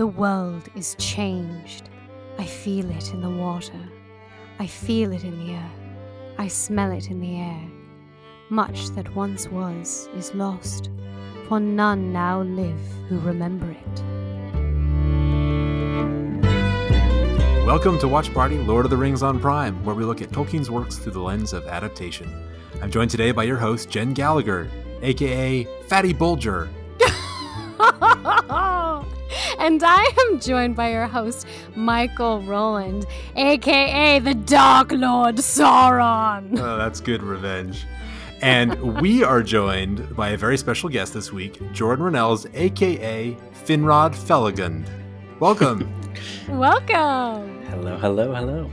The world is changed. I feel it in the water. I feel it in the earth. I smell it in the air. Much that once was is lost, for none now live who remember it. Welcome to Watch Party Lord of the Rings on Prime, where we look at Tolkien's works through the lens of adaptation. I'm joined today by your host, Jen Gallagher, aka Fatty Bolger. and I am joined by your host, Michael Roland, aka the Dark Lord Sauron. Oh, that's good revenge. And we are joined by a very special guest this week, Jordan Rennells, aka Finrod Felagund. Welcome. Welcome. Hello, hello, hello.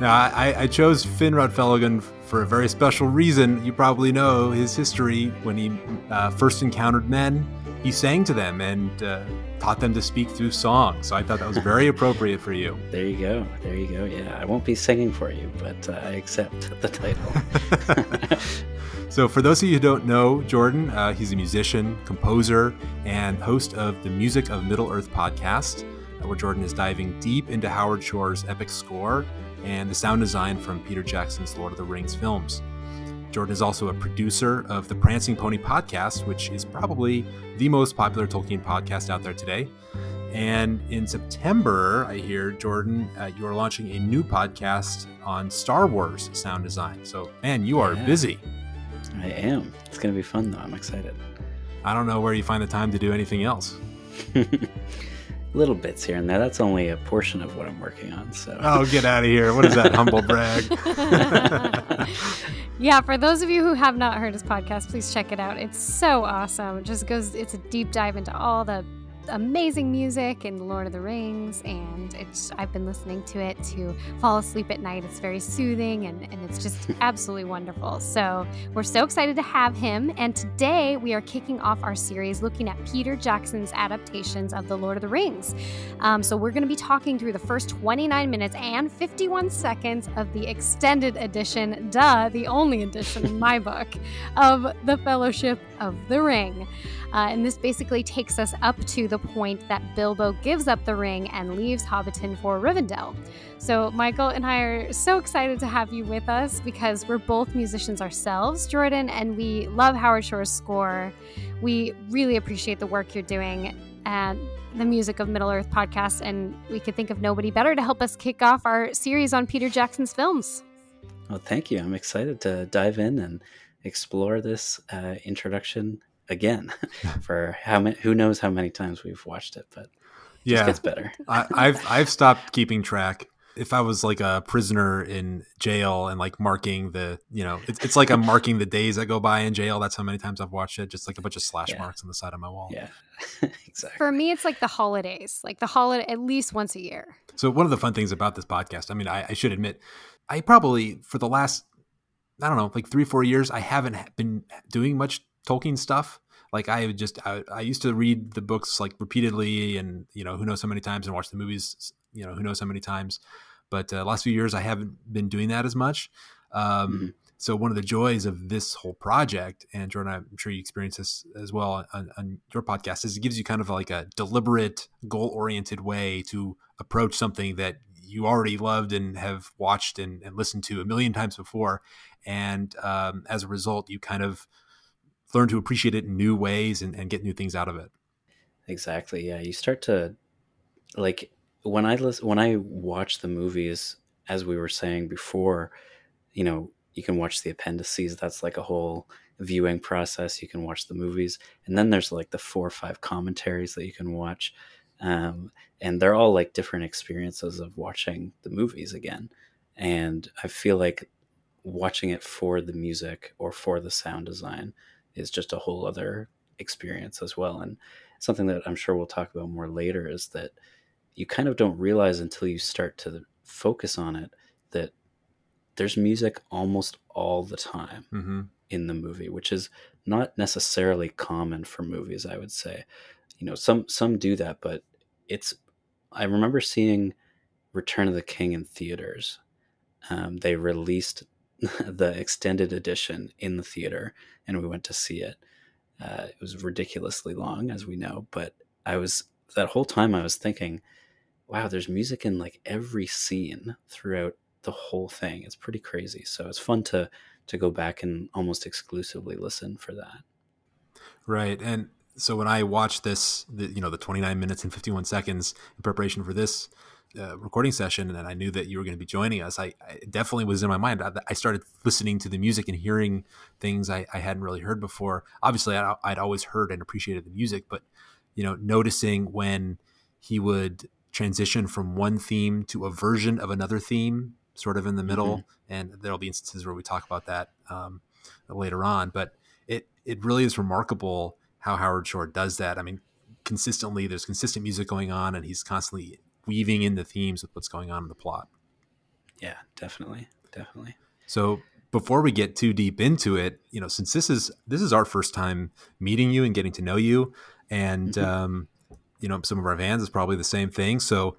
Now, I, I chose Finrod Felagund for a very special reason. You probably know his history when he uh, first encountered men. He sang to them and uh, taught them to speak through song. So I thought that was very appropriate for you. There you go. There you go. Yeah, I won't be singing for you, but uh, I accept the title. so, for those of you who don't know Jordan, uh, he's a musician, composer, and host of the Music of Middle Earth podcast where Jordan is diving deep into Howard Shore's epic score and the sound design from Peter Jackson's Lord of the Rings films. Jordan is also a producer of the Prancing Pony podcast, which is probably the most popular Tolkien podcast out there today. And in September, I hear, Jordan, uh, you are launching a new podcast on Star Wars sound design. So, man, you are yeah, busy. I am. It's going to be fun, though. I'm excited. I don't know where you find the time to do anything else. little bits here and there. That's only a portion of what I'm working on. So oh, get out of here! What is that humble brag? yeah, for those of you who have not heard his podcast, please check it out. It's so awesome. It just goes. It's a deep dive into all the amazing music in Lord of the Rings, and it's I've been listening to it to fall asleep at night. It's very soothing and, and it's just absolutely wonderful. So we're so excited to have him. And today we are kicking off our series looking at Peter Jackson's adaptations of the Lord of the Rings. Um, so we're going to be talking through the first 29 minutes and 51 seconds of the extended edition, duh, the only edition in my book, of the Fellowship of the Ring. Uh, and this basically takes us up to the point that Bilbo gives up the ring and leaves Hobbiton for Rivendell. So, Michael and I are so excited to have you with us because we're both musicians ourselves, Jordan, and we love Howard Shore's score. We really appreciate the work you're doing and the Music of Middle Earth podcast, and we could think of nobody better to help us kick off our series on Peter Jackson's films. Well, thank you. I'm excited to dive in and explore this uh, introduction again for how many who knows how many times we've watched it but yeah. it gets better. I, i've i've stopped keeping track. If i was like a prisoner in jail and like marking the you know it's, it's like i'm marking the days that go by in jail. That's how many times i've watched it. Just like a bunch of slash yeah. marks on the side of my wall. Yeah. Exactly. for me it's like the holidays like the holiday at least once a year. So one of the fun things about this podcast i mean I, I should admit i probably for the last I don't know, like three, four years, I haven't been doing much Tolkien stuff. Like I would just, I, I, used to read the books like repeatedly, and you know, who knows how many times, and watch the movies, you know, who knows how many times. But uh, last few years, I haven't been doing that as much. Um, mm-hmm. So one of the joys of this whole project, and Jordan, I'm sure you experience this as well on, on your podcast, is it gives you kind of like a deliberate, goal-oriented way to approach something that you already loved and have watched and, and listened to a million times before. And um, as a result, you kind of learn to appreciate it in new ways and, and get new things out of it. Exactly. Yeah. You start to like when I listen, when I watch the movies, as we were saying before, you know, you can watch the appendices. That's like a whole viewing process. You can watch the movies, and then there's like the four or five commentaries that you can watch, um, and they're all like different experiences of watching the movies again. And I feel like watching it for the music or for the sound design is just a whole other experience as well. And something that I'm sure we'll talk about more later is that you kind of don't realize until you start to focus on it that there's music almost all the time mm-hmm. in the movie, which is not necessarily common for movies, I would say. You know, some some do that, but it's I remember seeing Return of the King in theaters. Um, they released the extended edition in the theater, and we went to see it. Uh, it was ridiculously long, as we know, but I was that whole time I was thinking, wow, there's music in like every scene throughout the whole thing. It's pretty crazy. So it's fun to to go back and almost exclusively listen for that. Right. And so when I watched this, the, you know, the 29 minutes and 51 seconds in preparation for this uh, recording session, and I knew that you were going to be joining us, I, I, definitely was in my mind. I, I, started listening to the music and hearing things I, I hadn't really heard before. Obviously, I, I'd always heard and appreciated the music, but you know, noticing when he would transition from one theme to a version of another theme, sort of in the middle, mm-hmm. and there'll be instances where we talk about that um, later on. But it it really is remarkable how Howard Shore does that. I mean, consistently, there's consistent music going on, and he's constantly weaving in the themes with what's going on in the plot. Yeah, definitely, definitely. So before we get too deep into it, you know, since this is this is our first time meeting you and getting to know you, and mm-hmm. um, you know, some of our fans is probably the same thing. So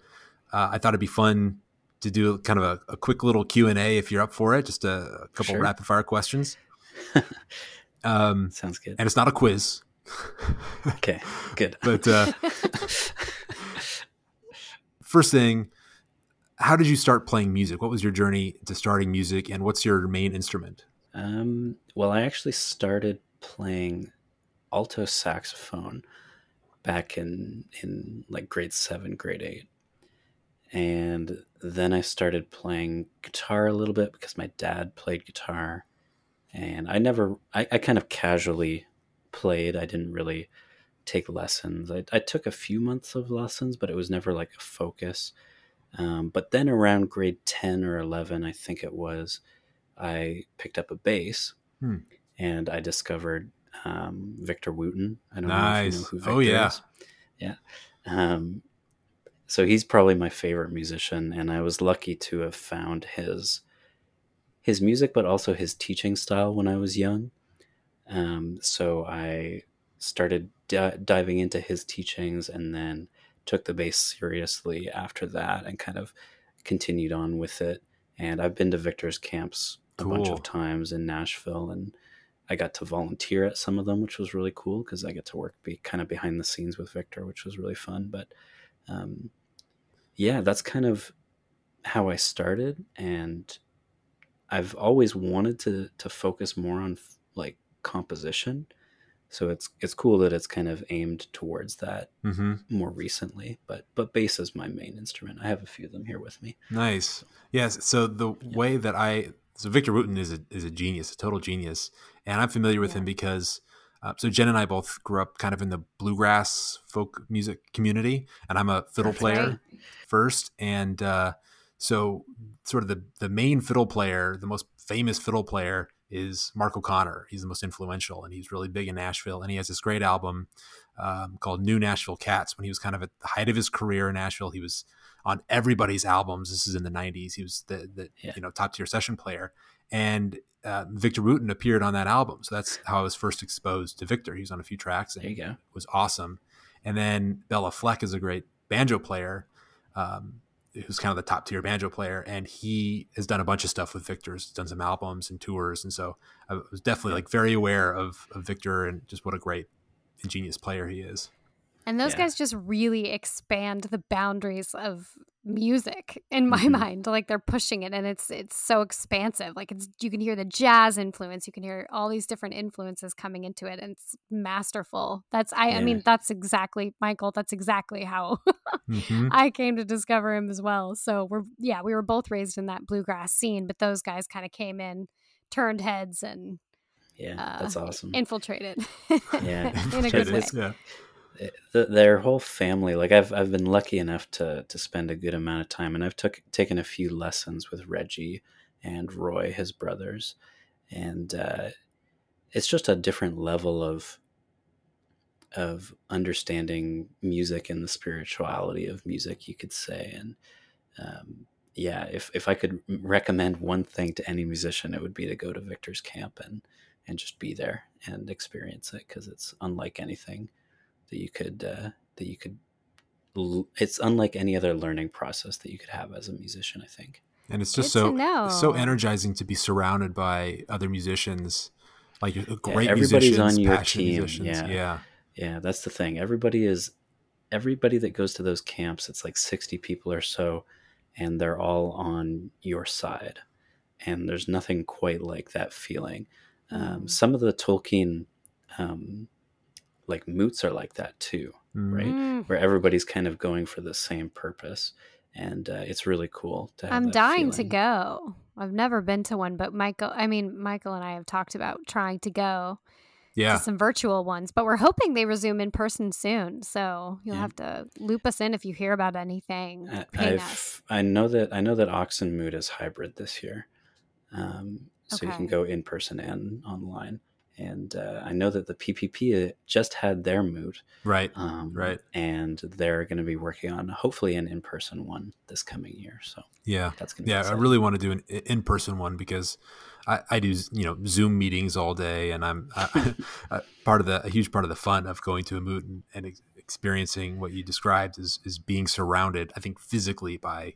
uh, I thought it'd be fun to do kind of a, a quick little Q and A if you're up for it. Just a, a couple sure. rapid fire questions. um, Sounds good. And it's not a quiz. okay, good. but uh, first thing, how did you start playing music? What was your journey to starting music, and what's your main instrument? Um, well, I actually started playing alto saxophone back in in like grade seven, grade eight, and then I started playing guitar a little bit because my dad played guitar, and I never, I, I kind of casually played. I didn't really take lessons. I, I took a few months of lessons, but it was never like a focus. Um, but then around grade 10 or 11, I think it was, I picked up a bass hmm. and I discovered um, Victor Wooten. I don't nice. know if you know who Victor oh, yeah. is. Yeah. Um, so he's probably my favorite musician, and I was lucky to have found his his music, but also his teaching style when I was young. Um, so I started d- diving into his teachings, and then took the bass seriously after that, and kind of continued on with it. And I've been to Victor's camps a cool. bunch of times in Nashville, and I got to volunteer at some of them, which was really cool because I get to work be kind of behind the scenes with Victor, which was really fun. But um, yeah, that's kind of how I started, and I've always wanted to to focus more on like composition. So it's it's cool that it's kind of aimed towards that mm-hmm. more recently. But but bass is my main instrument. I have a few of them here with me. Nice. Yes. So the yeah. way that I so Victor Wooten is a is a genius, a total genius, and I'm familiar with yeah. him because uh, so Jen and I both grew up kind of in the bluegrass folk music community, and I'm a fiddle player first, and uh, so sort of the the main fiddle player, the most famous fiddle player is Mark O'Connor. He's the most influential, and he's really big in Nashville. And he has this great album um, called New Nashville Cats. When he was kind of at the height of his career in Nashville, he was on everybody's albums. This is in the '90s. He was the, the yeah. you know top tier session player, and uh, Victor Wooten appeared on that album. So that's how I was first exposed to Victor. He was on a few tracks and there you go. it was awesome. And then Béla Fleck is a great banjo player, um, who's kind of the top tier banjo player. And he has done a bunch of stuff with Victor's, done some albums and tours. And so I was definitely like very aware of, of Victor and just what a great ingenious player he is. And those yeah. guys just really expand the boundaries of music in my mm-hmm. mind like they're pushing it and it's it's so expansive like it's you can hear the jazz influence you can hear all these different influences coming into it and it's masterful that's i yeah. i mean that's exactly michael that's exactly how mm-hmm. i came to discover him as well so we're yeah we were both raised in that bluegrass scene but those guys kind of came in turned heads and yeah uh, that's awesome infiltrated yeah in a good way yeah the, their whole family like i've i've been lucky enough to to spend a good amount of time and i've took taken a few lessons with reggie and roy his brothers and uh, it's just a different level of of understanding music and the spirituality of music you could say and um, yeah if, if i could recommend one thing to any musician it would be to go to victor's camp and and just be there and experience it because it's unlike anything that you could uh, that you could it's unlike any other learning process that you could have as a musician i think and it's just Good so so energizing to be surrounded by other musicians like great yeah, everybody's musicians, on your team yeah. yeah yeah that's the thing everybody is everybody that goes to those camps, it's like 60 people or so, and they're all on your side. And there's nothing quite like that feeling. Um, Mm. some of the Tolkien um, like moots are like that too, Mm. right? Mm. Where everybody's kind of going for the same purpose. And uh, it's really cool to have I'm that dying to go. I've never been to one, but Michael, I mean, Michael and I have talked about trying to go Yeah. to some virtual ones, but we're hoping they resume in person soon. So you'll Yeah. have to loop us in if you hear about anything. I've—I know that I know that Oxonmoot is hybrid this year, um, so you can go in person and online. And uh, I know that the PPP just had their moot, Right. um, Right. And they're going to be working on hopefully an in-person one this coming year. So Yeah. that's to Yeah, I really want to do an in person one because I, I do you know Zoom meetings all day, and I'm I, a part of the a huge part of the fun of going to a moot and, and ex- experiencing what you described is is being surrounded. I think physically by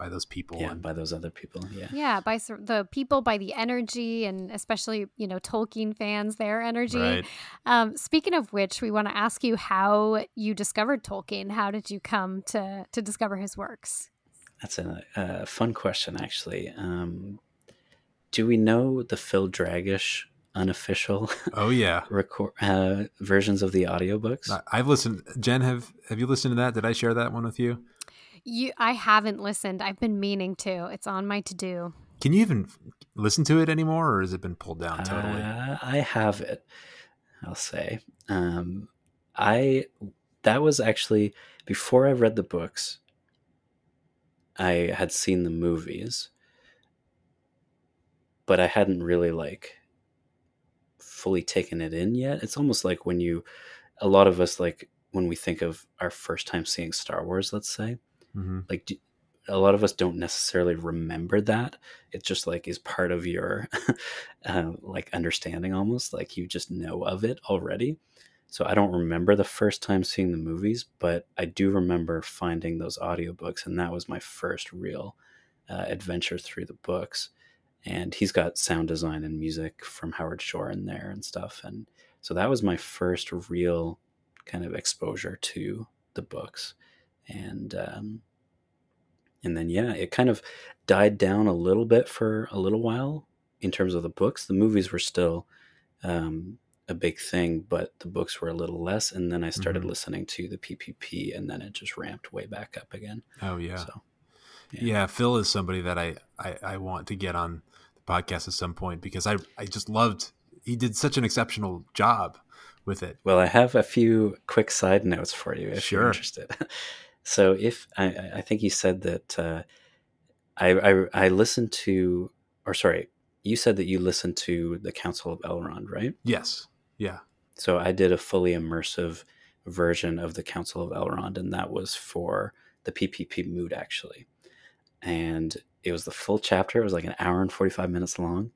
by those people. yeah and, by those other people. Yeah. Yeah, by the people, by the energy, and especially you know Tolkien fans, their energy. right. Um, speaking of which, we want to ask you how you discovered Tolkien. How did you come to to discover his works? That's a, a fun question, actually. Um, do we know the Phil Dragash unofficial Oh yeah. record uh, versions of the audiobooks? I- I've listened. Jen, have have you listened to that? Did I share that one with you? You, I haven't listened. I've been meaning to. It's on my to do. Can you even listen to it anymore, or has it been pulled down totally? Uh, I have it. I'll say. Um, I that was actually before I read the books. I had seen the movies, but I hadn't really like fully taken it in yet. It's almost like when you, a lot of us like when we think of our first time seeing Star Wars, let's say, hmm like a lot of us don't necessarily remember that. It just like is part of your uh, like understanding almost like you just know of it already. So i don't remember the first time seeing the movies but i do remember finding those audiobooks and that was my first real uh, adventure through the books. And he's got sound design and music from howard shore in there and stuff and so that was my first real kind of exposure to the books and um, and then yeah it kind of died down a little bit for a little while in terms of the books the movies were still um, a big thing but the books were a little less and then i started Mhm. listening to the ppp and then it just ramped way back up again Oh yeah. so yeah. yeah. Phil is somebody that I, I I want to get on the podcast at some point because I I just loved. He did such an exceptional job with it. well i have a few quick side notes for you if Sure. you're interested so if i I- think you said that uh, I, I i listened to or sorry you said that you listened to the council of elrond right Yes. Yeah. So I did a fully immersive version of the Council of Elrond, and that was for the PPP moot actually. And it was the full chapter. It was like an hour and forty five minutes long.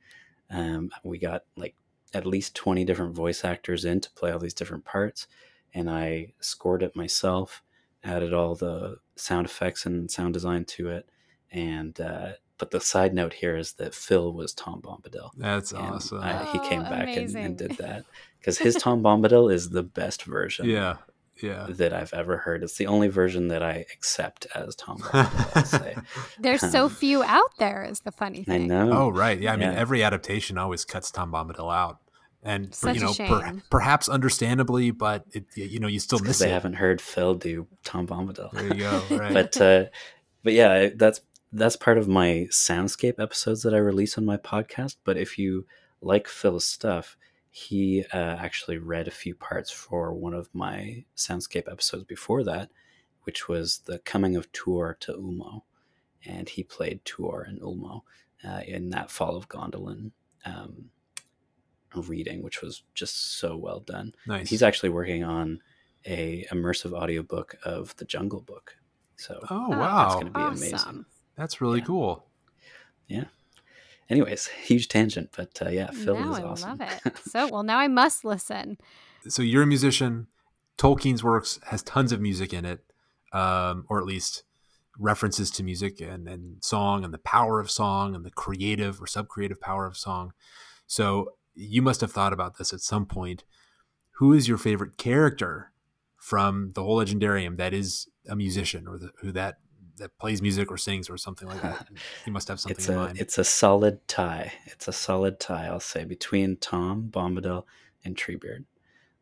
Um, we got like at least twenty different voice actors in to play all these different parts, and I scored it myself, added all the sound effects and sound design to it, and. Uh, but the side note here is that Phil was Tom Bombadil. That's And awesome. I- he Oh, came back and, and did that because his Tom Bombadil is the best version yeah. Yeah. that I've ever heard. It's the only version that I accept as Tom Bombadil. I'll say. There's so few out there. Is the funny I thing. know. oh right. Yeah. I mean, Yeah. every adaptation always cuts Tom Bombadil out, and Such you a know, per- perhaps understandably, but it, you know, you still because miss they it. haven't heard Phil do Tom Bombadil. There you go. Right. but uh, but yeah, that's that's part of my soundscape episodes that I release on my podcast. But if you like Phil's stuff, he uh, actually read a few parts for one of my soundscape episodes before that, which was the coming of Tuor to Ulmo, and he played Tuor and Ulmo uh, in that Fall of Gondolin um, reading, which was just so well done. nice. He's actually working on a immersive audiobook of the Jungle Book. So oh Oh, wow. that's gonna be Awesome. amazing. That's really Yeah. cool. Yeah. Anyways, huge tangent, but uh, yeah, Phil now is I awesome. love it. So well, now I must listen. so you're a musician. Tolkien's works has tons of music in it, um, or at least references to music and, and song and the power of song and the creative or sub-creative power of song. So you must have thought about this at some point. Who is your favorite character from the whole legendarium that is a musician or the, who that that plays music or sings or something like that. you must have something it's in a mind. it's a solid tie. It's a solid tie, I'll say, between Tom Bombadil and Treebeard.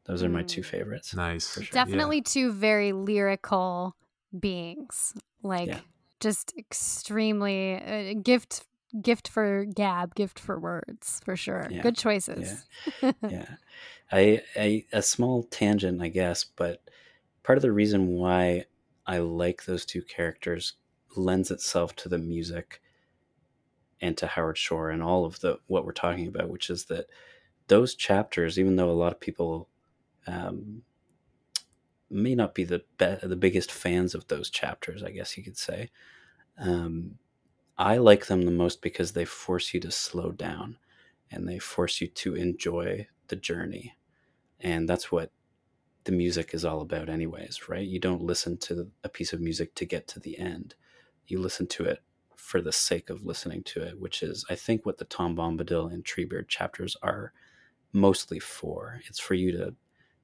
Those are my two Mm. favorites. nice. sure. Definitely two very lyrical beings. Like Yeah. just extremely uh, gift gift for gab, gift for words for sure. Yeah. Good choices. yeah. I, I a small tangent, I guess, but part of the reason why I like those two characters lends itself to the music and to Howard Shore and all of the what we're talking about, which is that those chapters, even though a lot of people um, may not be the be- the biggest fans of those chapters, I guess you could say, um, I like them the most because they force you to slow down and they force you to enjoy the journey. And that's what the music is all about, anyways, right? You don't listen to a piece of music to get to the end, you listen to it for the sake of listening to it, which is, I think, what the Tom Bombadil and Treebeard chapters are mostly for. It's for you to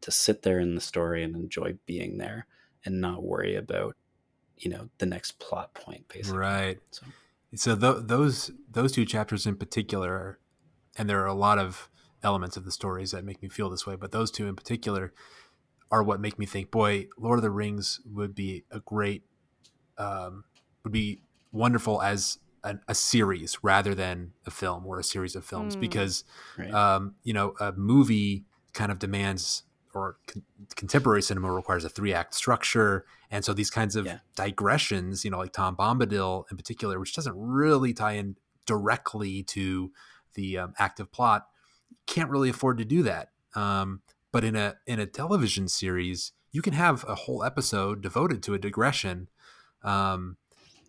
to sit there in the story and enjoy being there and not worry about you know the next plot point basically Right. so So th- those those two chapters in particular, and there are a lot of elements of the stories that make me feel this way, but those two in particular are what make me think, boy, Lord of the Rings would be a great, um, would be wonderful as an, a series rather than a film or a series of films, Mm. because right um, you know a movie kind of demands or con- contemporary cinema requires a three act structure and so these kinds of Yeah. digressions you know like tom bombadil in particular which doesn't really tie in directly to the um, active plot can't really afford to do that um, but in a in a television series you can have a whole episode devoted to a digression um,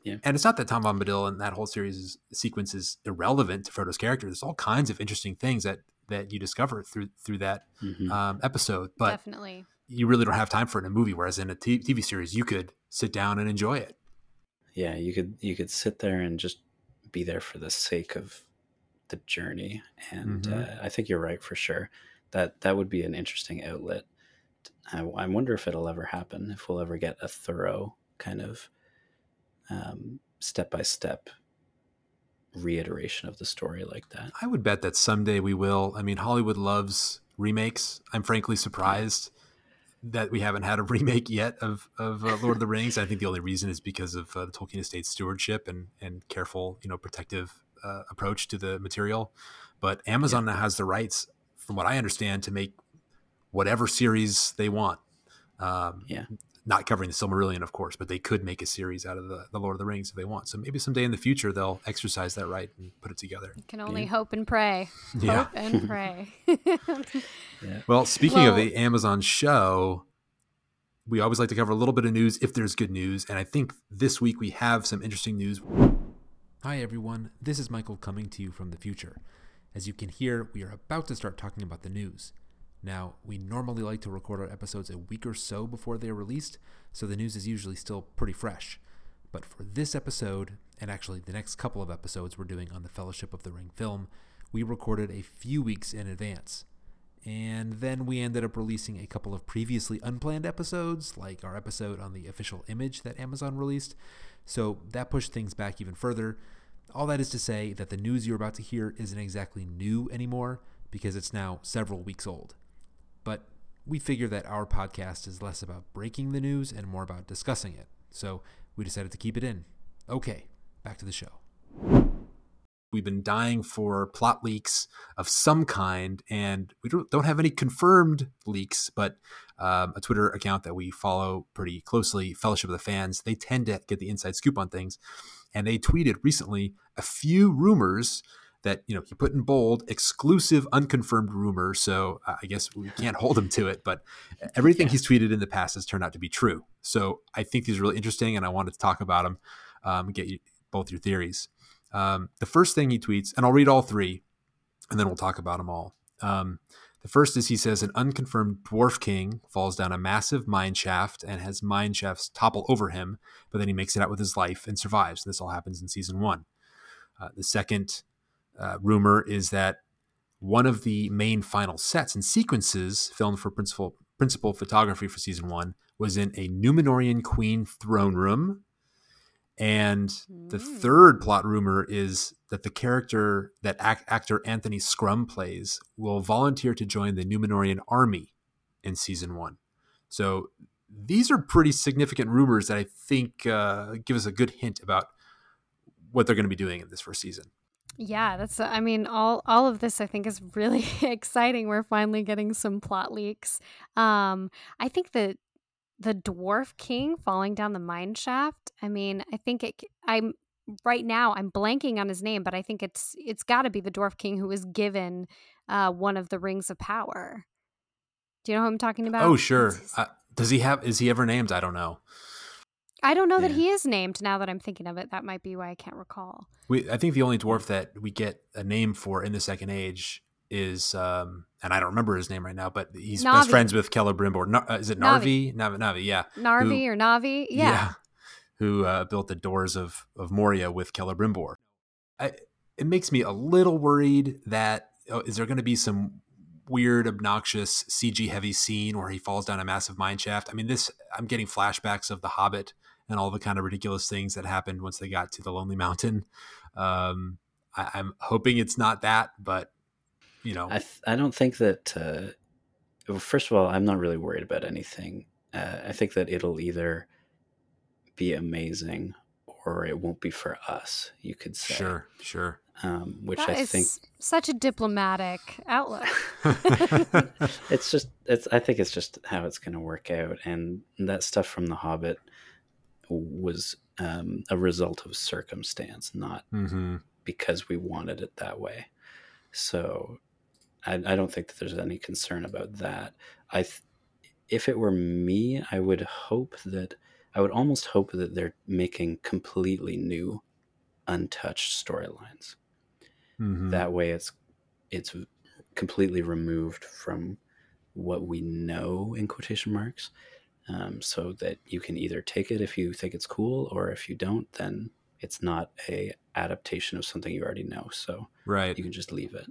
Yeah. and it's not that Tom Bombadil and that whole series is, sequence is irrelevant to Frodo's character. There's all kinds of interesting things that that you discover through through that Mhm. um, episode, but Definitely. you really don't have time for it in a movie. Whereas in a t- TV series, you could sit down and enjoy it. yeah you could you could sit there and just be there for the sake of the journey and Mhm. uh, i think you're right for sure that that would be an interesting outlet I, I wonder if it'll ever happen if we'll ever get a thorough kind of um, step-by-step reiteration of the story like that I would bet that someday we will. I mean, Hollywood loves remakes. I'm frankly surprised that we haven't had a remake yet of, of uh, Lord of the Rings. I think the only reason is because of uh, the Tolkien estate stewardship and, and careful, you know, protective uh, approach to the material. But Amazon now has the rights, from what I understand, to make whatever series they want. Um, Yeah. Not covering the Silmarillion, of course, but they could make a series out of the, the Lord of the Rings if they want. So maybe someday in the future they'll exercise that right and put it together. You can only Yeah. hope and pray. Yeah. Hope and pray. yeah Well, speaking of the Amazon show, we always like to cover a little bit of news if there's good news. And I think this week we have some interesting news. Hi, everyone. This is Michael coming to you from the future. As you can hear, we are about to start talking about the news. Now, we normally like to record our episodes a week or so before they are released, so the news is usually still pretty fresh. But for this episode, and actually the next couple of episodes we're doing on the Fellowship of the Ring film, we recorded a few weeks in advance. And then we ended up releasing a couple of previously unplanned episodes, like our episode on the official image that Amazon released. So that pushed things back even further. All that is to say that the news you're about to hear isn't exactly new anymore because it's now several weeks old. But we figure that our podcast is less about breaking the news and more about discussing it. So we decided to keep it in. Okay, back to the show. We've been dying for plot leaks of some kind, and we don't, don't have any confirmed leaks, but um, a Twitter account that we follow pretty closely, Fellowship of the Fans, they tend to get the inside scoop on things. And they tweeted recently a few rumors that you know he put in bold exclusive unconfirmed rumor so uh, i guess we can't hold him to it but everything Yeah. he's tweeted in the past has turned out to be true. So i think these are really interesting and i wanted to talk about them um, get you both your theories. Um, the first thing he tweets and i'll read all three and then we'll talk about them all. Um, the first is he says an unconfirmed dwarf king falls down a massive mine shaft and has mine shafts topple over him but then he makes it out with his life and survives. And this all happens in season one. Uh, the second uh, rumor is that one of the main final sets and sequences filmed for Principal principal photography for season one was in a Numenorean queen throne room. And the Mm. third plot rumor is that the character that ac- actor Anthony Crum plays will volunteer to join the Numenorean army in season one. So these are pretty significant rumors that I think uh, give us a good hint about what they're going to be doing in this first season. Yeah, that's I mean all all of this I think is really exciting. We're finally getting some plot leaks. Um I think that the dwarf king falling down the mine shaft, I mean, I think it I'm right now I'm blanking on his name, but I think it's it's got to be the dwarf king who was given uh one of the rings of power. Do you know who I'm talking about? oh, sure. Uh, does he have? Is he ever named? I don't know. I don't know that he is named now that I'm thinking of it. That might be why I can't recall. We, I think the only dwarf that we get a name for in the Second Age is, um, and I don't remember his name right now, but he's best friends with Celebrimbor. Na- uh, is it Narvi? Navi. Navi, yeah. Narvi or Navi? Yeah. Who uh, built the doors of, of Moria with Celebrimbor. I, it makes me a little worried that, oh, is there going to be some weird, obnoxious, CG heavy scene where he falls down a massive mine shaft? I mean, this, I'm getting flashbacks of The Hobbit and all the kind of ridiculous things that happened once they got to the Lonely Mountain. Um, I, I'm hoping it's not that, but you know, I th- I don't think that. Uh, well, first of all, I'm not really worried about anything. Uh, I think that it'll either be amazing or it won't be for us. You could say, sure, sure. um, which That I is think such a diplomatic outlook. it's just it's. I think it's just how it's going to work out, and that stuff from The Hobbit was um, a result of circumstance, not hmm because we wanted it that way. So I, I don't think that there's any concern about that. I, th- if it were me, I would hope that I would almost hope that they're making completely new, untouched storylines. hmm That way, it's it's completely removed from what we know in quotation marks. Um, so that you can either take it if you think it's cool, or if you don't, then it's not a adaptation of something you already know. So right. you can just leave it.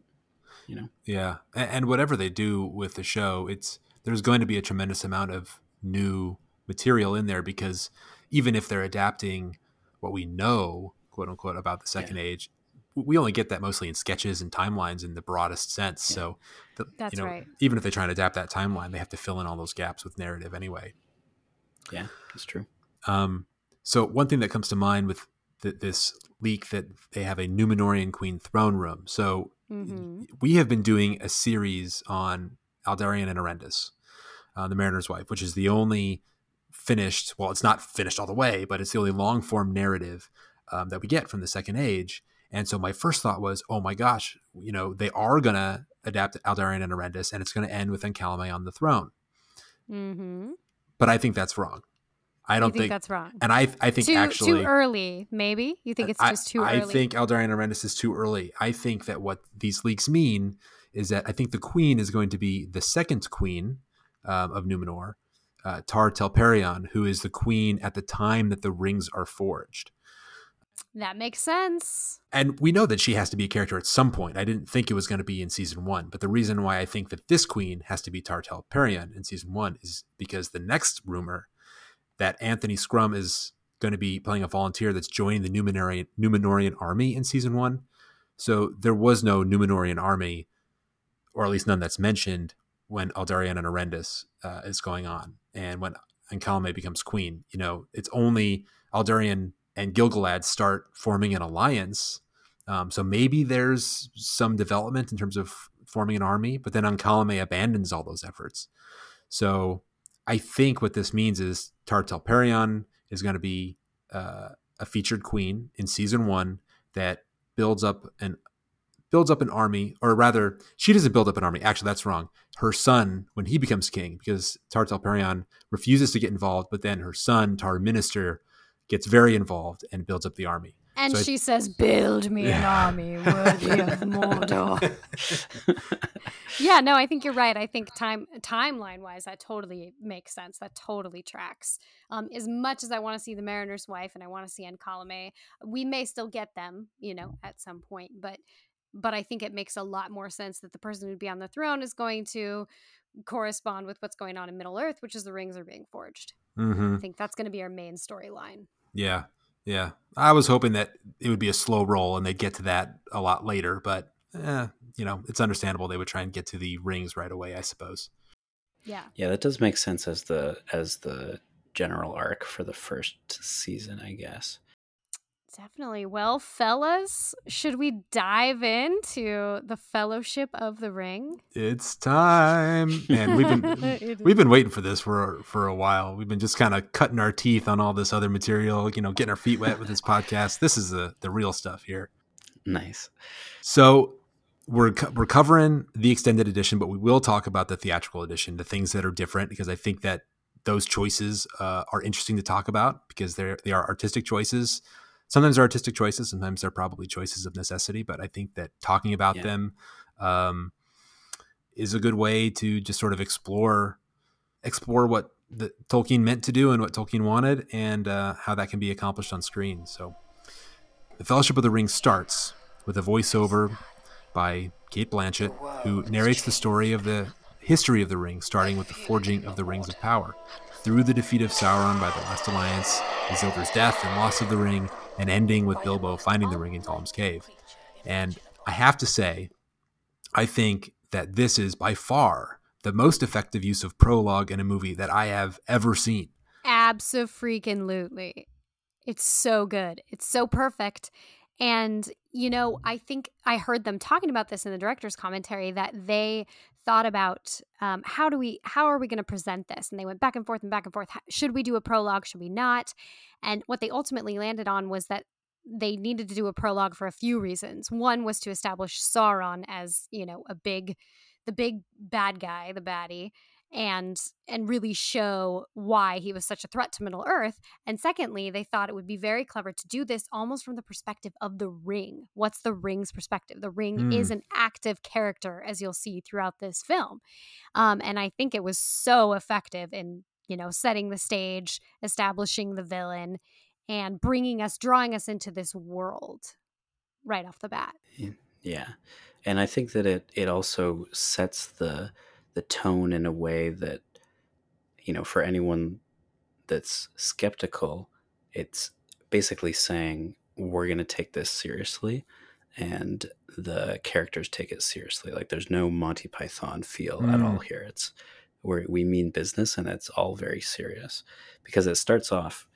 You know, Yeah, and, and whatever they do with the show, it's there's going to be a tremendous amount of new material in there because even if they're adapting what we know, quote unquote, about the second age, we only get that mostly in sketches and timelines in the broadest sense. Yeah. So, the, That's you know, right. even if they try and adapt that timeline, they have to fill in all those gaps with narrative anyway. Yeah, that's true. Um, so one thing that comes to mind with th- this leak that they have a Numenorean Queen throne room. So hmm we have been doing a series on Aldarion and Erendis, uh, the Mariner's Wife, which is the only finished. Well, it's not finished all the way, but it's the only long form narrative um, that we get from the Second Age. And so my first thought was, oh my gosh, you know, they are gonna adapt Aldarion and Erendis, and it's gonna end with Ancalime on the throne. hmm But I think that's wrong. I don't think, think, that's wrong. and I I think too actually too early, maybe. You think it's I- just too I early? I think Aldarion Erendis is too early. I think that what these leaks mean is that I think the queen is going to be the second queen um, of Numenor, uh, Tar Telperion, who is the queen at the time that the rings are forged. That makes sense. And we know that she has to be a character at some point. I didn't think it was going to be in season one, but the reason why I think that this queen has to be Tar Telperion in season one is because the next rumor that Anthony Crum is going to be playing a volunteer that's joining the Numenorean, Numenorean army in season one. So there was no Numenorean army, or at least none that's mentioned when Aldarion and Erendis uh, is going on, and when Ancalime becomes queen. You know, it's only Aldarion and Gilgalad start forming an alliance. Um, so maybe there's some development in terms of forming an army, but then Ancalime abandons all those efforts. So I think what this means is Tar Telperion is going to be uh, a featured queen in season one that builds up an builds up an army, or rather, she doesn't build up an army. Actually, that's wrong. Her son, when he becomes king, because Tar Telperion refuses to get involved, but then her son, Tar Minastir, gets very involved and builds up the army. And So I- she says, "Build me an army worthy of Mordor." yeah, no, I think you're right. I think time timeline wise, that totally makes sense. That totally tracks. Um, as much as I want to see the Mariner's wife and I want to see Ancalime, we may still get them, you know, at some point. But but I think it makes a lot more sense that the person who'd be on the throne is going to correspond with what's going on in Middle Earth, which is the rings are being forged. Mm-hmm. I think that's going to be our main storyline. Yeah, yeah. I was hoping that it would be a slow roll and they'd get to that a lot later, but eh, you know, it's understandable they would try and get to the rings right away. I suppose. Yeah. Yeah, that does make sense as the as the general arc for the first season, I guess. Definitely. Well, fellas, should we dive into the Fellowship of the Ring? It's time, and we've been we've been waiting for this for for a while. We've been just kind of cutting our teeth on all this other material, you know, getting our feet wet with this podcast. This is the the real stuff here. Nice. So we're we're covering the extended edition, but we will talk about the theatrical edition, the things that are different, because I think that those choices uh, are interesting to talk about because they're they are artistic choices sometimes they're artistic choices sometimes they're probably choices of necessity but i think that talking about Yeah. them um, is a good way to just sort of explore explore what the tolkien meant to do and what tolkien wanted and uh, how that can be accomplished on screen so the fellowship of the ring starts with a voiceover by cate blanchett who narrates the story of the history of the ring starting with the forging of the rings of power through the defeat of sauron by the last alliance isildur's death and loss of the ring and ending with Bilbo finding the ring in Gollum's cave. And I have to say, I think that this is by far the most effective use of prologue in a movie that I have ever seen. Abso-freaking-lutely. It's so good. It's so perfect. And, you know, I think I heard them talking about this in the director's commentary that they thought about um, how do we, how are we going to present this? And they went back and forth and back and forth. Should we do a prologue? Should we not? And what they ultimately landed on was that they needed to do a prologue for a few reasons. One was to establish Sauron as, you know, a big, the big bad guy, the baddie, and and really show why he was such a threat to Middle Earth. And secondly, they thought it would be very clever to do this almost from the perspective of the ring. What's the ring's perspective? The ring Hmm. is an active character, as you'll see throughout this film. Um, and I think it was so effective in you know setting the stage, establishing the villain, and bringing us, drawing us into this world right off the bat. Yeah. And I think that it it also sets the the tone in a way that you know, for anyone that's skeptical, it's basically saying we're going to take this seriously and the characters take it seriously. Like there's no Monty Python feel at all here. It's where we mean business and it's all very serious because it starts off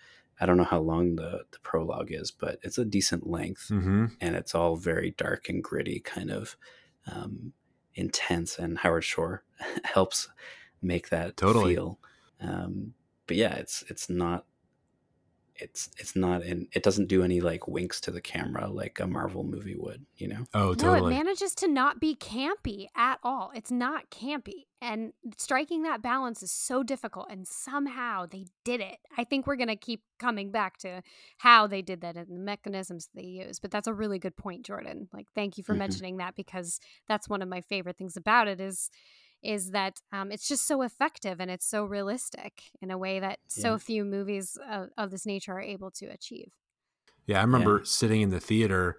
I don't know how long the, the prologue is, but it's a decent length Mm-hmm. and it's all very dark and gritty, kind of um, intense. And Howard Shore helps make that Totally. feel. Um, but yeah, it's it's not it's it's not in it doesn't do any like winks to the camera like a Marvel movie would, you know. Oh, totally. No, it manages to not be campy at all. It's not campy. And striking that balance is so difficult. And somehow they did it. I think we're going to keep coming back to how they did that and the mechanisms they use. But that's a really good point, Jordan. Like, thank you for Mhm. mentioning that because that's one of my favorite things about it is is that um, it's just so effective and it's so realistic in a way that so few movies of, of this nature are able to achieve. Yeah, I remember Yeah. sitting in the theater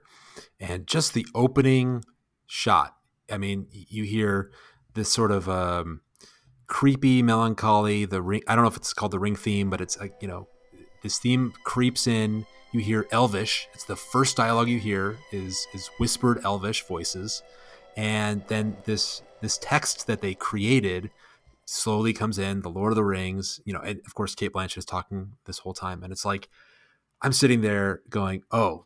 and just the opening shot. I mean, you hear this sort of um, creepy melancholy. The ring. I don't know if it's called the ring theme, but it's like you know, this theme creeps in. You hear Elvish. It's the first dialogue you hear is is whispered Elvish voices, and then this this text that they created slowly comes in. The Lord of the Rings. You know, and of course Cate Blanchett is talking this whole time, and it's like I'm sitting there going, "Oh,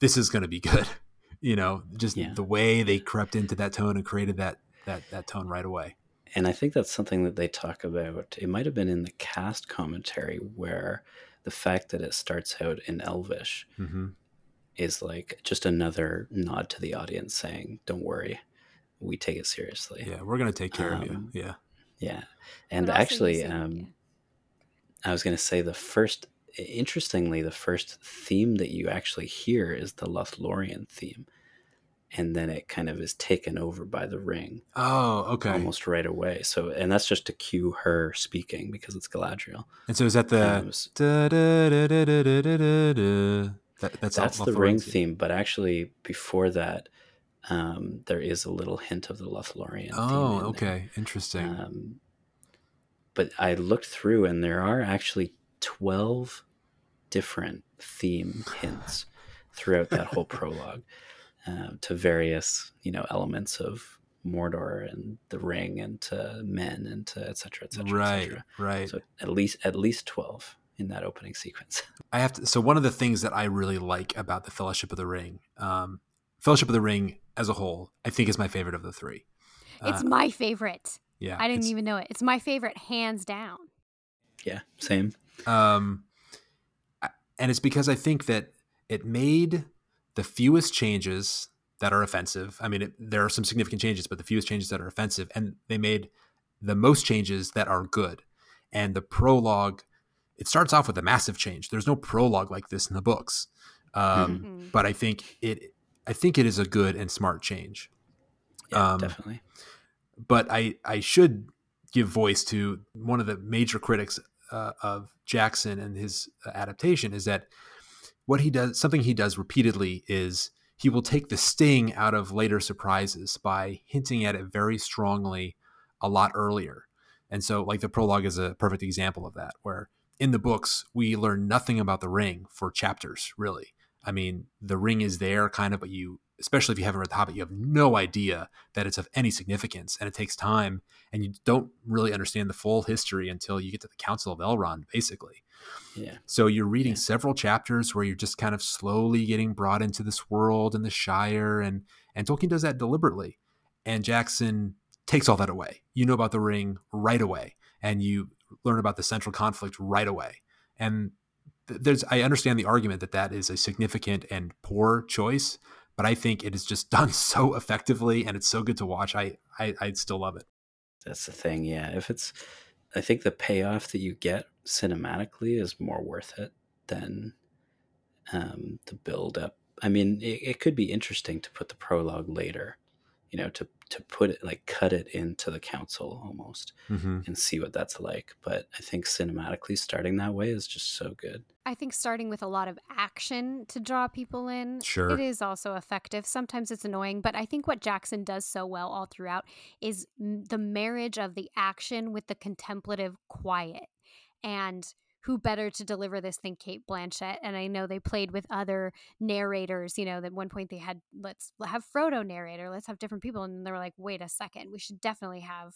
this is going to be good." You know, just Yeah. the way they crept into that tone and created that that that tone right away. And I think that's something that they talk about. It might have been in the cast commentary where the fact that it starts out in Elvish hmm is like just another nod to the audience saying, "Don't worry, we take it seriously. Yeah, we're gonna take care um, of you. Yeah, yeah. And actually, um, I was gonna say the first. Interestingly, the first theme that you actually hear is the Lothlorien theme, and then it kind of is taken over by the ring. Oh, okay. Almost right away. So, and that's just to cue her speaking because it's Galadriel. And so, is that the that's the ring theme. But actually, before that, um, there is a little hint of the Lothlorien. Oh, okay, interesting. Um, but I looked through, and there are actually twelve different theme hints throughout that whole prologue uh, to various, you know, elements of Mordor and the Ring and to men and to et cetera, et cetera, right, et cetera. right. So at least at least twelve in that opening sequence. I have to. So one of the things that I really like about the Fellowship of the Ring, um, Fellowship of the Ring as a whole, I think is my favorite of the three. It's Uh, my favorite. yeah, I didn't even know it. It's my favorite, hands down. yeah, same. Um, and it's because I think that it made the fewest changes that are offensive. I mean, it, there are some significant changes, but the fewest changes that are offensive, and they made the most changes that are good. And the prologue, it starts off with a massive change. There's no prologue like this in the books, um, Mhm. but I think it, I think it is a good and smart change. Yeah, Um, definitely. but I I should give voice to one of the major critics uh, of Jackson and his uh, adaptation is that what he does something he does repeatedly is he will take the sting out of later surprises by hinting at it very strongly a lot earlier. And so like the prologue is a perfect example of that where in the books we learn nothing about the ring for chapters really. I mean, the ring is there kind of but you especially if you haven't read The Hobbit, you have no idea that it's of any significance, and it takes time, and you don't really understand the full history until you get to the Council of Elrond, basically. Yeah, So you're reading Yeah. several chapters where you're just kind of slowly getting brought into this world and the Shire, and and Tolkien does that deliberately, and Jackson takes all that away. You know about the ring right away, and you learn about the central conflict right away, and there's I understand the argument that that is a significant and poor choice, but I think it is just done so effectively, and it's so good to watch. I I I still love it. that's the thing. Yeah, if it's, I think the payoff that you get cinematically is more worth it than um, the build up. I mean, it, it could be interesting to put the prologue later, you know, to to put it like cut it into the council almost Mm-hmm. and see what that's like. But I think cinematically starting that way is just so good. I think starting with a lot of action to draw people in, Sure. it is also effective. Sometimes it's annoying, but I think what Jackson does so well all throughout is m- the marriage of the action with the contemplative quiet. And who better to deliver this than Cate Blanchett? And I know they played with other narrators. You know, at one point they had let's have Frodo narrator, let's have different people, and they were like, wait a second, we should definitely have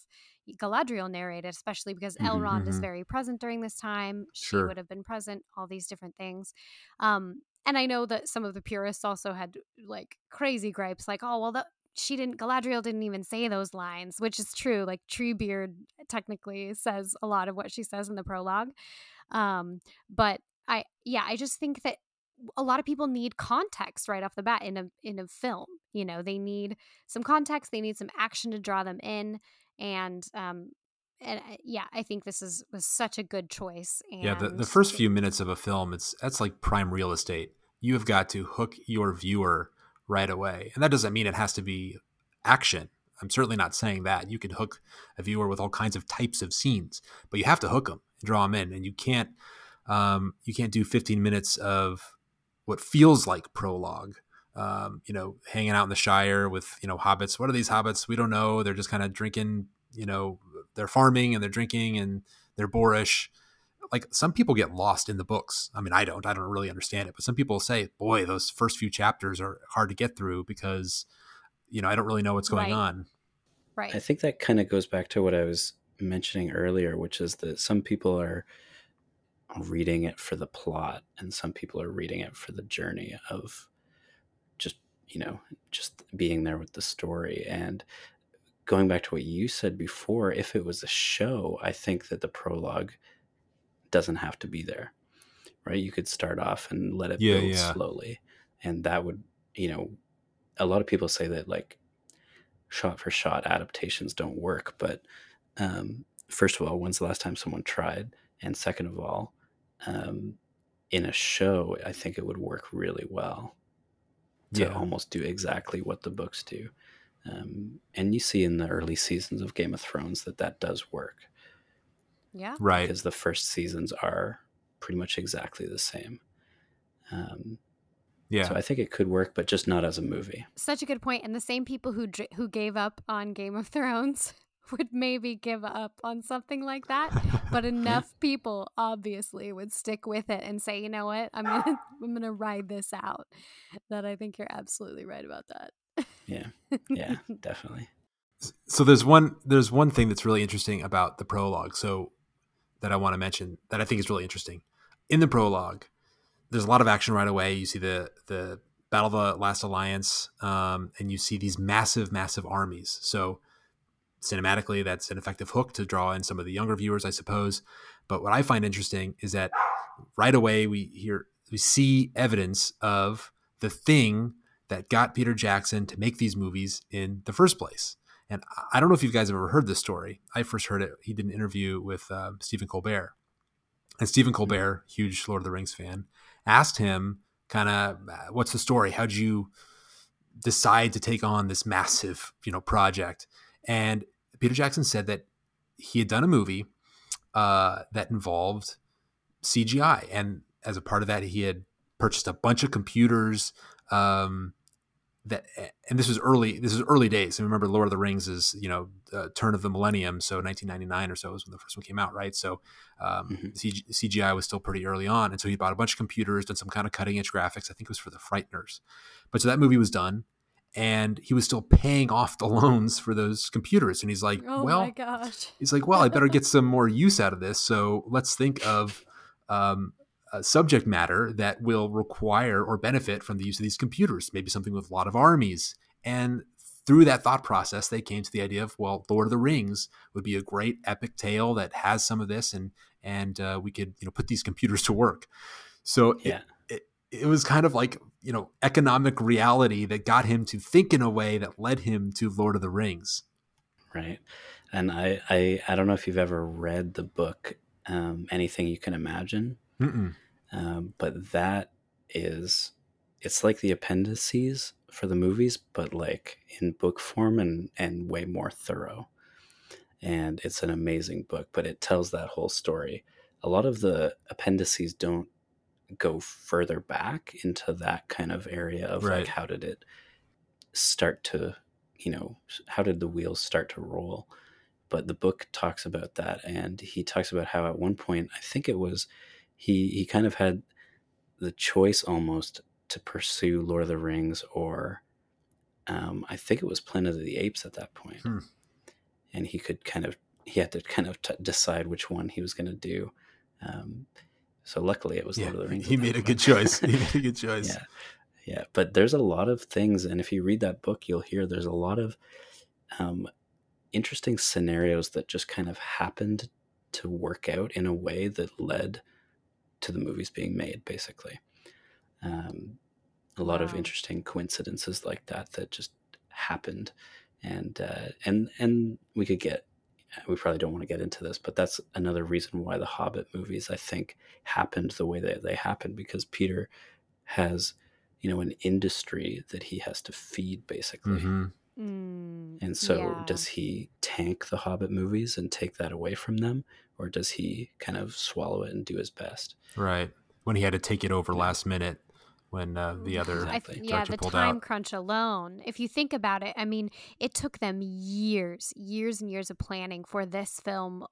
Galadriel narrate it, especially because Mhm, Elrond is mhm. very present during this time. She Sure. would have been present. All these different things. Um, and I know that some of the purists also had like crazy gripes, like, oh well, that she didn't. Galadriel didn't even say those lines, which is true. Like Treebeard technically says a lot of what she says in the prologue. Um, but I, yeah, I just think that a lot of people need context right off the bat in a in a film. You know, they need some context. They need some action to draw them in, and um, and uh, yeah, I think this is was such a good choice. And Yeah, the, the first few minutes of a film, it's that's like prime real estate. You have got to hook your viewer right away, and that doesn't mean it has to be action. I'm certainly not saying that. You can hook a viewer with all kinds of types of scenes, but you have to hook them and draw them in, and you can't um, you can't do 15 minutes of what feels like prologue. Um, you know, hanging out in the Shire with you know hobbits. What are these hobbits? We don't know. They're just kind of drinking. You know, they're farming and they're drinking and they're boorish like some people get lost in the books. I mean, I don't. I don't really understand it, but some people say, "Boy, those first few chapters are hard to get through because you know I don't really know what's going Right. on." right. I think that kind of goes back to what I was mentioning earlier, which is that some people are reading it for the plot and some people are reading it for the journey of just, you know, just being there with the story. And going back to what you said before, if it was a show, I think that the prologue doesn't have to be there. Right? You could start off and let it Yeah, build yeah. slowly. And that would, you know, a lot of people say that like shot for shot adaptations don't work. But um, first of all, when's the last time someone tried? And second of all, um, in a show, I think it would work really well to Yeah. almost do exactly what the books do. Um, and you see in the early seasons of Game of Thrones that that does work yeah. Right. because the first seasons are pretty much exactly the same. Um, Yeah. So I think it could work, but just not as a movie. Such a good point. And the same people who who gave up on Game of Thrones would maybe give up on something like that, but enough people obviously would stick with it and say, "You know what? I'm going to I'm going to ride this out." That I think you're absolutely right about that. Yeah. Yeah, definitely. so there's one there's one thing that's really interesting about the prologue so that i want to mention that i think is really interesting. In the prologue there's a lot of action right away. You see the the battle of the last alliance um, and you see these massive massive armies. So cinematically that's an effective hook to draw in some of the younger viewers i suppose. But what i find interesting is that right away we hear we see evidence of the thing that got peter jackson to make these movies in the first place and I don't know if you guys have ever heard this story. I first heard it. He did an interview with uh, Stephen Colbert. And Stephen Colbert, huge Lord of the Rings fan, asked him, kind of, what's the story? How'd you decide to take on this massive, you know, project? And Peter Jackson said that he had done a movie uh, that involved CGI. And as a part of that, he had purchased a bunch of computers. Um, that and this was early this is early days. And remember lord of the rings is you know uh, turn of the millennium so 1999 or so was when the first one came out right? So um, mm-hmm. CG, cgi was still pretty early on. And so he bought a bunch of computers done some kind of cutting edge graphics. I think it was for the frighteners. But so that movie was done and he was still paying off the loans for those computers. And he's like oh well my gosh. he's like well i better get some more use out of this. So let's think of um, uh, subject matter that will require or benefit from the use of these computers, maybe something with a lot of armies. And through that thought process, they came to the idea of, well, Lord of the Rings would be a great epic tale that has some of this, and and uh, we could you know put these computers to work. So yeah. It, it, it was kind of like you know economic reality that got him to think in a way that led him to Lord of the Rings. Right, and I I, I don't know if you've ever read the book um, Anything You Can Imagine. Mm-mm. Um, but that is, it's like the appendices for the movies, but like in book form and, and way more thorough. And it's an amazing book, but it tells that whole story. A lot of the appendices don't go further back into that kind of area of Right. like how did it start to you know how did the wheels start to roll but the book talks about that and he talks about how at one point i think it was he he kind of had the choice almost to pursue lord of the rings or um, i think it was planet of the apes at that point Hmm. and he could kind of he had to kind of t- decide which one he was going to do um, so luckily it was Yeah, lord of the rings he made a good choice. He made a good choice. Yeah. Yeah. But there's a lot of things. And if you read that book, you'll hear there's a lot of um, interesting scenarios that just kind of happened to work out in a way that led to the movies being made, basically. Um, a lot of interesting coincidences like that that just happened. And, uh, and, and we could get, we probably don't want to get into this, but that's another reason why the Hobbit movies, I think, happened the way that they happened because Peter has, you know, an industry that he has to feed basically. hmm Mm, And so, yeah. does he tank the Hobbit movies and take that away from them, or does he kind of swallow it and do his best? Right. When he had to take it over last minute when uh, the other I Exactly. th- yeah, director the pulled time out. crunch alone. If you think about it, I mean, it took them years, years and years of planning for this film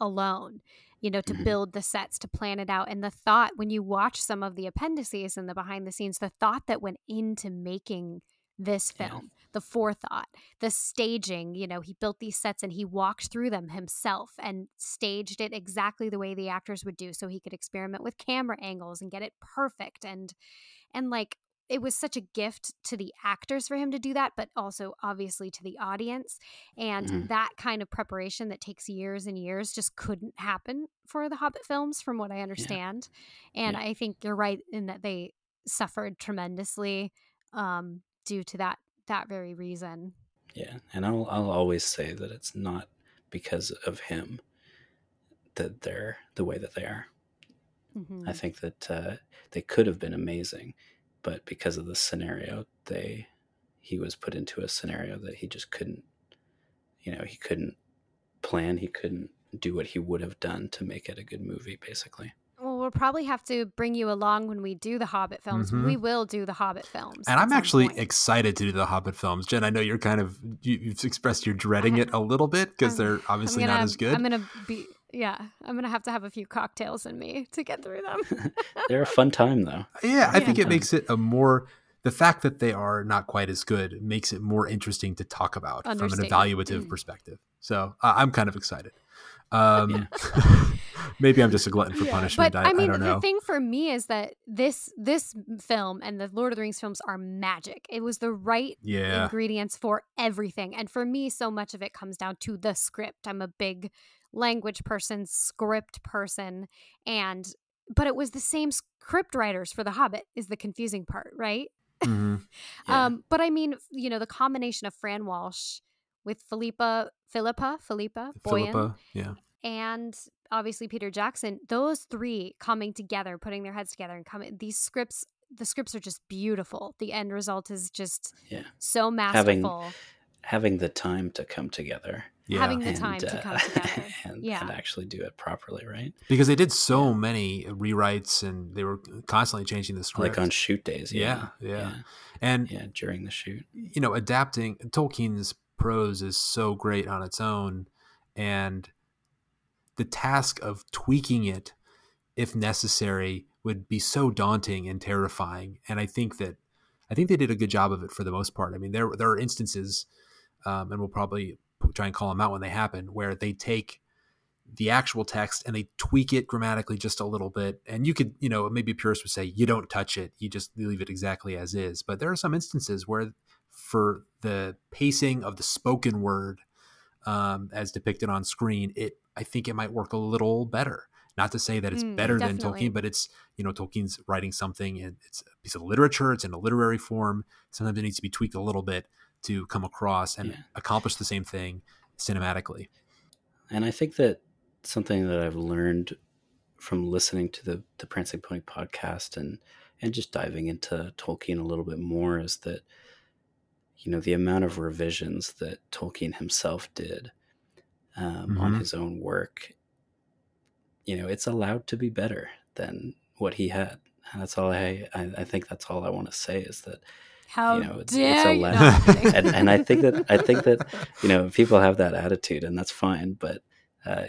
alone. You know, to Mhm. build the sets, to plan it out, and the thought when you watch some of the appendices and the behind the scenes, the thought that went into making this Yeah. film, the forethought, the staging. You know, he built these sets and he walked through them himself and staged it exactly the way the actors would do, so he could experiment with camera angles and get it perfect and and like it was such a gift to the actors for him to do that but also obviously to the audience and Mhm. that kind of preparation that takes years and years just couldn't happen for the hobbit films from what i understand and Yeah. i think you're right in that they suffered tremendously um, due to that that very reason Yeah, and I'll I'll always say that it's not because of him that they're the way that they are. Mhm. I think that uh, they could have been amazing, but because of the scenario, they he was put into a scenario that he just couldn't, you know, he couldn't plan, he couldn't do what he would have done to make it a good movie, basically. Well, we'll probably have to bring you along when we do the Hobbit films. Mhm. We will do the Hobbit films. And I'm actually point. excited to do the Hobbit films. Jen, I know you're kind of you, you've expressed you're dreading it a little bit because they're obviously gonna, not as good. I'm gonna be yeah. I'm gonna have to have a few cocktails in me to get through them. They're a fun time though. yeah, I think Yeah. it makes it a more the fact that they are not quite as good makes it more interesting to talk about from an evaluative Mm. perspective. So uh, I'm kind of excited. Um, maybe I'm just a glutton for Yeah, punishment. But I, I, mean, I don't know. the thing for me is that this this film and the Lord of the Rings films are magic. It was the right yeah, ingredients for everything, and for me, so much of it comes down to the script. I'm a big language person, script person, and but it was the same script writers for The Hobbit. Is the confusing part, right? Mhm. Yeah. Um, but I mean, you know, the combination of Fran Walsh with Philippa, Philippa, Philippa Boyens, Philippa. Yeah, and obviously Peter Jackson, those three coming together, putting their heads together and coming these scripts the scripts are just beautiful. The end result is just Yeah. so Having- masterful. Having the time to come together yeah. Having the and, time to uh, come together. and, Yeah. and actually do it properly, right? because they did so many rewrites and they were constantly changing the script. Like on shoot days. Yeah, Yeah. yeah. Yeah. and yeah, during the shoot. you know, adapting Tolkien's prose is so great on its own, and the task of tweaking it, if necessary, would be so daunting and terrifying. And I think that I think they did a good job of it for the most part. I mean, there there are instances, um, and we'll probably try and call them out when they happen, where they take the actual text and they tweak it grammatically just a little bit. And you could, you know, maybe purists would say you don't touch it, you just leave it exactly as is. But there are some instances where, for the pacing of the spoken word, um, as depicted on screen, it I think it might work a little better. Not to say that it's Mm, better definitely. than Tolkien, but it's you know Tolkien's writing something and it's a piece of literature. It's in a literary form. Sometimes it needs to be tweaked a little bit to come across and Yeah. accomplish the same thing cinematically. And I think that something that I've learned from listening to the the Prancing Pony podcast and and just diving into Tolkien a little bit more is that you know the amount of revisions that Tolkien himself did um, on Mhm. his own work. You know, it's allowed to be better than what he had. And that's all I, I. I think that's all I want to say is that How you know, it's- it's dare a you? la- No, I'm kidding. and, and I think that I think that you know people have that attitude, and that's fine. But uh,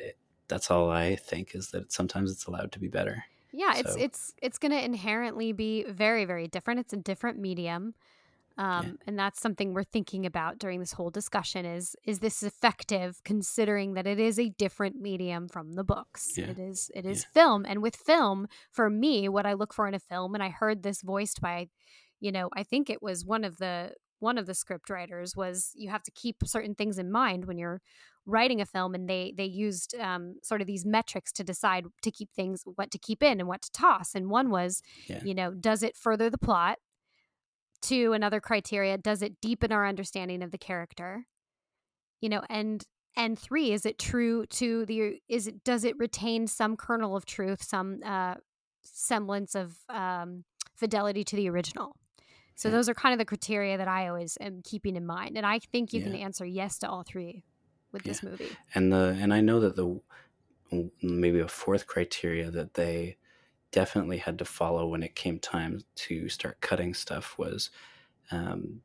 that's all I think is that sometimes it's allowed to be better. Yeah, it's it's it's going to inherently be very very different. It's a different medium. Um, and that's something we're thinking about during this whole discussion is is this effective considering that it is a different medium from the books. Yeah. it is it is film. And with film for me what i look for in a film and i heard this voiced by you know i think it was one of the one of the script writers was you have to keep certain things in mind when you're writing a film and they they used um, sort of these metrics to decide to keep things what to keep in and what to toss. And one was Yeah. you know does it further the plot two another criteria does it deepen our understanding of the character? You know and and three is it true to the is it does it retain some kernel of truth some uh semblance of um fidelity to the original? So Yeah. those are kind of the criteria that i always am keeping in mind and i think you can answer yes to all three with this movie. And the and I know that the maybe a fourth criteria that they definitely had to follow when it came time to start cutting stuff was um,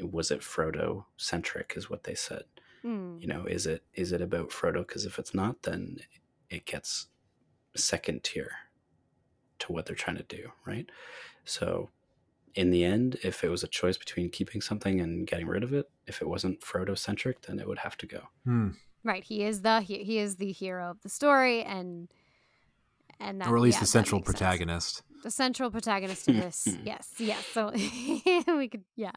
was it Frodo centric is what they said. Hmm. you know is it is it about frodo because if it's not then it gets second tier to what they're trying to do right so in the end if it was a choice between keeping something and getting rid of it if it wasn't frodo centric then it would have to go Hmm. right he is the he, he is the hero of the story and and that, or at least yeah, the central makes sense. protagonist. the central protagonist of this yes yes so we could yeah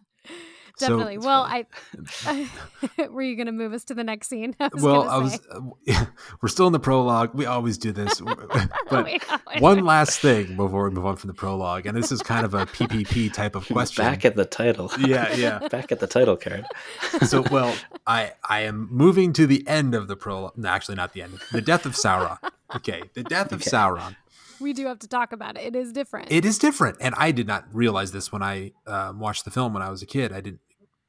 definitely That's well funny. i were you gonna move us to the next scene I was well, gonna I was. Uh, we're still in the prologue. We always do this, but Wait, wait, one last thing before we move on from the prologue, and this is kind of a PPP type of question. back at the title yeah, yeah. back at the title card So, well, I I am moving to the end of the prologue. No, actually, not the end. The death of Sauron. Okay, the death of Okay. Sauron. We do have to talk about it it is different It is different, and I did not realize this when I um, watched the film when I was a kid. I didn't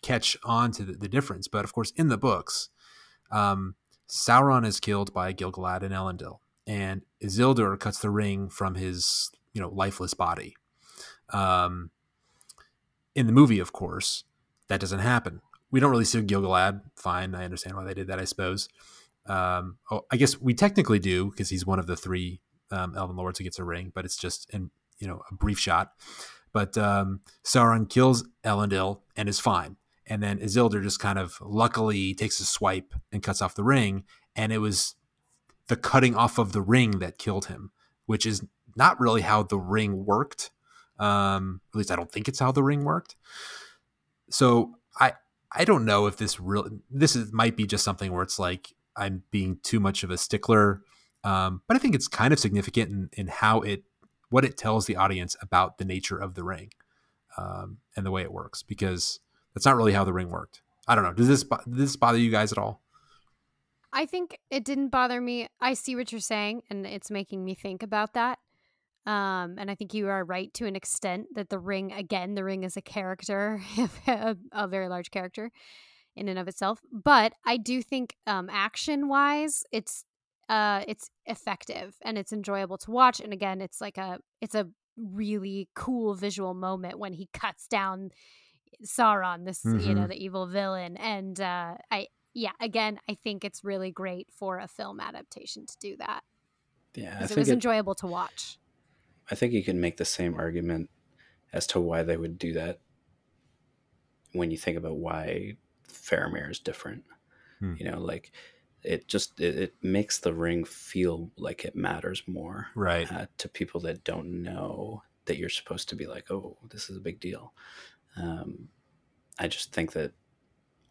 catch on to the, the difference, but of course, in the books, um, Sauron is killed by Gilgalad and Elendil, and Isildur cuts the ring from his you know lifeless body. Um, in the movie, of course, that doesn't happen. We don't really see Gilgalad. Fine, I understand why they did that. I suppose. Um, oh, I guess we technically do because he's one of the three um, Elven lords who gets a ring, but it's just in you know a brief shot. But um, Sauron kills Elendil and is fine, and then Isildur just kind of luckily takes a swipe and cuts off the ring, and it was the cutting off of the ring that killed him, which is not really how the ring worked. Um, at least I don't think it's how the ring worked. So I I don't know if this real this is might be just something where it's like I'm being too much of a stickler, um, but I think it's kind of significant in, in how it what it tells the audience about the nature of the ring um, and the way it works because that's not really how the ring worked. I don't know. Does this does this bother you guys at all? I think it didn't bother me. I see what you're saying, and it's making me think about that. Um, and I think you are right to an extent that the ring, again, the ring is a character, a, a, very large character in and of itself. But I do think, um, action wise, it's uh, it's effective and it's enjoyable to watch. And again, it's like a it's a really cool visual moment when he cuts down Sauron, this mm-hmm. you know mm-hmm. the evil villain, and uh, I yeah, again, I think it's really great for a film adaptation to do that. Yeah, it was it, enjoyable to watch. I think you can make the same argument as to why they would do that when you think about why Faramir is different. Hmm. You know, like it just it, it, makes the ring feel like it matters more, right? Uh, to people that don't know that you're supposed to be like, oh, this is a big deal. Um, I just think that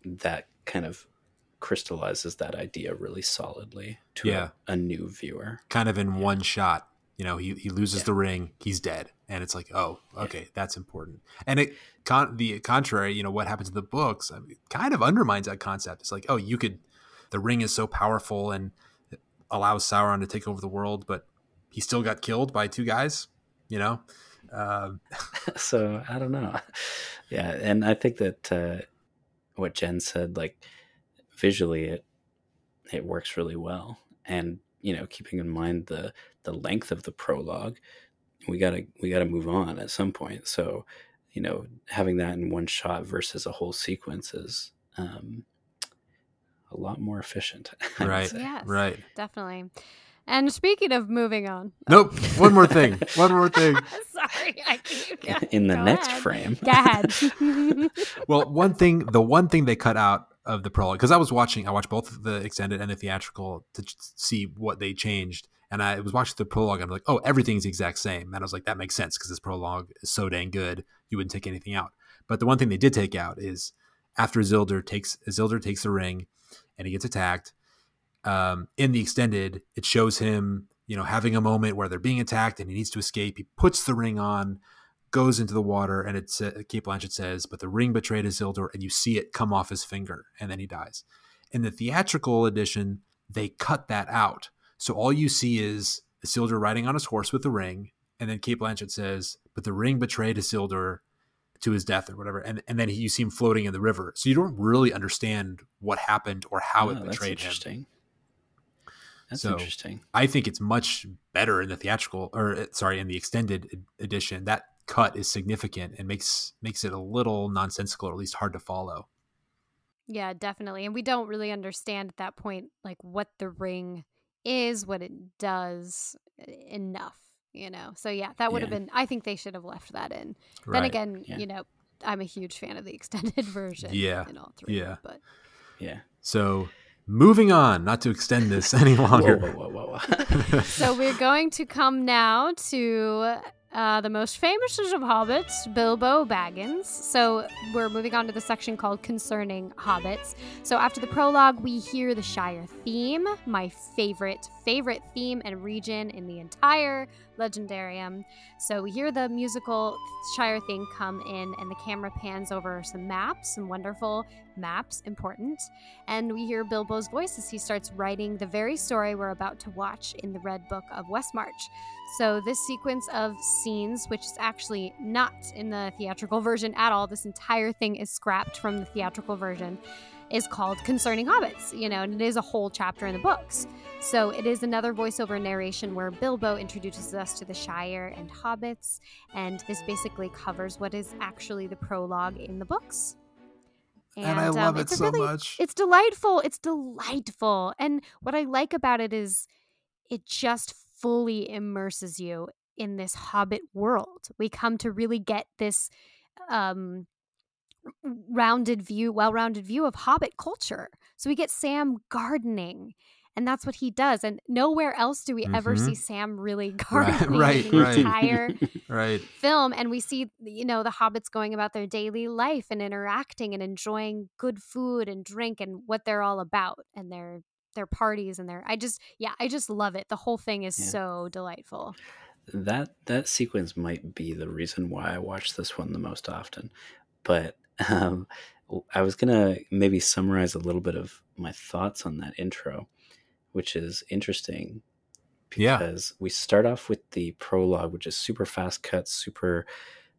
that kind of crystallizes that idea really solidly to yeah. a, a, new viewer. Kind of in yeah. one shot. You know, he, he loses yeah. the ring, he's dead. And it's like, oh, okay, that's important. And it con- the contrary, you know, what happens in the books I mean, kind of undermines that concept. It's like, oh, you could the ring is so powerful and allows Sauron to take over the world, but he still got killed by two guys, you know? Um, so I don't know. Yeah. And I think that uh, what Jen said, like, visually it it works really well and you know keeping in mind the the length of the prologue we gotta we gotta move on at some point so you know having that in one shot versus a whole sequence is um, a lot more efficient right yes, right definitely and speaking of moving on. Nope. One more thing. One more thing. Sorry. I can't. In the next ahead. frame. Go ahead. well, one thing, the one thing they cut out of the prologue because I was watching. I watched both the extended and the theatrical to see what they changed. And I was watching the prologue. And I'm like, oh, everything's the exact same. And I was like, that makes sense because this prologue is so dang good. You wouldn't take anything out. But the one thing they did take out is after Isildur takes Isildur takes the ring and he gets attacked. Um, in the extended, it shows him, you know, having a moment where they're being attacked and he needs to escape. He puts the ring on goes into the water, and it's uh, Cate Blanchett says, "But the ring betrayed Isildur," and you see it come off his finger, and then he dies. In the theatrical edition, they cut that out, so all you see is Isildur riding on his horse with the ring, and then Cate Blanchett says, "But the ring betrayed Isildur." To his death or whatever and and then he, you see him floating in the river so you don't really understand what happened or how oh, it betrayed interesting. him that's so interesting. I think it's much better in the theatrical, or uh, sorry, in the extended edition. That cut is significant and makes makes it a little nonsensical or at least hard to follow. Yeah, definitely. And we don't really understand at that point like what the ring is, what it does enough, you know. So yeah, that would yeah. have been I think they should have left that in. Right. Then again, yeah. you know, I'm a huge fan of the extended version yeah. in all three. Yeah. But yeah. So moving on, not to extend this any longer. whoa, whoa, whoa, so we're going to come now to uh, the most famous of hobbits, Bilbo Baggins. So we're moving on to the section called Concerning Hobbits. So after the prologue, we hear the Shire theme, my favorite, favorite theme and region in the entire Legendarium. So we hear the musical Shire theme come in, and the camera pans over some maps, some wonderful maps, important. And we hear Bilbo's voice as he starts writing the very story we're about to watch in the Red Book of Westmarch. So, this sequence of scenes, which is actually not in the theatrical version at all, this entire thing is scrapped from the theatrical version, is called Concerning Hobbits, you know, and it is a whole chapter in the books. So it is another voiceover narration where Bilbo introduces us to the Shire and hobbits, and this basically covers what is actually the prologue in the books. And, and I um, love it so really, much. It's delightful. It's delightful. And what I like about it is it just fully immerses you in this hobbit world. We come to really get this um rounded view, well-rounded view of hobbit culture. So we get Sam gardening and that's what he does and nowhere else do we mm-hmm. ever see sam really gardening right, the right, entire right. film and we see you know the hobbits going about their daily life and interacting and enjoying good food and drink and what they're all about and their their parties and their i just yeah i just love it the whole thing is yeah. so delightful that that sequence might be the reason why i watch this one the most often but um, I was gonna maybe summarize a little bit of my thoughts on that intro, which is interesting because yeah. we start off with the prologue, which is super fast cuts, super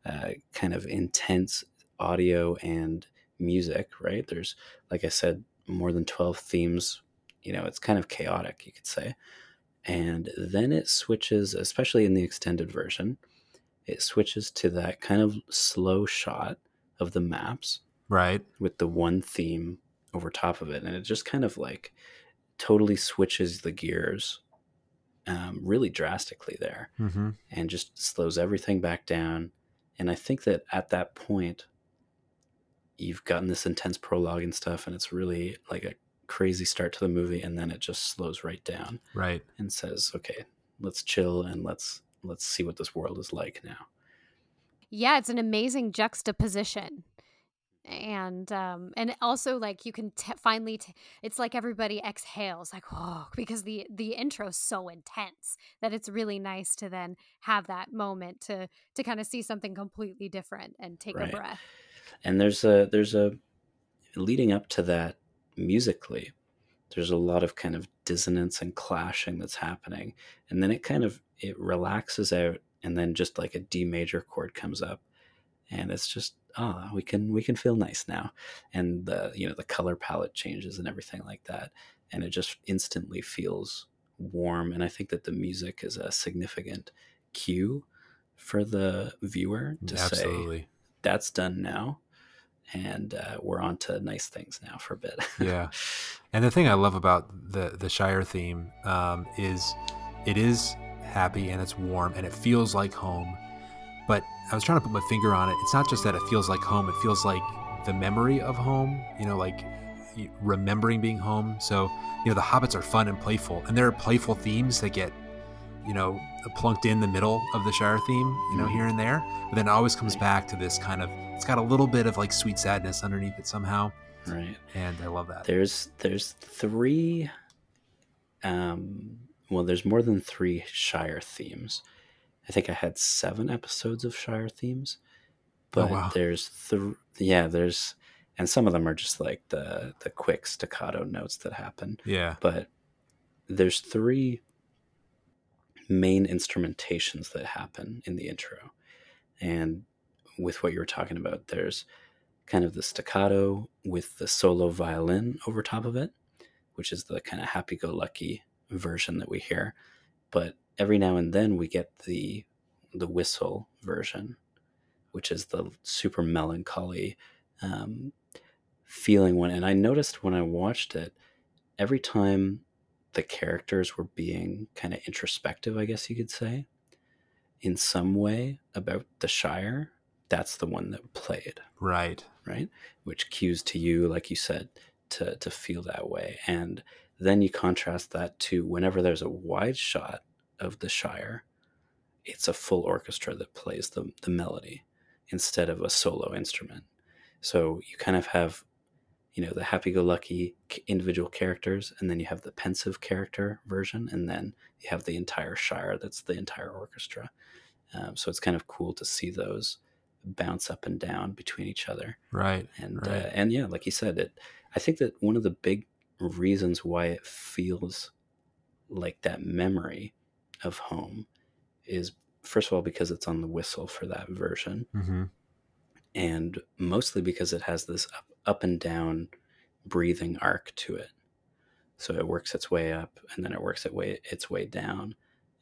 uh, kind of intense audio and music. Right? There's, like I said, more than twelve themes. You know, it's kind of chaotic, you could say. And then it switches, especially in the extended version, it switches to that kind of slow shot of the maps. Right. With the one theme over top of it. And it just kind of like totally switches the gears um, really drastically there mm-hmm. and just slows everything back down. And I think that at that point, you've gotten this intense prologue and stuff, and it's really like a crazy start to the movie, and then it just slows right down, right, and says, "Okay, let's chill and let's let's see what this world is like now." Yeah, it's an amazing juxtaposition. And um and also like you can t- finally t- it's like everybody exhales like oh because the the intro's so intense that it's really nice to then have that moment to to kind of see something completely different and take right. a breath. And there's a there's a leading up to that musically there's a lot of kind of dissonance and clashing that's happening and then it kind of it relaxes out and then just like a D major chord comes up, and it's just ah, oh, we can we can feel nice now, and the you know the color palette changes and everything like that, and it just instantly feels warm. And I think that the music is a significant cue for the viewer to Absolutely. say that's done now and uh, we're on to nice things now for a bit. yeah, and the thing I love about the the Shire theme um, is it is happy and it's warm and it feels like home. But I was trying to put my finger on it. It's not just that it feels like home, it feels like the memory of home, you know, like remembering being home. So, you know, the hobbits are fun and playful, and there are playful themes that get, you know, plunked in the middle of the Shire theme, you know, mm-hmm. here and there. But then it always comes back to this kind of, it's got a little bit of like sweet sadness underneath it somehow. Right. And I love that. There's, there's three, um, well, there's more than three Shire themes. I think I had seven episodes of Shire themes, oh, but oh, wow. there's three. Yeah, there's, and some of them are just like the the quick staccato notes that happen. Yeah, but there's three main instrumentations that happen in the intro, and with what you were talking about, there's kind of the staccato with the solo violin over top of it, which is the kind of happy-go-lucky version that we hear, but every now and then we get the the whistle version, which is the super melancholy um, feeling one. And I noticed when I watched it, every time the characters were being kind of introspective, I guess you could say, in some way about the Shire, that's the one that played. Right. Right. Which cues to you, like you said, to to feel that way. And then you contrast that to whenever there's a wide shot of the Shire, it's a full orchestra that plays the, the melody instead of a solo instrument. So you kind of have, you know, the happy go lucky individual characters, and then you have the pensive character version, and then you have the entire Shire that's the entire orchestra. Um, so it's kind of cool to see those bounce up and down between each other. Right. And right. Uh, and yeah, like you said, it. I think that one of the big reasons why it feels like that memory of home is first of all because it's on the whistle for that version mm-hmm. and mostly because it has this up, up and down breathing arc to it. So it works its way up and then it works its way its way down,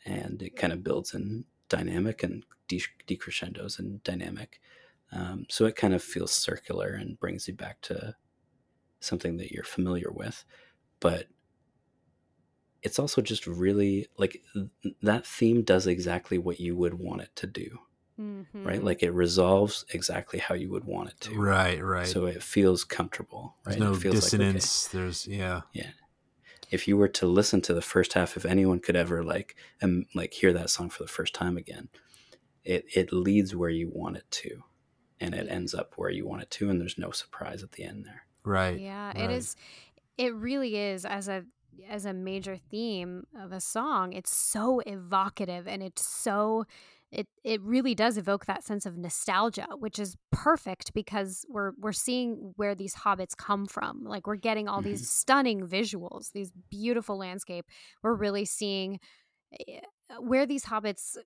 and it kind of builds in dynamic and decrescendos and dynamic. Um, so it kind of feels circular and brings you back to something that you're familiar with, but it's also just really like that theme does exactly what you would want it to do Mhm. right like it resolves exactly how you would want it to Right, right. so it feels comfortable right There's no it feels like, okay, dissonance. There's yeah. Yeah if you were to listen to the first half if anyone could ever like and like hear that song for the first time again it it leads where you want it to and it ends up where you want it to and there's no surprise at the end there Right. Yeah, right. it is. It really is as a as a major theme of a song. It's so evocative, and it's so it it really does evoke that sense of nostalgia, which is perfect because we're we're seeing where these hobbits come from. Like we're getting all these stunning visuals, these beautiful landscape. We're really seeing eh, where these hobbits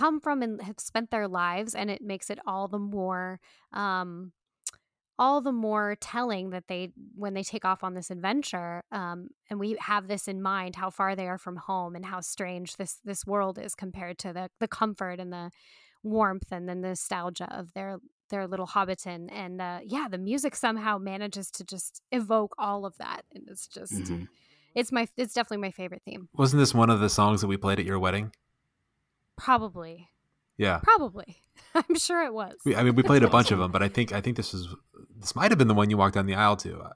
come from and have spent their lives, and it makes it all the more. Um, all the more telling that they when they take off on this adventure um, and we have this in mind how far they are from home and how strange this this world is compared to the the comfort and the warmth and the nostalgia of their their little hobbiton and uh, yeah the music somehow manages to just evoke all of that and it's just Mhm. it's my it's definitely my favorite theme Wasn't this one of the songs that we played at your wedding? Probably Yeah. probably i'm sure it was We, I mean, we played a bunch of them, but I think I think this was this might have been the one you walked down the aisle to. Uh,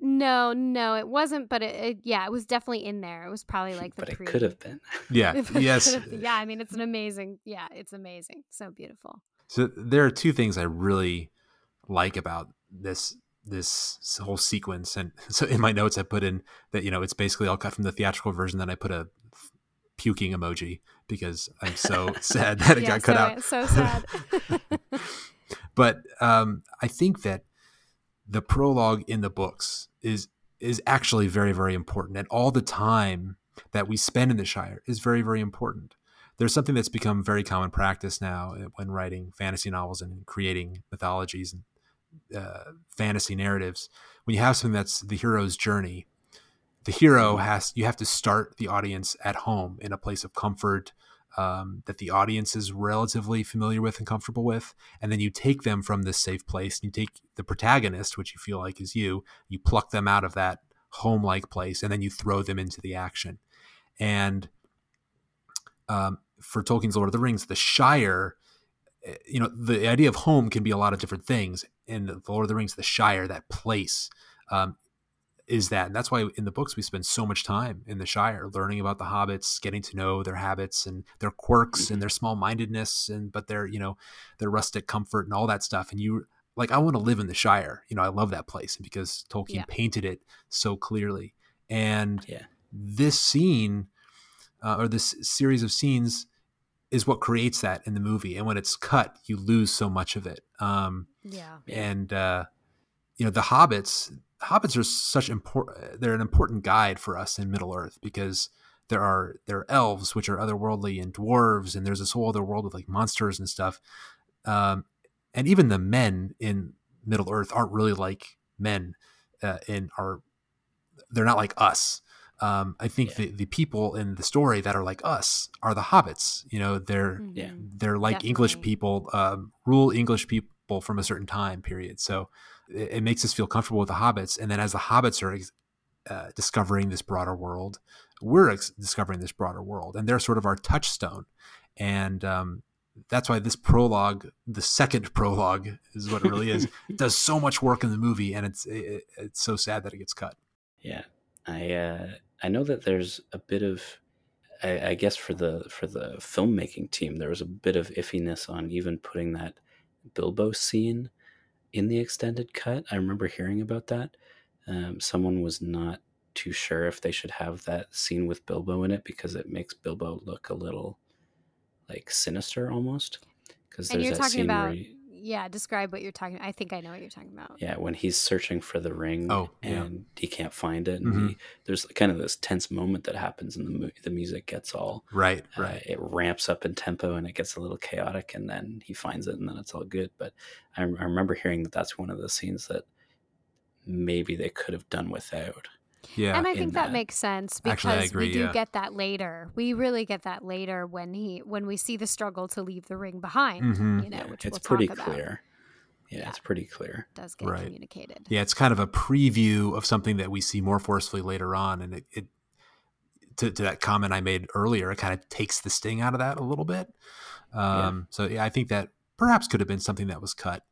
no no it wasn't but it, it yeah it was definitely in there it was probably like the but it pre could have been Yeah. Yes. could've- yeah, I mean, it's an amazing. Yeah, it's amazing. So beautiful. So there are two things I really like about this this whole sequence, and so in my notes I put in that you know it's basically all cut from the theatrical version. Then I put a puking emoji because I'm so sad that it yeah, got cut so, out. So sad. but um, I think that the prologue in the books is is actually very very important, and all the time that we spend in the Shire is very very important. There's something that's become very common practice now uh, when writing fantasy novels and creating mythologies and uh, fantasy narratives. When you have something that's the hero's journey, the hero has you have to start the audience at home in a place of comfort um, that the audience is relatively familiar with and comfortable with, and then you take them from this safe place. And you take the protagonist, which you feel like is you, you pluck them out of that home-like place, and then you throw them into the action. And um, for Tolkien's Lord of the Rings, the Shire, eh, you know, the idea of home can be a lot of different things. In the Lord of the Rings, the Shire, that place, um, is that. And that's why in the books we spend so much time in the Shire, learning about the hobbits, getting to know their habits and their quirks and their small mindedness, and but their you know their rustic comfort and all that stuff. And you like, I want to live in the Shire. You know, I love that place because Tolkien Yeah. painted it so clearly. And Yeah. this scene uh, or this series of scenes is what creates that in the movie. And when it's cut, you lose so much of it. Um, yeah. Yeah. and uh, you know the hobbits hobbits are such important they're an important guide for us in middle earth because there are there are elves which are otherworldly and dwarves and there's this whole other world with like monsters and stuff um, and even the men in middle earth aren't really like men uh, in our they're not like us um, i think Yeah. the, the people in the story that are like us are the hobbits you know they're Yeah. Mhm. they're like English people, um, rule English people from a certain time period. So it, it makes us feel comfortable with the hobbits. And then as the hobbits are uh, discovering this broader world, we're ex- discovering this broader world, and they're sort of our touchstone. And um, that's why this prologue, the second prologue, is what it really is. does so much work in the movie, and it's it, it's so sad that it gets cut. Yeah, I uh, I know that there's a bit of, I, I guess for the for the filmmaking team, there was a bit of iffiness on even putting that Bilbo scene in the extended cut. I remember hearing about that. Um, someone was not too sure if they should have that scene with Bilbo in it because it makes Bilbo look a little like sinister almost. Because there's that scene where he- Yeah, describe what you're talking. I think I know what you're talking about. yeah, when he's searching for the ring Oh, yeah. and he can't find it, and Mhm. he, there's kind of this tense moment that happens, and the mu- the music gets all Right, uh, right. it ramps up in tempo, and it gets a little chaotic, and then he finds it, and then it's all good. But I, I remember hearing that that's one of the scenes that maybe they could have done without. Yeah. and I think that. that. makes sense because Actually, agree, we do yeah. get that later. We really get that later when he when we see the struggle to leave the ring behind. Mhm. You know, Yeah, which it's we'll pretty talk clear. about. Yeah, Yeah. it's pretty clear. It Does get Right. communicated. Yeah, it's kind of a preview of something that we see more forcefully later on, and it, it to, to that comment I made earlier, it kind of takes the sting out of that a little bit. Um, So yeah, I think that perhaps could have been something that was cut,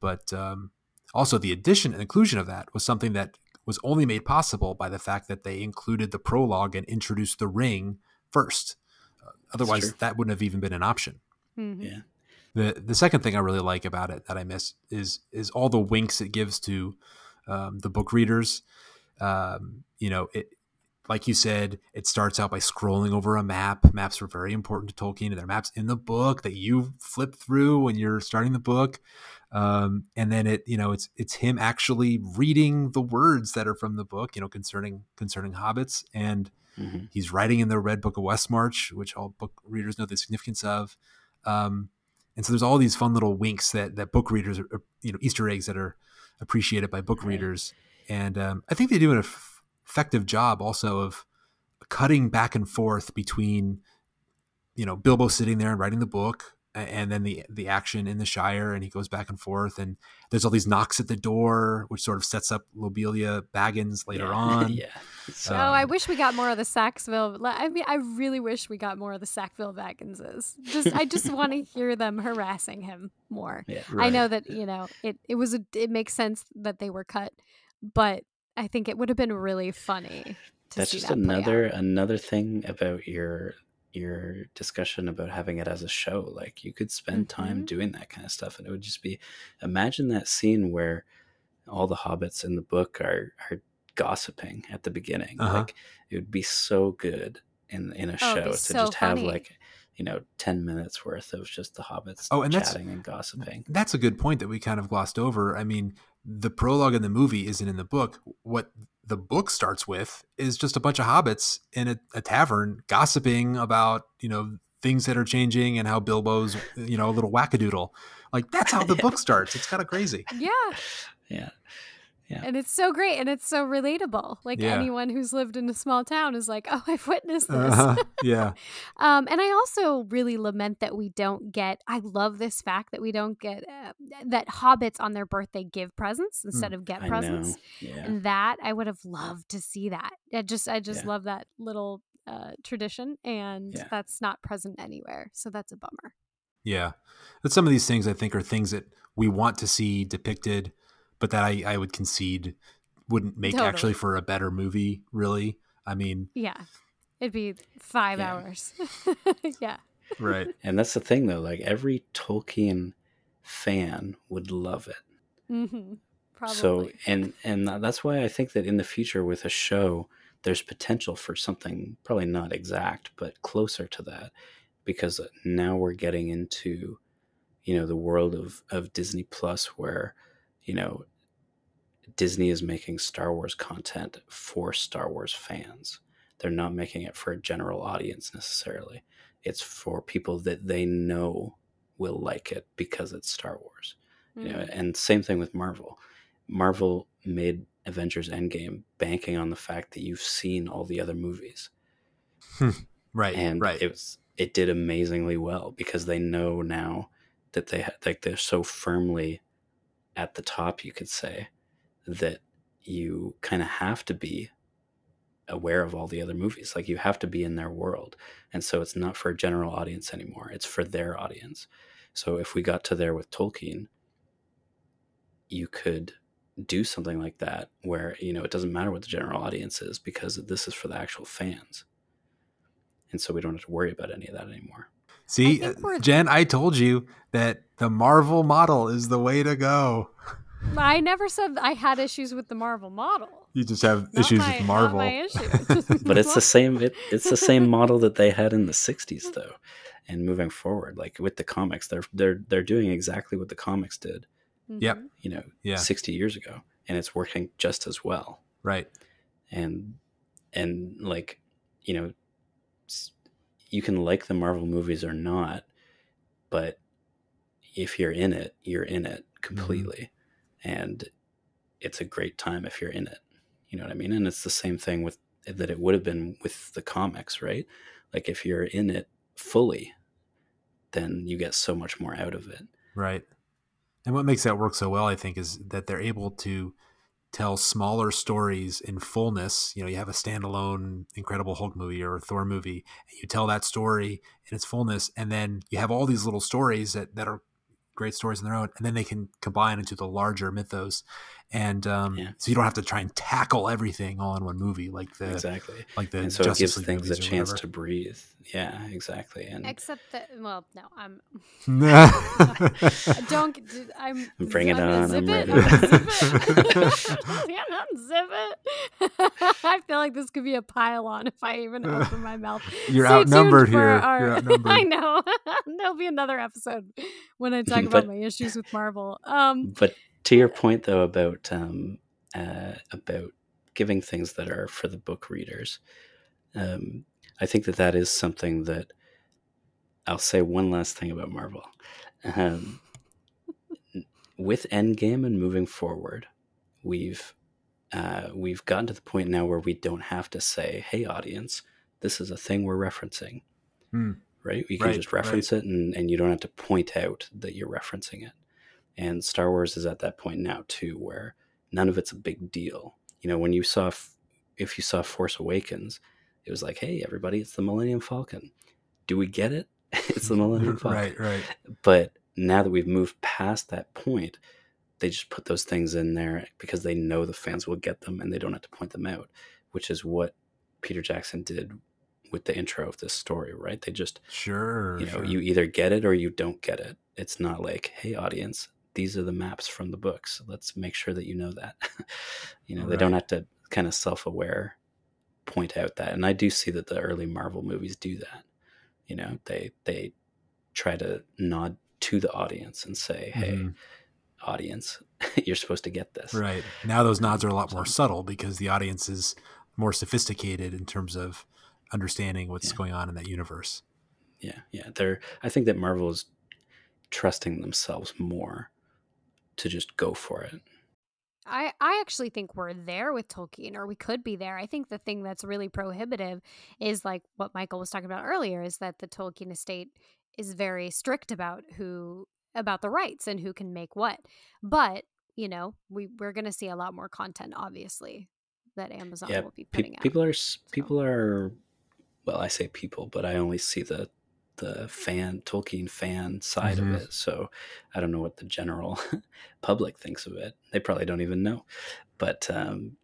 but um, also the addition and inclusion of that was something that was only made possible by the fact that they included the prologue and introduced the ring first. Uh, otherwise, that wouldn't have even been an option. Mhm. Yeah. The the second thing I really like about it that I miss is is all the winks it gives to um, the book readers. Um, you know, it like you said, it starts out by scrolling over a map. Maps are very important to Tolkien, and there are maps in the book that you flip through when you're starting the book. Um, and then it, you know, it's it's him actually reading the words that are from the book, you know, concerning concerning hobbits, and hmm He's writing in the Red Book of Westmarch, which all book readers know the significance of. Um, and so there's all these fun little winks that that book readers are, are, you know, Easter eggs that are appreciated by book Right. readers. And um, I think they do an eff- effective job also of cutting back and forth between, you know, Bilbo sitting there and writing the book, and then the the action in the Shire, and he goes back and forth, and there's all these knocks at the door, which sort of sets up Lobelia Baggins later yeah. on. yeah. So, oh, I Um, wish we got more of the Sackville. I mean, I really wish we got more of the Sackville Bagginses. Just, I just want to hear them harassing him more. yeah. I know that you know it. It was a, it makes sense that they were cut, but I think it would have been really funny to That's see just that play another out. another thing about your your discussion about having it as a show. Like you could spend time Mhm. doing that kind of stuff, and it would just be imagine that scene where all the hobbits in the book are are gossiping at the beginning. Uh-huh. Like it would be so good in in a Oh, show to so just have like you know 10 minutes worth of just the hobbits Oh, and that's- chatting and gossiping That's a good point that we kind of glossed over. I mean, the prologue in the movie isn't in the book. What the book starts with is just a bunch of hobbits in a, a tavern gossiping about, you know, things that are changing and how Bilbo's, you know, a little wackadoodle. Like that's how the Yeah. book starts. It's kind of crazy. Yeah, yeah Yeah. and it's so great and it's so relatable. Like Yeah. anyone who's lived in a small town is like, oh, I've witnessed this. Uh-huh. yeah. Um, and I also really lament that we don't get. I love this fact that we don't get uh, that hobbits on their birthday give presents instead of get Hmm. i presents. yeah And that I would have loved to see that. I just I just Yeah. love that little uh, tradition, and that's not present anywhere. So that's a bummer. Yeah. But some of these things I think are things that we want to see depicted, but that I, I would concede wouldn't make Totally. actually for a better movie, really. I mean, Yeah, it'd be five Yeah. hours. yeah, right. and that's the thing though like every tolkien fan would love it hmm probably. so and and that's why i think that in the future with a show there's potential for something probably not exact but closer to that because now we're getting into you know the world of of disney plus where you know disney is making star wars content for star wars fans they're not making it for a general audience necessarily it's for people that they know will like it because it's star wars you know Mm. and same thing with marvel marvel made avengers endgame banking on the fact that you've seen all the other movies Right. and right. it was it did amazingly well because they know now that they ha- like they're so firmly at the top you could say that you kind of have to be aware of all the other movies. Like you have to be in their world. And so it's not for a general audience anymore. It's for their audience. So if we got to there with tolkien you could do something like that where you know it doesn't matter what the general audience is because this is for the actual fans. And so we don't have to worry about any of that anymore See, I think we're- Jen, I told you that the Marvel model is the way to go. I never said I had issues with the Marvel model. You just have Not issues my- with Marvel. Not my issue. but it's the same it, it's the same model that they had in the 60s though and moving forward like with the comics they're they're they're doing exactly what the comics did Yep. Mhm. you know Yeah. 60 years ago and it's working just as well Right. and and like you know s- you can like the marvel movies or not but if you're in it you're in it mm-hmm. completely and it's a great time if you're in it. You know what I mean? And it's the same thing with that it would have been with the comics, right? Like if you're in it fully, then you get so much more out of it. Right. And what makes that work so well, I think, is that they're able to tell smaller stories in fullness. You know, you have a standalone Incredible Hulk movie or a Thor movie, and you tell that story in its fullness, and then you have all these little stories that, that are great stories in their own, and then they can combine into the larger mythos. And um, yeah. so you don't have to try and tackle everything all in one movie, like the exactly, like the and so Justice it gives League things a chance whatever. to breathe. Yeah, exactly. And Except that, well, no, I'm. Don't. Don't. I'm. Bring it I'm on, I'm it. ready. Unzip it. Unzip it. I feel like this could be a pile on if I even open my mouth. You're Stay outnumbered here. our- You're outnumbered. I know. There'll be another episode when I talk about my issues with Marvel. Um, but to your point though about um, uh, about giving things that are for the book readers, um, I think that that is something that I'll say one last thing about Marvel. Um, with Endgame and moving forward, we've uh, we've gotten to the point now where we don't have to say, "Hey, audience, this is a thing we're referencing." Hmm. Right? You can Right, just reference it, and, and you don't have to point out that you're referencing it. And Star Wars is at that point now too, where none of it's a big deal. You know, when you saw, F- if you saw Force Awakens, it was like, "Hey, everybody, it's the Millennium Falcon." Do we get it? it's the Millennium Falcon right, right. but now that we've moved past that point they just put those things in there because they know the fans will get them and they don't have to point them out which is what peter jackson did with the intro of this story right they just Sure. you know sure. you either get it or you don't get it it's not like hey audience these are the maps from the books let's make sure that you know that you know they don't have to kind of self-aware point out that and i do see that the early marvel movies do that you know they they try to nod to the audience and say hey Mhm. audience you're supposed to get this Right. Now those nods are a lot more So- subtle because the audience is more sophisticated in terms of understanding what's Yeah. going on in that universe. yeah yeah they're i think that marvel is trusting themselves more to just go for it I, I actually think we're there with Tolkien, or we could be there. I think the thing that's really prohibitive is like what Michael was talking about earlier, is that the Tolkien estate is very strict about who about the rights and who can make what. But you know, we we're going to see a lot more content, obviously, that Amazon Yeah, will be Pe- putting out. people are s- people are well i say people but i only see the the fan tolkien fan side Mhm. of it so i don't know what the general public thinks of it. They probably don't even know. But um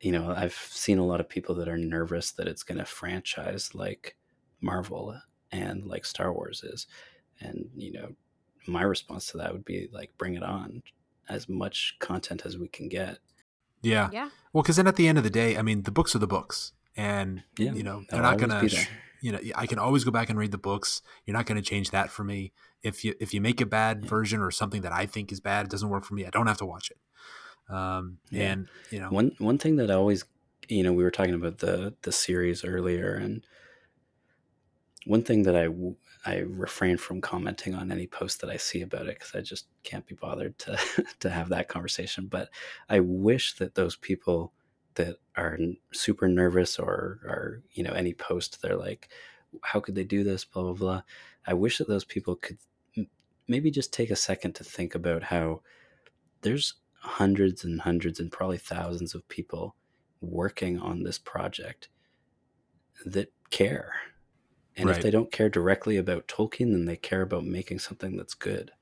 you know i've seen a lot of people that are nervous that it's going to franchise like marvel and like star wars is. And you know my response to that would be like bring it on as much content as we can get. Yeah. yeah, Well, because then at the end of the day, I mean, the books are the books, and Yeah, you know they're they'll not gonna. Be sh- there. you know, I can always go back and read the books. You're not going to change that for me. If you if you make a bad Yeah. version or something that I think is bad, it doesn't work for me. I don't have to watch it. Um, Yeah. and you know, One one thing that I always, you know, we were talking about the the series earlier, and one thing that i i refrain from commenting on any post that I see about it because I just can't be bothered to to have that conversation. But I wish that those people that are super nervous or or you know any post they're like, how could they do this? Blah blah blah. I wish that those people could maybe just take a second to think about how there's hundreds and hundreds and probably thousands of people working on this project that care. And Right. if they don't care directly about Tolkien, then they care about making something that's good.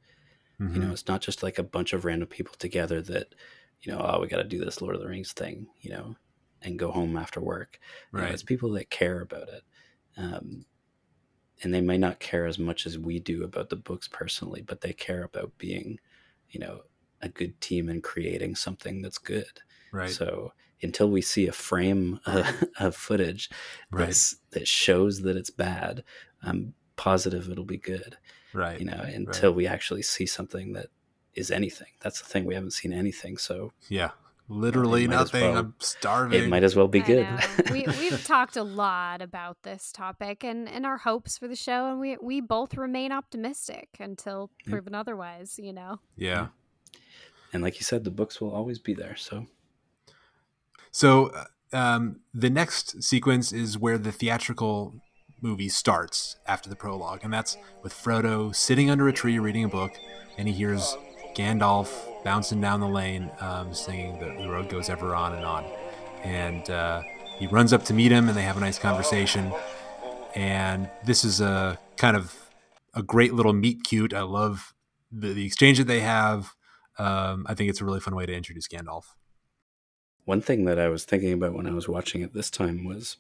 You mhm. know, it's not just like a bunch of random people together that, you know, oh, we got to do this Lord of the Rings thing, you know, and go home after work. You know, right, it's people that care about it. Um, and they may not care as much as we do about the books personally, but they care about being, you know, a good team and creating something that's good. right, So until we see a frame uh, of footage right, that shows that it's bad, I'm positive it'll be good. right. You know, until we actually see something that is anything. That's the thing. We haven't seen anything, so Yeah, literally nothing. well- I'm starving. it might as well be I good. we we've talked a lot about this topic and and our hopes for the show, and we we both remain optimistic until Yep. proven otherwise. You know. yeah. and like you said, the books will always be there. So, so uh, um, the next sequence is where the theatrical movie starts after the prologue, and that's with Frodo sitting under a tree reading a book, and he hears Gandalf bouncing down the lane, um, singing the, "The road goes ever on and on," and uh, he runs up to meet him, and they have a nice conversation. And this is a kind of a great little meet cute. I love the, the exchange that they have. Um, I think it's a really fun way to introduce Gandalf. One thing that I was thinking about when I was watching it this time was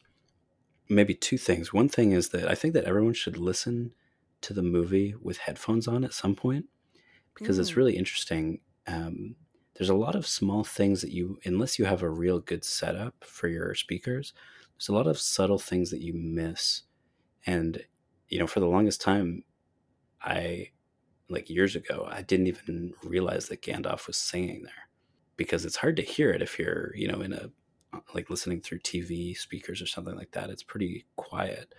maybe two things. One thing is that I think that everyone should listen to the movie with headphones on at some point because mm. it's really interesting. Um, there's a lot of small things that you, unless you have a real good setup for your speakers, there's a lot of subtle things that you miss. And, you know, for the longest time, I, like years ago, I didn't even realize that Gandalf was singing there because it's hard to hear it if you're you know in a like listening through TV speakers or something like that. It's pretty quiet,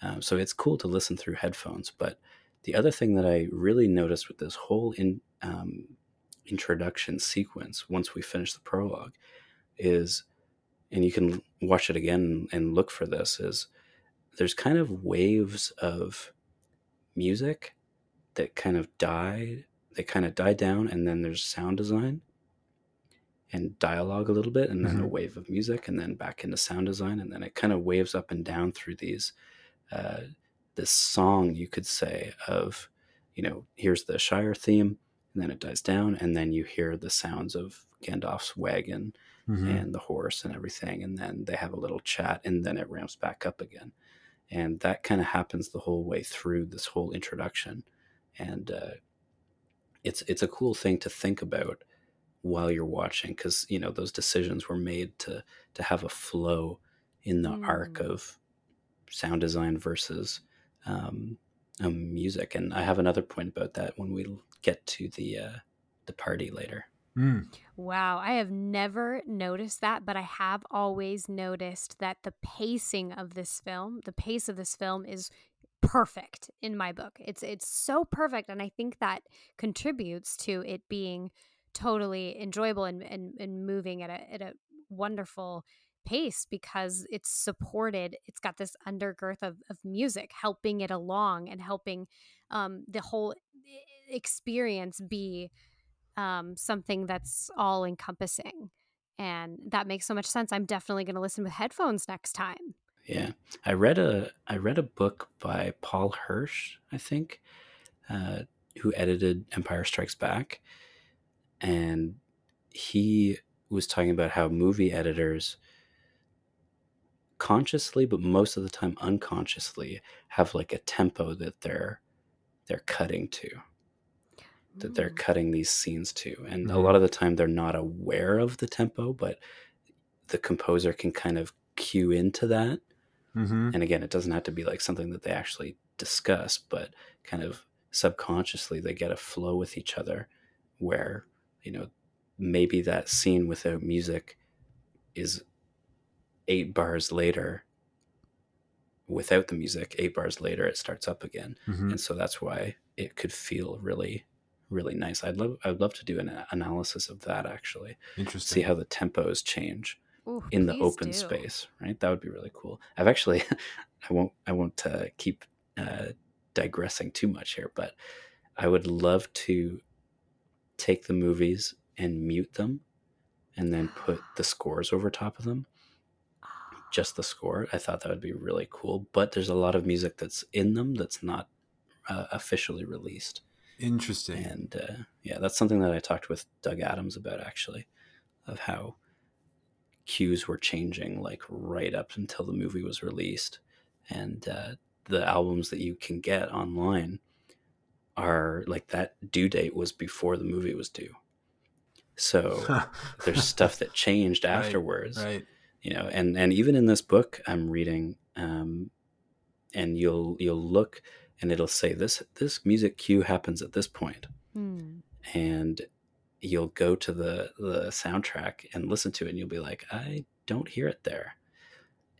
um, so it's cool to listen through headphones. But the other thing that I really noticed with this whole in um, introduction sequence, once we finish the prologue, is and you can watch it again and look for this is there's kind of waves of music that kind of die they kind of die down and then there's sound design and dialogue a little bit and then mm-hmm. a wave of music and then back into sound design and then it kind of waves up and down through these uh, this song you could say of you know here's the shire theme and then it dies down and then you hear the sounds of gandalf's wagon mm-hmm. and the horse and everything and then they have a little chat and then it ramps back up again and that kind of happens the whole way through this whole introduction and uh, it's it's a cool thing to think about while you're watching because you know those decisions were made to to have a flow in the mm. arc of sound design versus um, um, music. And i have another point about that when we get to the uh, the party later. Mm. wow i have never noticed that but i have always noticed that the pacing of this film the pace of this film is perfect in my book. It's it's so perfect and i think that contributes to it being totally enjoyable and, and, and moving at a, at a wonderful pace because it's supported it's got this undergirth of, of music helping it along and helping um, the whole experience be um, something that's all encompassing and that makes so much sense. I'm definitely going to listen with headphones next time. Yeah. I read a i read a book by paul hirsch i think uh, who edited empire strikes back. And he was talking about how movie editors consciously but most of the time unconsciously have like a tempo that they're they're cutting to that they're mm. cutting these scenes to and mm-hmm. a lot of the time they're not aware of the tempo but the composer can kind of cue into that mm-hmm. and again it doesn't have to be like something that they actually discuss but kind of subconsciously they get a flow with each other where you know, maybe that scene without music is eight bars later without the music eight bars later it starts up again. Mm-hmm. and so that's why it could feel really really nice. I'd love i'd love to do an analysis of that actually interesting. see how the tempos change Ooh, in the open do. space right? That would be really cool. I've actually i won't i won't uh, keep uh, digressing too much here but i would love to take the movies and mute them and then put the scores over top of them just the score i thought that would be really cool but there's a lot of music that's in them that's not uh, officially released interesting and uh, yeah that's something that i talked with doug adams about actually of how cues were changing like right up until the movie was released and uh, the albums that you can get online are like that due date was before the movie was due. So there's stuff that changed afterwards. Right, right. You know, and and even in this book I'm reading, um, and you'll you'll look and it'll say this this music cue happens at this point. Hmm. And you'll go to the the soundtrack and listen to it and you'll be like, I don't hear it there.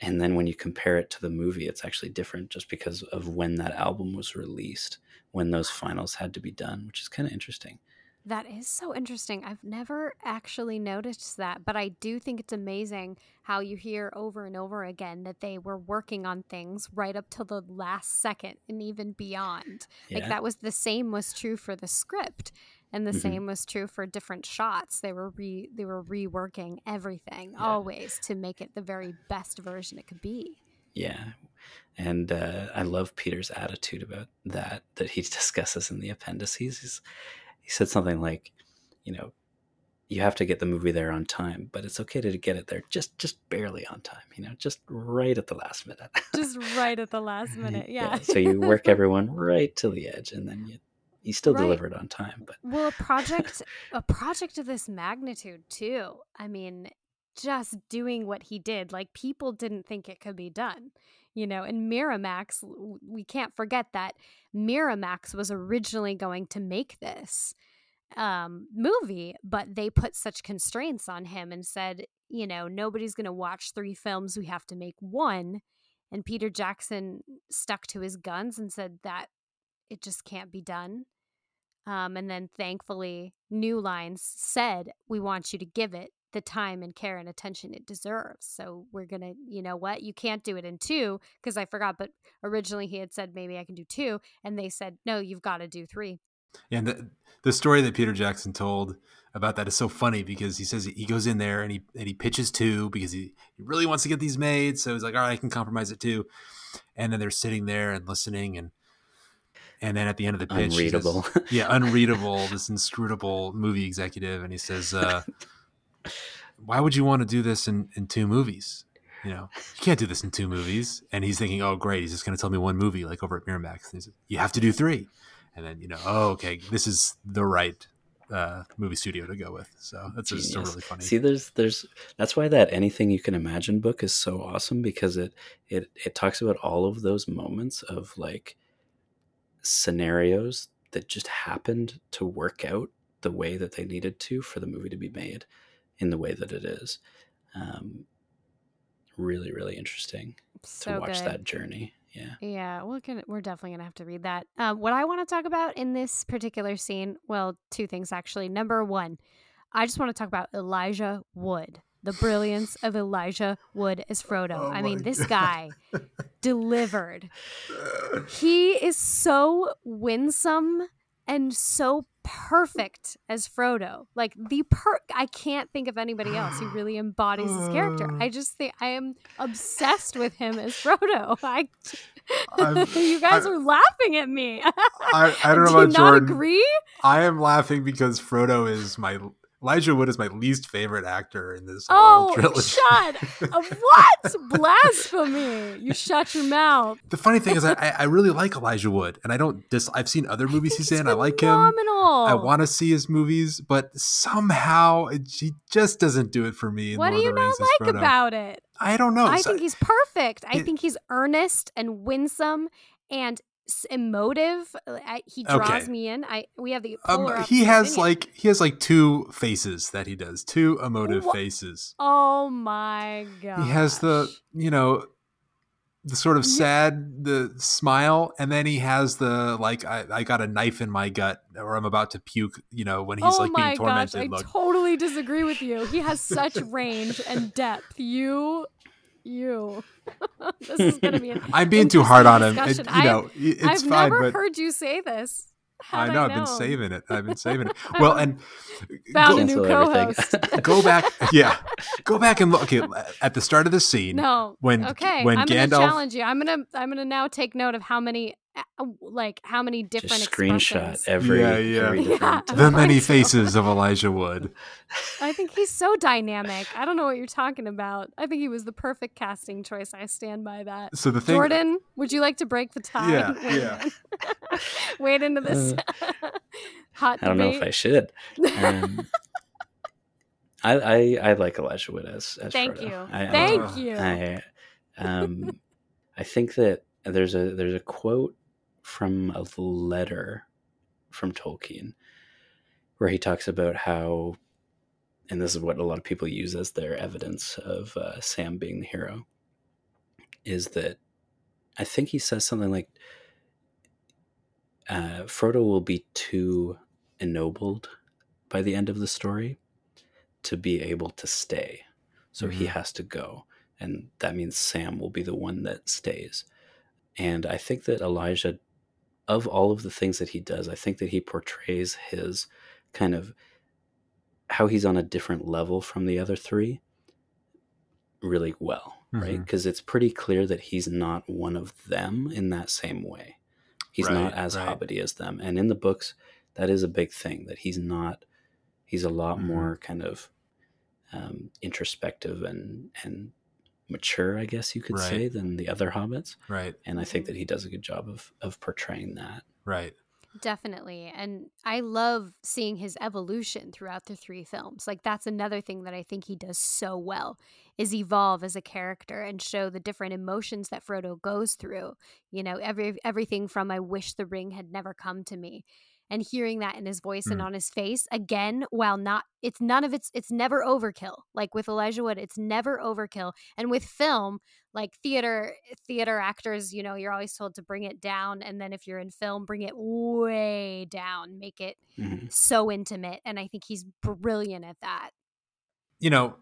And then when you compare it to the movie, it's actually different just because of when that album was released when those finals had to be done, which is kind of interesting. That is so interesting. I've never actually noticed that, but I do think it's amazing how you hear over and over again that they were working on things right up till the last second and even beyond. Yeah. Like that was the same was true for the script and the mm-hmm. same was true for different shots. They were re they were reworking everything yeah. always to make it the very best version it could be. Yeah. And uh, I love Peter's attitude about that that he discusses in the appendices. He's, he said something like, you know, you have to get the movie there on time, but it's okay to get it there just just barely on time, you know, just right at the last minute. just right at the last minute, yeah. yeah. So you work everyone right to the edge, and then you you still right. it on time. But well, a project a project of this magnitude too. I mean, just doing what he did, like people didn't think it could be done you know and miramax we can't forget that miramax was originally going to make this um, movie but they put such constraints on him and said you know nobody's going to watch three films we have to make one and peter jackson stuck to his guns and said that it just can't be done um, and then thankfully new lines said we want you to give it the time and care and attention it deserves. So we're going to, you know what, you can't do it in two because I forgot, but originally he had said maybe I can do two. And they said, no, you've got to do three. Yeah, and the, the story that Peter Jackson told about that is so funny because he says he goes in there and he and he pitches two because he, he really wants to get these made. So he's like, all right, I can compromise it too. And then they're sitting there and listening and and then at the end of the pitch, unreadable, says, yeah, unreadable, this inscrutable movie executive, and he says, uh, why would you want to do this in, in two movies? You know, you can't do this in two movies. And he's thinking, oh, great, he's just going to tell me one movie, like over at Miramax. And you have to do three. And then, you know, oh, okay, this is the right uh, movie studio to go with. So that's just really funny. See, there's, there's, that's why that anything you can imagine book is so awesome because it, it, it talks about all of those moments of like scenarios that just happened to work out the way that they needed to for the movie to be made in the way that it is. Um, really, really interesting so to watch good. that journey. Yeah. Yeah, we're gonna we're definitely gonna have to read that. Um, what I want to talk about in this particular scene, well, two things actually. Number one, I just want to talk about Elijah Wood, the brilliance of Elijah Wood as Frodo. Oh I mean, this God. guy delivered. He is so winsome and so perfect as Frodo. Like the per I can't think of anybody else who really embodies his character. I mm. just think I am obsessed with him as Frodo. I you guys I, are laughing at me. I, I don't know about you Jordan. agree? I am laughing because Frodo is my Elijah Wood is my least favorite actor in this oh, trilogy. shut! what blasphemy! You shut your mouth. The funny thing is, I, I really like Elijah Wood, and I don't. Dis, I've seen other movies he's, in. I like him. I want to see his movies, but somehow it, he just doesn't do it for me. What do you not like about it? I don't know. I so, think he's perfect. I it, think he's earnest and winsome and emotive. Uh, I, he draws okay. me in. I we have the um, he has like he has like two faces that he does two emotive faces. Oh my god! He has the you know the sort of sad the smile and then he has the like I, I got a knife in my gut or i'm about to puke you know when he's oh like being tormented gosh, i totally disagree with you he has such range and depth you you. this is going to be. An I'm being too hard on him. It, you know, it's I've fine. never but heard you say this. I know, I have been saving it. I've been saving it. Well, and found go, a new co-host. go back, yeah, go back and look. Okay, at the start of the scene, no, when okay, when I'm Gandalf gonna challenge you. I'm gonna I'm gonna now take note of how many like how many different Just screenshot every yeah yeah, every yeah the many faces of Elijah Wood. I think he's so dynamic. I don't know what you're talking about. I think he was the perfect casting choice. I stand by that. So the thing, Jordan, would you like to break the tie? Yeah, yeah. Wade into this uh, hot. I don't know if I should. Um, I, I, I like Elijah Wood as, as Thank Frodo. you. I, Thank I, you. I, um, I think that there's a there's a quote from a letter from Tolkien where he talks about how, and this is what a lot of people use as their evidence of uh, Sam being the hero, is that I think he says something like, uh, Frodo will be too ennobled by the end of the story to be able to stay. So he Mhm. has to go. And that means Sam will be the one that stays. And I think that Elijah, of all of the things that he does, I think that he portrays his kind of how he's on a different level from the other three really well, right? Mhm. Because it's pretty clear that he's not one of them in that same way. He's not as right. hobbity as them. And in the books, that is a big thing that he's not, he's a lot Mhm. more kind of um, introspective and, and mature, I guess you could Right. say, than the other hobbits. Right. And I think that he does a good job of, of portraying that. Right. Definitely. And I love seeing his evolution throughout the three films. Like that's another thing that I think he does so well is evolve as a character and show the different emotions that Frodo goes through. You know, every everything from I wish the ring had never come to me and hearing that in his voice and Mm. on his face again while not it's none of it's it's never overkill. Like with Elijah Wood, it's never overkill. And with film, like theater theater actors you know you're always told to bring it down and then if you're in film bring it way down make it Mhm. so intimate and i think he's brilliant at that You know,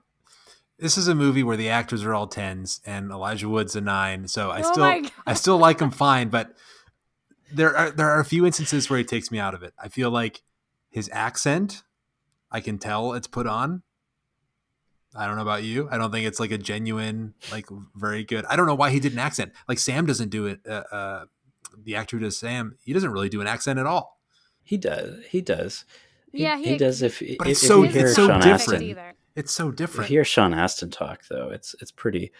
this is a movie where the actors are all tens and Elijah Wood's a nine. So I Oh still. I still like him fine, but there are there are a few instances where he takes me out of it. I feel like his accent, I can tell it's put on. I don't know about you. I don't think it's like a genuine, like very good. I don't know why he did an accent. Like Sam doesn't do it. Uh, uh, the actor who does Sam, he doesn't really do an accent at all. He does. He does. Yeah, he, he- does. If, But if, it's so- you it's so Sean different. Astin, It's so if different. you hear Sean Astin talk, though, it's it's pretty.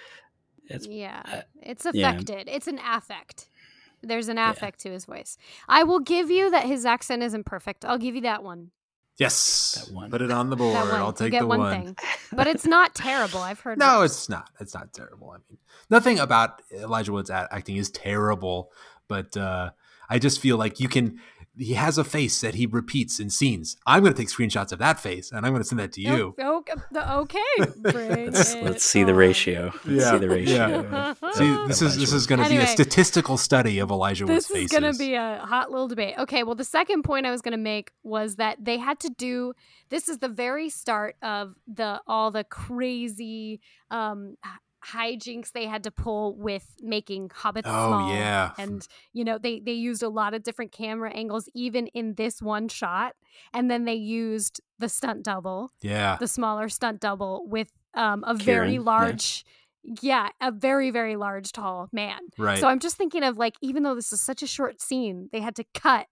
It's yeah uh, it's yeah. affected it's an affect there's an affect to his voice i will give you that his accent isn't perfect i'll give you that one yes, That one. put it on the board. that one I'll take get the one, one. thing but it's not terrible i've heard No, worse. it's not. It's not terrible. I mean, nothing about Elijah Wood's acting is terrible, but uh, I just feel like you can. He has a face that he repeats in scenes. I'm going to take screenshots of that face and I'm going to send that to you. Oh, okay let's, let's see the ratio. Let's Yeah, see the ratio. yeah. See, this is this is going to be a statistical study of Elijah Wood's this is going to be a hot little debate. Okay, well, the second point I was going to make was that they had to do this is the very start of the all the crazy um h- hijinks they had to pull with making hobbits Oh, small yeah. and you know they they used a lot of different camera angles even in this one shot and then they used the stunt double yeah, the smaller stunt double with um a very Kiran, yeah. large yeah a very very large tall man right, so I'm just thinking of like, even though this is such a short scene, they had to cut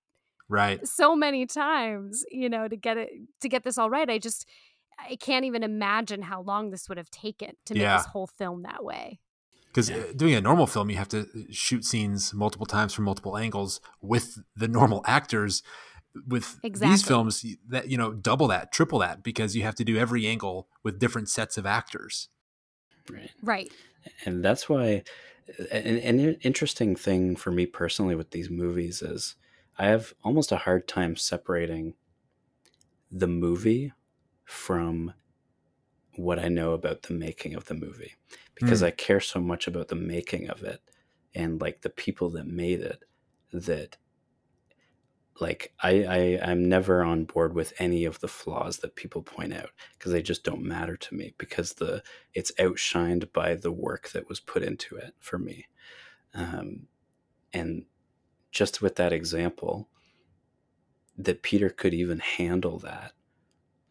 right. so many times, you know, to get it to get this all right. I just I can't even imagine how long this would have taken to make Yeah. this whole film that way. Because Yeah. Uh, doing a normal film, you have to uh, shoot scenes multiple times from multiple angles with the normal actors. With Exactly. these films, that you know, double that, triple that, because you have to do every angle with different sets of actors. Right. Right. and that's why uh, an, an interesting thing for me personally with these movies is i have almost a hard time separating the movie from what i know about the making of the movie because Hmm. i care so much about the making of it and like the people that made it that like I, I i'm never on board with any of the flaws that people point out because they just don't matter to me because the it's outshined by the work that was put into it for me um, and just with that example that peter could even handle that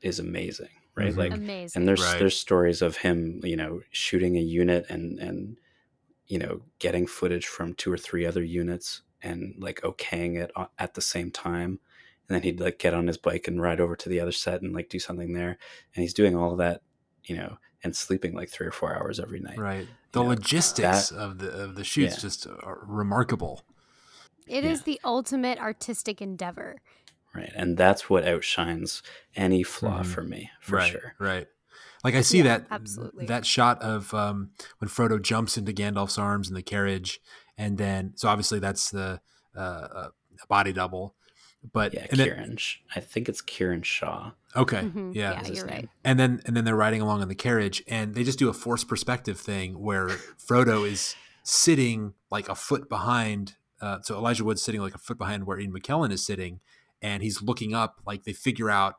is amazing right Mhm. like Amazing. and there's Right. there's stories of him you know shooting a unit and and you know getting footage from two or three other units and like okaying it at the same time and then he'd like get on his bike and ride over to the other set and like do something there and he's doing all of that you know and sleeping like three or four hours every night Right. The know, logistics that- of the of the shoots Yeah. just are remarkable. It yeah. is the ultimate artistic endeavor. Right and that's what outshines any flaw Mhm. for me for right. sure Right. Like I see Yeah, that absolutely. that shot of um, when Frodo jumps into Gandalf's arms in the carriage, and then so obviously that's the uh, uh, body double, but yeah and then, i think it's Kiran Shah okay, Mhm. yeah, Yeah, you're name. right. and then and then they're riding along in the carriage, and they just do a forced perspective thing where Frodo is sitting like a foot behind. Uh, so Elijah Wood's sitting like a foot behind where Ian McKellen is sitting, and he's looking up. Like they figure out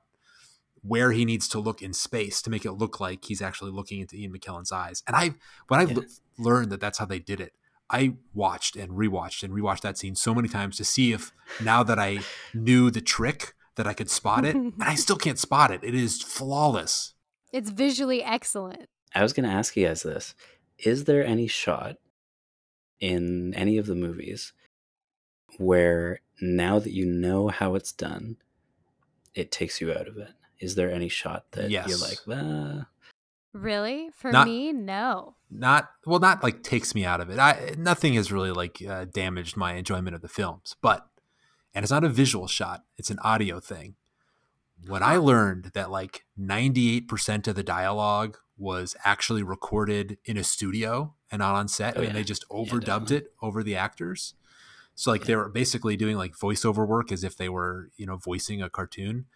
where he needs to look in space to make it look like he's actually looking into Ian McKellen's eyes. And I when I Yeah. l- learned that that's how they did it, I watched and rewatched and rewatched that scene so many times to see if now that I knew the trick that I could spot it. and I still can't spot it. It is flawless. It's visually excellent. I was going to ask you guys this: Is there any shot in any of the movies where now that you know how it's done, it takes you out of it? Is there any shot that you're like, ah, Really? For Not- me, no. Not well, not like takes me out of it. I nothing has really like uh, damaged my enjoyment of the films, but and it's not a visual shot; it's an audio thing. When I learned that like ninety eight percent of the dialogue was actually recorded in a studio and not on set, Oh, and yeah. they just overdubbed definitely. it over the actors. So like they were basically doing like voiceover work as if they were you know voicing a cartoon.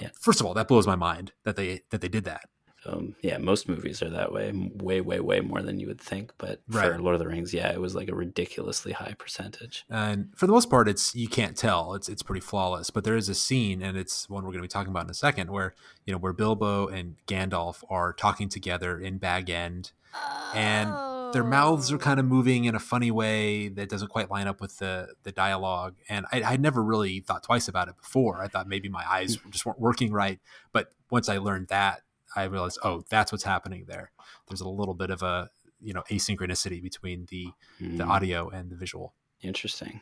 Yeah. First of all, that blows my mind that they that they did that. um, yeah, most movies are that way, way, way, way more than you would think. But for Lord of the Rings, yeah, it was like a ridiculously high percentage. and for the most part it's you can't tell it's it's pretty flawless but there is a scene and it's one we're going to be talking about in a second where you know where bilbo and gandalf are talking together in bag end and their mouths are kind of moving in a funny way that doesn't quite line up with the the dialogue and i i never really thought twice about it before. I thought maybe my eyes just weren't working right but once i learned that i realized oh that's what's happening there. There's a little bit of a you know asynchronicity between the the Mm, audio and the visual. Interesting.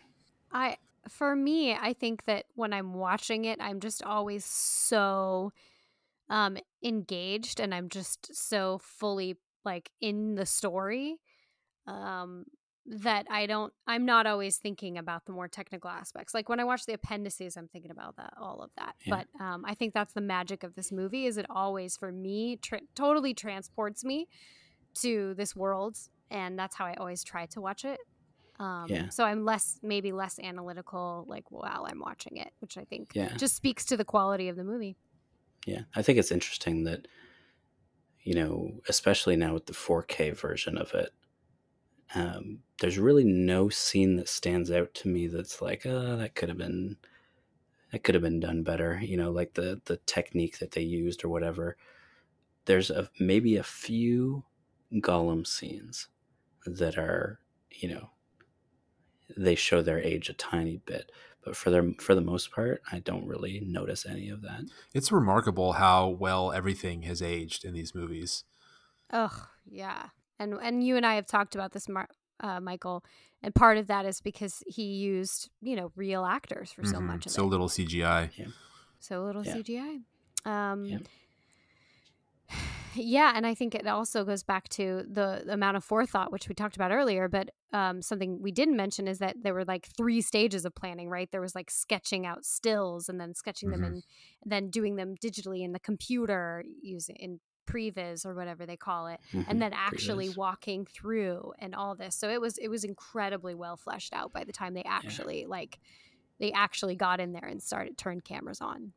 I for me, I think that when I'm watching it, I'm just always so um engaged and I'm just so fully like in the story um that I don't I'm not always thinking about the more technical aspects. Like when I watch the appendices, I'm thinking about that all of that. Yeah. But um I think that's the magic of this movie is it always for me tra- totally transports me to this world and that's how I always try to watch it. Um, Yeah. So I'm less, maybe less analytical, like while I'm watching it, which I think Yeah. just speaks to the quality of the movie. Yeah, I think it's interesting that, you know, especially now with the 4K version of it, um, there's really no scene that stands out to me that's like, uh, that could have been, that could have been done better. You know, like the the technique that they used or whatever. There's a maybe a few Gollum scenes that are, you know, they show their age a tiny bit, but for their for the most part, I don't really notice any of that. It's remarkable how well everything has aged in these movies. Ugh, yeah. And and you and I have talked about this, Mar- uh, Michael, and part of that is because he used, you know, real actors for so Mhm. much of so it. little CGI. so little Yeah. CGI. Um, Yeah. Yeah, and I think it also goes back to the, the amount of forethought, which we talked about earlier. But um, something we didn't mention is that there were like three stages of planning, right? There was like sketching out stills and then sketching them Mhm. and then doing them digitally in the computer using in previs or whatever they call it Mhm. and then actually Previs. walking through and all this so it was it was incredibly well fleshed out by the time they actually like they actually got in there and started turned cameras on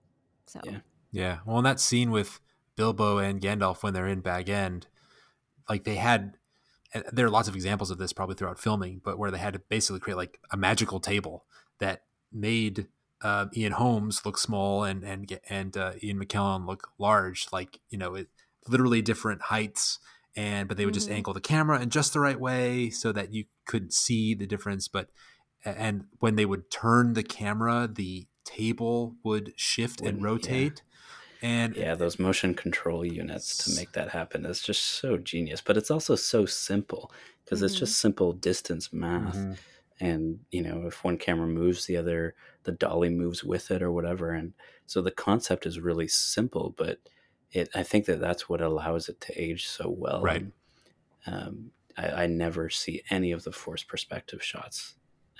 so Yeah. Yeah. Well, in that scene with Bilbo and Gandalf when they're in Bag End, like they had, there are lots of examples of this probably throughout filming, but where they had to basically create like a magical table that made uh, Ian Holmes look small and and get- and uh, Ian McKellen look large, like you know, it literally different heights. And but they would just Mhm. angle the camera in just the right way so that you could see the difference. But and when they would turn the camera, the table would shift Wouldn't- and yeah. And Yeah, those motion control units to make that happen is just so genius. But it's also so simple because it's Mhm. just simple distance math. Mhm. And, you know, if one camera moves, the other, the dolly moves with it or whatever. And so the concept is really simple, but it, I think that that's what allows it to age so well. Right. Um, I, I never see any of the forced perspective shots.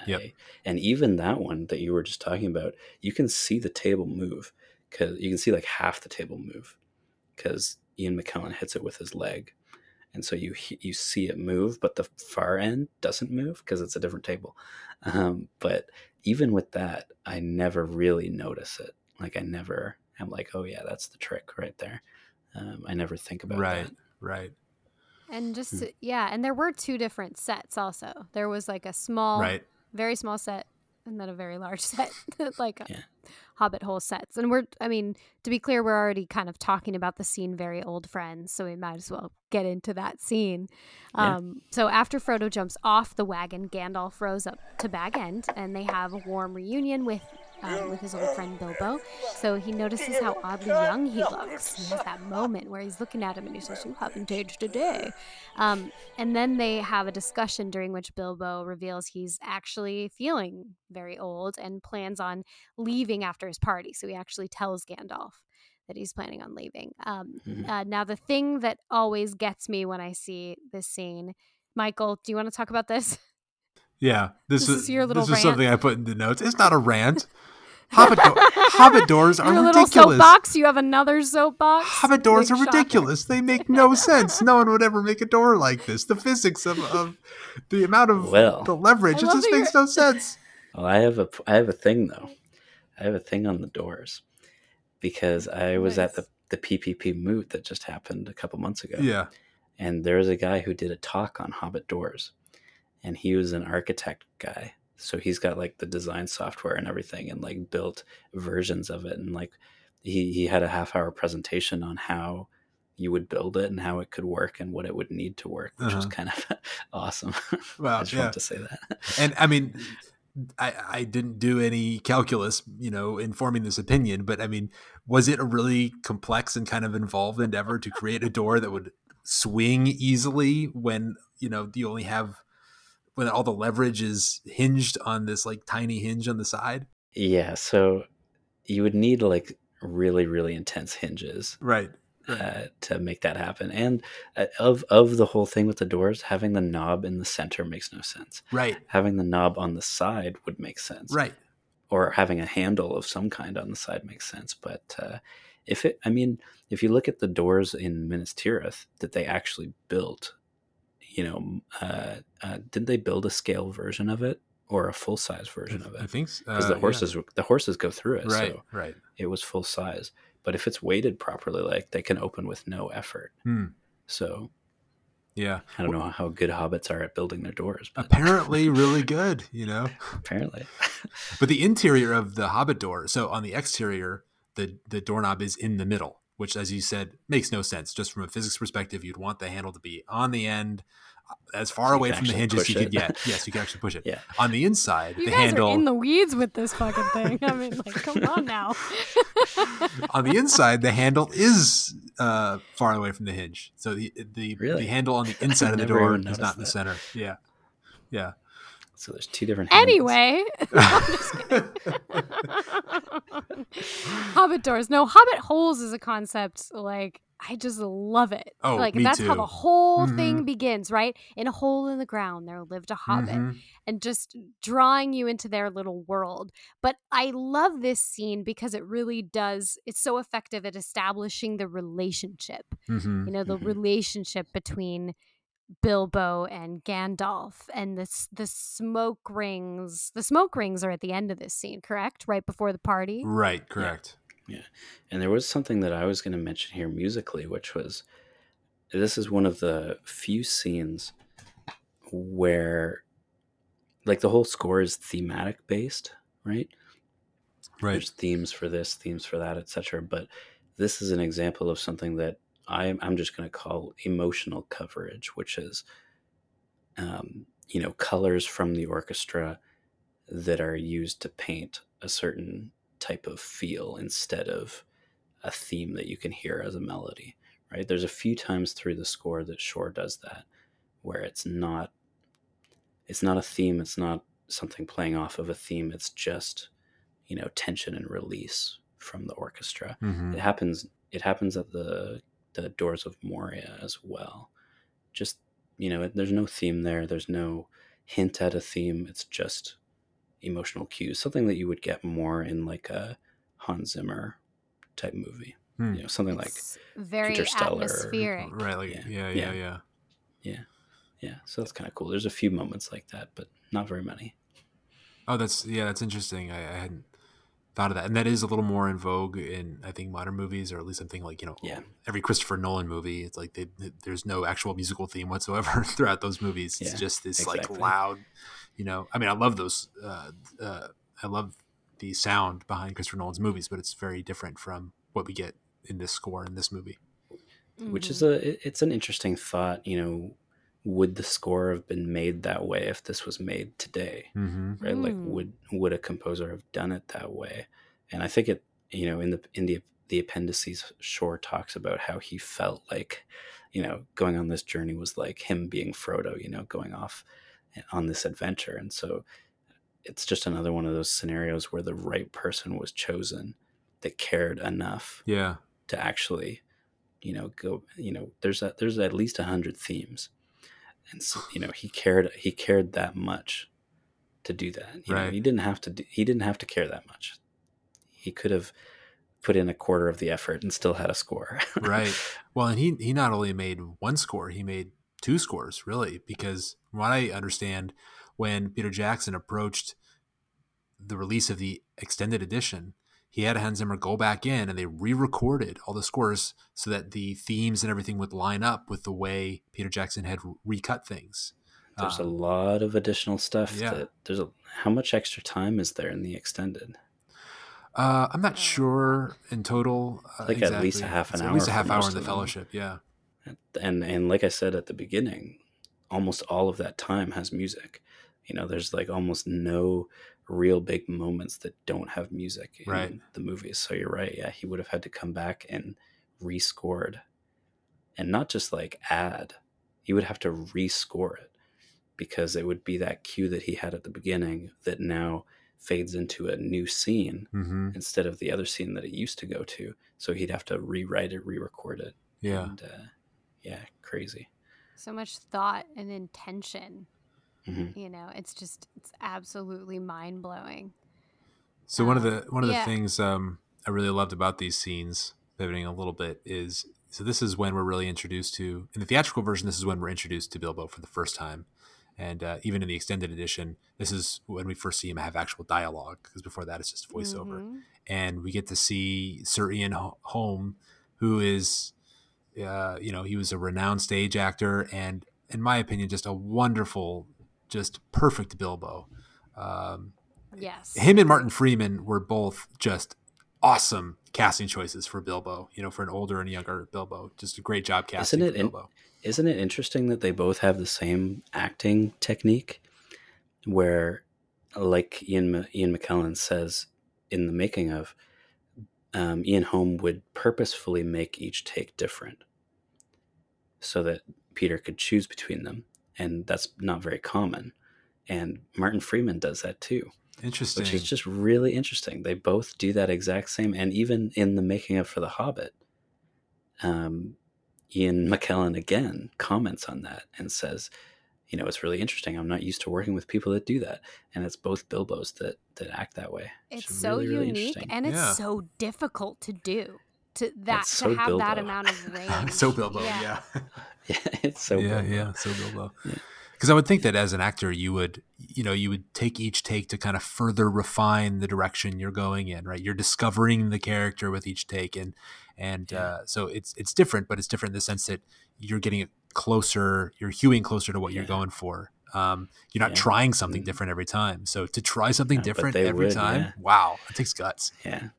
Yep. I- and even that one that you were just talking about, you can see the table move because you can see like half the table move because Ian McKellen hits it with his leg, and so you you see it move, but the far end doesn't move because it's a different table. Um, but even with that, I never really notice it. Like I never, I'm like, oh yeah, that's the trick right there. Um, I never think about right, that. right, right. and just Hmm. yeah and there were two different sets also there was like a small right. very small set and then a very large set, like Yeah. Hobbit hole sets. And we're, I mean, to be clear, we're already kind of talking about the scene "Very Old Friends," so we might as well get into that scene. Yeah. Um, so after Frodo jumps off the wagon, Gandalf rows up to Bag End, and they have a warm reunion with. Um, with his old friend Bilbo, so he notices how oddly young he looks. He has that moment where he's looking at him and he says, "You haven't aged a day." Um, and then they have a discussion during which Bilbo reveals he's actually feeling very old and plans on leaving after his party. So he actually tells Gandalf that he's planning on leaving. Um, Mhm. uh, now, the thing that always gets me when I see this scene, Michael, do you want to talk about this? Yeah, this, This is, is your little this rant. is something I put in the notes. It's not a rant. Hobbit, do- Hobbit doors are Your little ridiculous. soapbox. You have another soapbox. Hobbit doors Big are shocker. ridiculous. They make no sense. No one would ever make a door like this. The physics of, of the amount of Well. the leverage, I it just that makes no sense. Well, I have a I have a thing though. I have a thing on the doors because I was at the the PPP moot that just happened a couple months ago. Yeah. and there was a guy who did a talk on Hobbit doors, and he was an architect guy. So he's got like the design software and everything, and like built versions of it, and like he he had a half hour presentation on how you would build it and how it could work and what it would need to work, which was Uh-huh. kind of awesome. Wow, I just yeah. to say that. And I mean, I, I didn't do any calculus, you know, in forming this opinion, but I mean, was it a really complex and kind of involved endeavor to create a door that would swing easily when, you know, you only have, when all the leverage is hinged on this like tiny hinge on the side? yeah, so you would need like really really intense hinges Right. uh, to make that happen. And uh, of of the whole thing with the doors, having the knob in the center makes no sense. Right. Having the knob on the side would make sense, Right. Or having a handle of some kind on the side makes sense. But uh, if it, I mean, if you look at the doors in Minas Tirith that they actually built, you know, uh, uh, did they build a scale version of it or a full size version of it? I think so. Because Uh, the yeah. horses, the horses go through it, Right. so Right. it was full size. But if it's weighted properly, like they can open with no effort. Hmm. So Yeah. I don't know how good hobbits are at building their doors, but Apparently, really good, you know? apparently, But the interior of the Hobbit door, so on the exterior, the the doorknob is in the middle, which, as you said, makes no sense. Just from a physics perspective, you'd want the handle to be on the end, as far So away from the actually hinges you could get. Yes, you can actually push it. Yeah. On the inside, You the guys handle are in the weeds with this fucking thing. I mean, like, come on now. on the inside, the handle is uh, far away from the hinge. So the the, Really? the handle on the inside of the door is not in the center. Yeah. Yeah. so there's two different. handles. Anyway, I'm just kidding. Hobbit doors. No, Hobbit holes is a concept. Like I just love it. Oh, like me that's how the whole Mhm. thing begins, right? In a hole in the ground, there lived a hobbit, Mhm. and just drawing you into their little world. But I love this scene because it really does. It's so effective at establishing the relationship Mhm. you know the Mhm. relationship between Bilbo and Gandalf and the the smoke rings the smoke rings are at the end of this scene correct right before the party Right. Correct. And there was something that I was going to mention here musically, which was this is one of the few scenes where, like, the whole score is thematic based, right? Right. There's themes for this, themes for that, etc. But this is an example of something that I'm, I'm just going to call emotional coverage, which is, um, you know, colors from the orchestra that are used to paint a certain type of feel instead of a theme that you can hear as a melody, right? There's a few times through the score that Shore does that, where it's not, it's not a theme, it's not something playing off of a theme, it's just, you know, tension and release from the orchestra. Mhm. It happens. It happens at the the doors of Moria as well. Just you know, there's no theme there. There's no hint at a theme. It's just emotional cues. Something that you would get more in like a Hans Zimmer type movie. Hmm. You know, something like very Interstellar. atmospheric Right. Like, Yeah. yeah. Yeah. Yeah. Yeah. yeah. So that's kind of cool. There's a few moments like that, but not very many. Oh, that's yeah, that's interesting. I, I hadn't thought of that, and that is a little more in vogue in I think modern movies, or at least something like you know, Yeah. every Christopher Nolan movie. It's like they, they- there's no actual musical theme whatsoever throughout those movies. It's Yeah, just this exactly. like loud You know, I mean, I love those. Uh, uh, I love the sound behind Christopher Nolan's movies, but it's very different from what we get in this score in this movie. Which is Mm-hmm. a it's an interesting thought. You know, would the score have been made that way if this was made today? Mm-hmm. right like Mm. would would a composer have done it that way and i think it you know in the in the the appendices shore talks about how he felt like you know going on this journey was like him being frodo you know going off on this adventure and so it's just another one of those scenarios where the right person was chosen that cared enough Yeah, to actually you know go you know there's a, there's at least a hundred themes and so you know he cared he cared that much to do that you know Right. he didn't have to do, he didn't have to care that much he could have put in a quarter of the effort and still had a score right. Well, and he he not only made one score, he made two scores, really, because from what I understand, when Peter Jackson approached the release of the extended edition, he had Hans Zimmer go back in and they re-recorded all the scores so that the themes and everything would line up with the way Peter Jackson had recut things. there's a Um, lot of additional stuff yeah. that there's a how much extra time is there in the extended Uh, I'm not sure in total. Uh, Like at least a half an It's At least a hour half hour in the fellowship. Yeah. and and like I said at the beginning, almost all of that time has music. You know, there's like almost no real big moments that don't have music in Right. the movies. So you're right. Yeah, he would have had to come back and rescored, and not just like add. He would have to rescore it because it would be that cue that he had at the beginning that now fades into a new scene Mm-hmm. instead of the other scene that it used to go to. So he'd have to rewrite it, re-record it. Yeah. And, uh, yeah, crazy. So much thought and intention. Hmm You know, it's just it's absolutely mind blowing. So one of Um, the one of the yeah. things um, I really loved about these scenes, pivoting a little bit, is so this is when we're really introduced to in the theatrical version. This is when we're introduced to Bilbo for the first time, and uh, even in the extended edition, this is when we first see him have actual dialogue. Because before that, it's just voiceover, Mhm. and we get to see Sir Ian Holm, who is, uh, you know, he was a renowned stage actor, and in my opinion, just a wonderful, just perfect Bilbo. Um, Yes. him and Martin Freeman were both just awesome casting choices for Bilbo. You know, for an older and younger Bilbo, just a great job casting Isn't it for in- Bilbo. Isn't it interesting that they both have the same acting technique, where, like Ian Ian McKellen says in the making of, um, Ian Holm would purposefully make each take different, so that Peter could choose between them, and that's not very common. And Martin Freeman does that too. Interesting. which is just really interesting. They both do that exact same, and even in the making of for the Hobbit, um, Ian McKellen again comments on that and says, "You know, it's really interesting. I'm not used to working with people that do that, and it's both Bilbos that that act that way. It's It's so really, really unique interesting. and it's Yeah. so difficult to do. To that It's to so have that amount of range. so Bilbo, Yeah. yeah, Yeah, it's so yeah, Bilbo. yeah, so Bilbo. Yeah. Because I would think that as an actor, you would, you know, you would take each take to kind of further refine the direction you're going in, right? You're discovering the character with each take, and and Yeah. uh, so it's it's different, but it's different in the sense that you're getting it closer, you're hewing closer to what you're going for. Um, you're not Yeah. trying something Mm. different every time. So to try something Yeah, different every would, time, yeah. wow, it takes guts. yeah,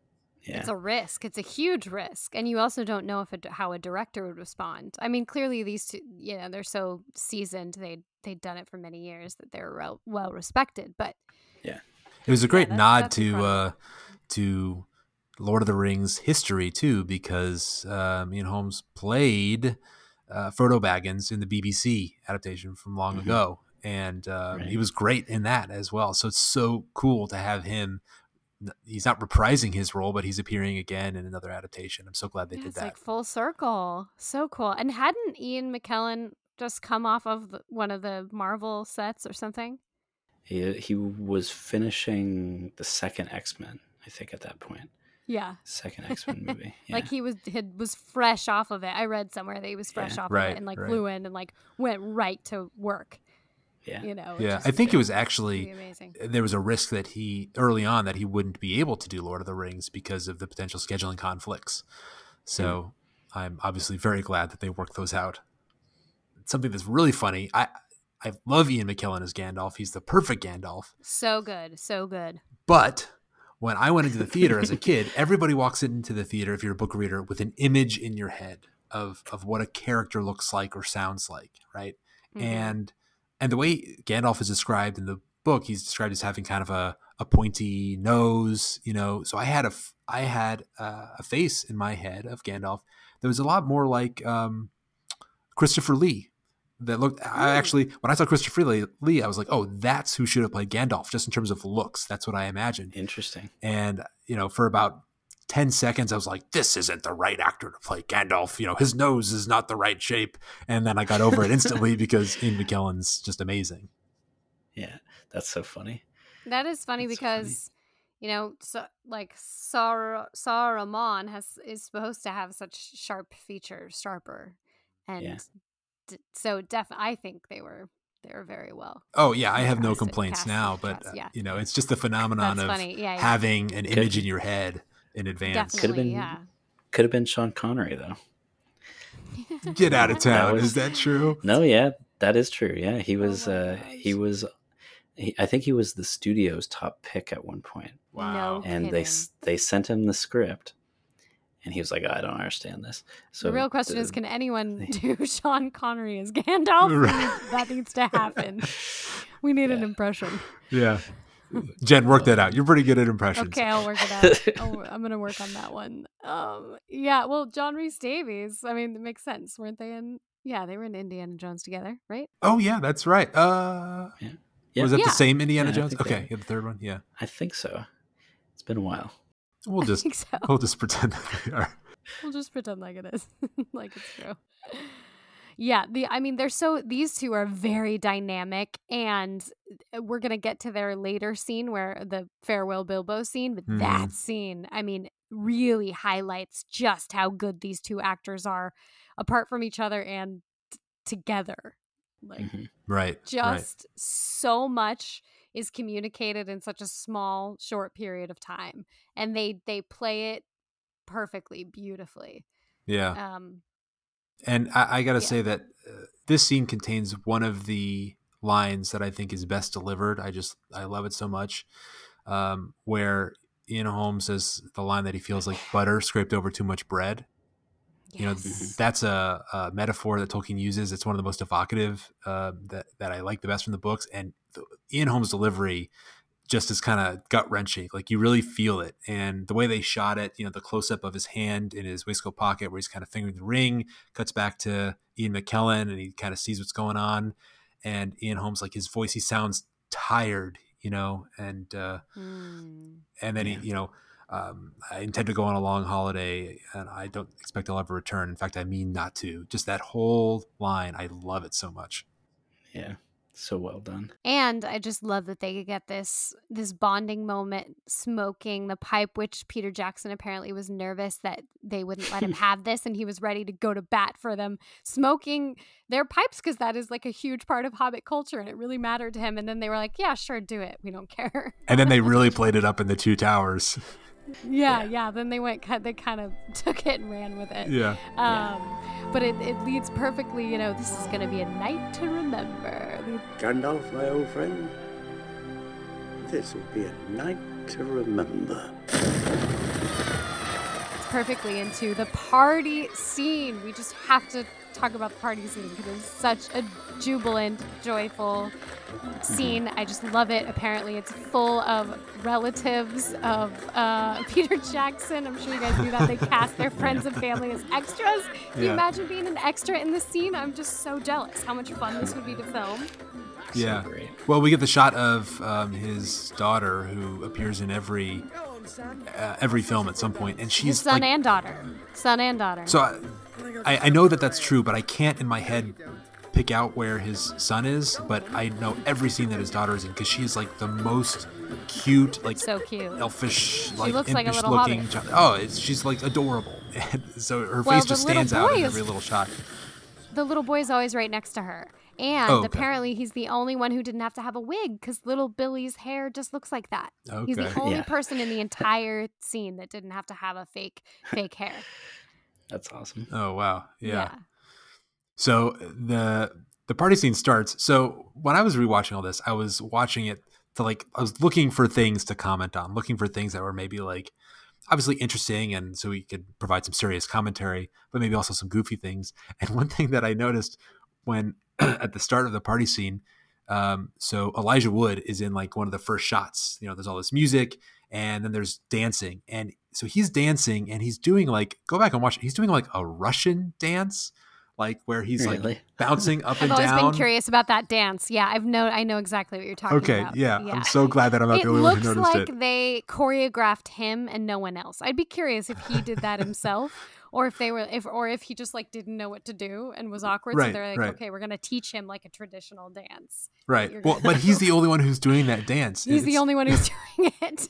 yeah. It's a risk. It's a huge risk, and you also don't know if a, how a director would respond. I mean, clearly these two, you know, they're so seasoned. They they'd done it for many years that they're well, well respected. But yeah, It was a great that's- nod to uh, to Lord of the Rings history too, because um, Ian Holmes played uh, Frodo Baggins in the BBC adaptation from long Mhm. ago, and um, he was great in that as well. So it's so cool to have him. He's not reprising his role, but he's appearing again in another adaptation. I'm so glad they yeah, did it's that. like full circle. So cool. And hadn't Ian McKellen just come off of the, one of the Marvel sets or something? He he was finishing the second X Men, I think, at that point. Yeah. Second X Men movie. Yeah. Like he was had, was fresh off of it. I read somewhere that he was fresh Yeah. off of Right, it and like right. flew in and like went right to work. Yeah. You know. yeah, I think it was actually amazing. there was a risk that he early on that he wouldn't be able to do Lord of the Rings because of the potential scheduling conflicts. So I'm obviously very glad that they worked those out. Something that's really funny. I I love Ian McKellen as Gandalf. He's the perfect Gandalf. So good, so good. But when I went into the theater as a kid, everybody walks into the theater if you're a book reader with an image in your head of of what a character looks like or sounds like, right? Mhm. And and the way Gandalf is described in the book, he's described as having kind of a a pointy nose, you know. So I had a I had uh, a face in my head of Gandalf that was a lot more like um, Christopher Lee. That looked. I actually, when I saw Christopher Lee, Lee, I was like, "Oh, that's who should have played Gandalf." Just in terms of looks, that's what I imagined. Interesting. And you know, for about ten seconds, I was like, "This isn't the right actor to play Gandalf." You know, his nose is not the right shape. And then I got over it instantly because Ian McKellen's just amazing. Yeah, that's so funny. That is funny That's funny. because you know, so, like Sar Saruman has is supposed to have such sharp features, sharper, and Yeah. d- so def. I think they were they were very well. Oh yeah, I have no complaints now, but cast, uh, yeah. you know, it's just the phenomenon That's of funny. Yeah, yeah. having an image in your head in advance. definitely. been- yeah. Could have been Sean Connery though. Get out of That town. was- Is that true? No, yeah, that is true. Yeah, he Oh was. my uh He was. He, I think he was the studio's top pick at one point, Wow. and they they sent him the script, and he was like, "I don't understand this." So the real question the- is, can anyone do Sean Connery as Gandalf? Right. that needs to happen. We need an impression. Yeah. Jen, work that out. You're pretty good at impressions. Okay, I'll work it out. I'll, I'm gonna work on that one. Um, yeah. Well, John Rhys-Davies. I mean, it makes sense, weren't they in? Yeah, they were in Indiana Jones together, right? Oh yeah, that's right. Uh Yeah. was that Yeah. the same Indiana Yeah, Jones? think they- Okay, yeah, the third one. Yeah. I think so. It's been a while. We'll I just think so. we'll just pretend that we are. We'll just pretend like it is, like it's true. Yeah, the I mean, they're so these two are very dynamic, and uh, we're gonna get to their later scene where the farewell Bilbo scene, but Mhm. that scene, I mean, really highlights just how good these two actors are, apart from each other and t- together. Like Mhm. Right. right. just so much is communicated in such a small short period of time and they they play it perfectly beautifully Yeah. um And I, I got to Yeah. say that uh, this scene contains one of the lines that I think is best delivered. I just I love it so much. Um, where Ian Holmes says the line that he feels like butter scraped over too much bread. You know, that's a, a metaphor that Tolkien uses. It's one of the most evocative uh, that that I like the best from the books. And the, Ian Holmes' delivery just is kind of gut wrenching. Like you really feel it, and the way they shot it, you know, the close up of his hand in his waistcoat pocket where he's kind of fingering the ring, cuts back to Ian McKellen, and he kind of sees what's going on. And Ian Holmes, like his voice, he sounds tired, you know, and uh, Mm. and then Yeah. he, you know, um, I intend to go on a long holiday, and I don't expect I'll ever return. In fact, I mean not to. Just that whole line, I love it so much. Yeah, so well done. and i just love that they could get this this bonding moment smoking the pipe which peter jackson apparently was nervous that they wouldn't let him have this and he was ready to go to bat for them smoking their pipes because that is like a huge part of hobbit culture and it really mattered to him and then they were like yeah sure do it we don't care And then they really played it up in the two towers. yeah, Yeah. yeah. Then they went, they kind of took it and ran with it. Yeah. Um, but it, it leads perfectly. You know, this is going to be a night to remember. Gandalf, my old friend, this will be a night to remember. It's perfectly into the party scene. We just have to talk about the party scene because it's such a jubilant, joyful scene. I just love it. Apparently, it's full of relatives of uh, Peter Jackson. I'm sure you guys knew that. They cast their friends and family as extras. Can you imagine being an extra in this scene? I'm just so jealous how much fun this would be to film. So Yeah. great. Well, we get the shot of um, his daughter, who appears in every uh, every film at some point, and His she's son like, and daughter. Son and daughter. So I, I, I know that that's true, but I can't in my head pick out where his son is. But I know every scene that his daughter is in because she is like the most cute, like so cute. elfish, like looks like a impish little looking. child. Oh, she's like adorable, so her Well, face just stands out in every little shot. the little boy's always right next to her. And Oh, okay. apparently he's the only one who didn't have to have a wig because little Billy's hair just looks like that. He's the only Yeah. person in the entire scene that didn't have to have a fake fake hair. That's awesome. Oh wow, yeah. So uh, the the party scene starts. So when I was rewatching all this, I was watching it to like I was looking for things to comment on, looking for things that were maybe like obviously interesting and so we could provide some serious commentary, but maybe also some goofy things. And one thing that I noticed when at the start of the party scene, um, so Elijah Wood is in like one of the first shots. You know, there's all this music and then there's dancing. And so he's dancing and he's doing like go back and watch it. He's doing like a Russian dance like where he's Really? like bouncing up and down. I've always been curious about that dance. Yeah, I've know I know exactly what you're talking Okay, about. Okay, yeah, I'm so glad that I'm not it the only one who looks noticed like it. they choreographed him and no one else. I'd be curious if he did that himself, or if they were, if or if he just like didn't know what to do and was awkward. Right, so they're like, right. okay, we're gonna teach him like a traditional dance. Right. Well, but he's the only one who's doing that dance. He's the only one who's doing it.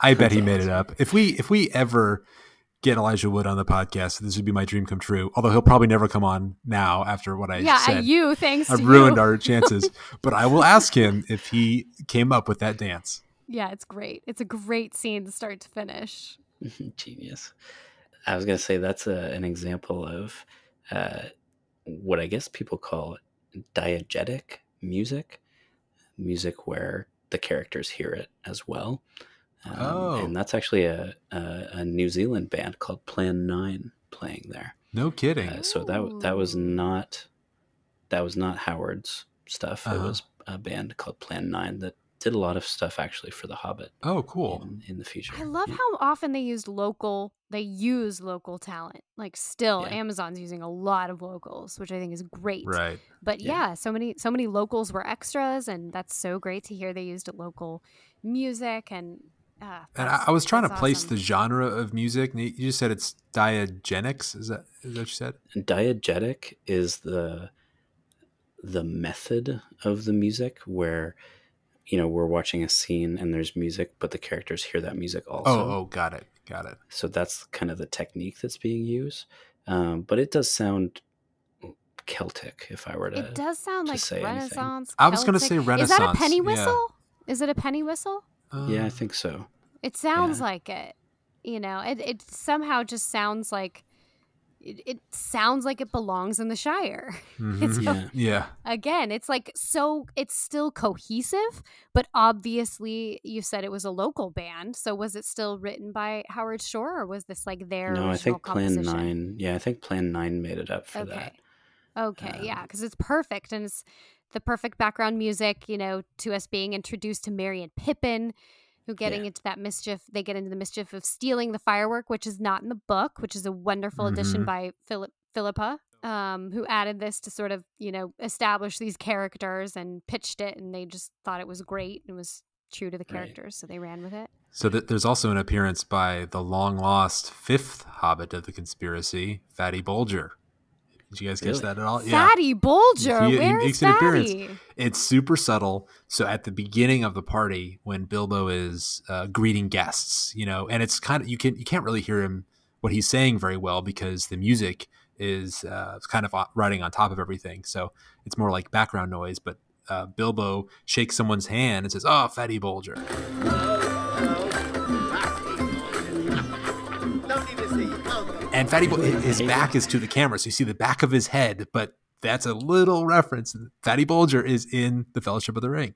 I bet he made it up. If we if we ever get Elijah Wood on the podcast, this would be my dream come true. Although he'll probably never come on now after what I said. yeah, said. you thanks I've to ruined you. our chances. But I will ask him if he came up with that dance. Yeah, it's great. It's a great scene, to start to finish. Genius. I was going to say that's a, an example of uh, what I guess people call diegetic music, music where the characters hear it as well. Um, Oh. And that's actually a, a, a New Zealand band called Plan 9 playing there. No kidding. Uh, so that that was not that was not Howard's stuff. It Uh-huh. was a band called Plan 9 that did a lot of stuff actually for The Hobbit oh, cool. in, in the future. I love Yeah. how often they used local. They use local talent. Like still, Yeah. Amazon's using a lot of locals, which I think is great. Right. But Yeah. yeah. so many so many locals were extras, and that's so great to hear. They used local music, and uh, And I, I was trying to place awesome. the genre of music. You you just said it's diagenics. Is that is that what you said? diegetic is the the method of the music where you know we're watching a scene and there's music but the characters hear that music also Oh, oh, got it, got it. so that's kind of the technique that's being used um, but it does sound celtic if i were to It does sound like say anything. Renaissance. I was gonna say renaissance Is that a Renaissance, penny yeah. whistle? Is it a penny whistle? yeah i Uh, think so It sounds Yeah. like it. You know, it it somehow just sounds like it, it sounds like it belongs in the Shire. mhm. It's yeah yeah. Again, it's like so it's still cohesive, but obviously you said it was a local band. So was it still written by Howard Shore or was this like their no i think plan 9 yeah i think plan 9 made it up for Okay. that Okay, yeah, Um, because it's perfect and it's the perfect background music, you know, to us being introduced to Merry and Pippin, who getting Yeah. into that mischief. They get into the mischief of stealing the firework, which is not in the book, which is a wonderful addition Mhm. by Philip Philippa, um, who added this to sort of you know establish these characters and pitched it, and they just thought it was great and was true to the Right. characters, so they ran with it. So th- there's also an appearance by the long lost fifth Hobbit of the conspiracy, Fatty Bolger. Did you guys catch Really? that at all? Fatty Bolger, He- he makes is an appearance. Fatty? It's super subtle. So at the beginning of the party, when Bilbo is uh, greeting guests, you know, and it's kind of you can you can't really hear him what he's saying very well because the music is uh, kind of riding on top of everything. So it's more like background noise. But uh, Bilbo shakes someone's hand and says, "Oh, Fatty Bolger." And Fatty Bul- his back is to the camera, so you see the back of his head. But that's a little reference. Fatty Bolger is in the Fellowship of the Ring.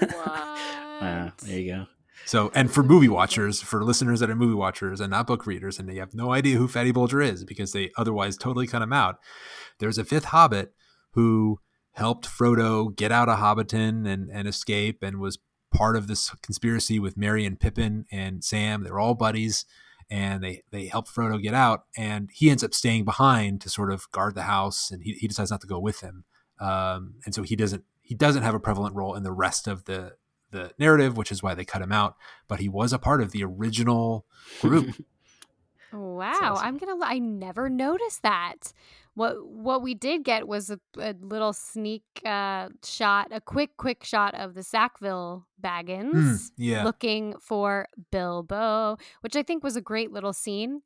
Wow, ah, there you go So, and for movie watchers, for listeners that are movie watchers and not book readers, and they have no idea who Fatty Bolger is because they otherwise totally cut him out, there's a fifth Hobbit who helped Frodo get out of Hobbiton and, and escape and was part of this conspiracy with Merry and Pippin and Sam. They're all buddies and they, they help Frodo get out. And he ends up staying behind to sort of guard the house and he, he decides not to go with them. Um, and so he doesn't he doesn't have a prevalent role in the rest of the the narrative, which is why they cut him out. But he was a part of the original group. Wow, awesome. I'm gonna. I never noticed that. What what we did get was a, a little sneak uh, shot, a quick quick shot of the Sackville Baggins Hmm, yeah. looking for Bilbo, which I think was a great little scene.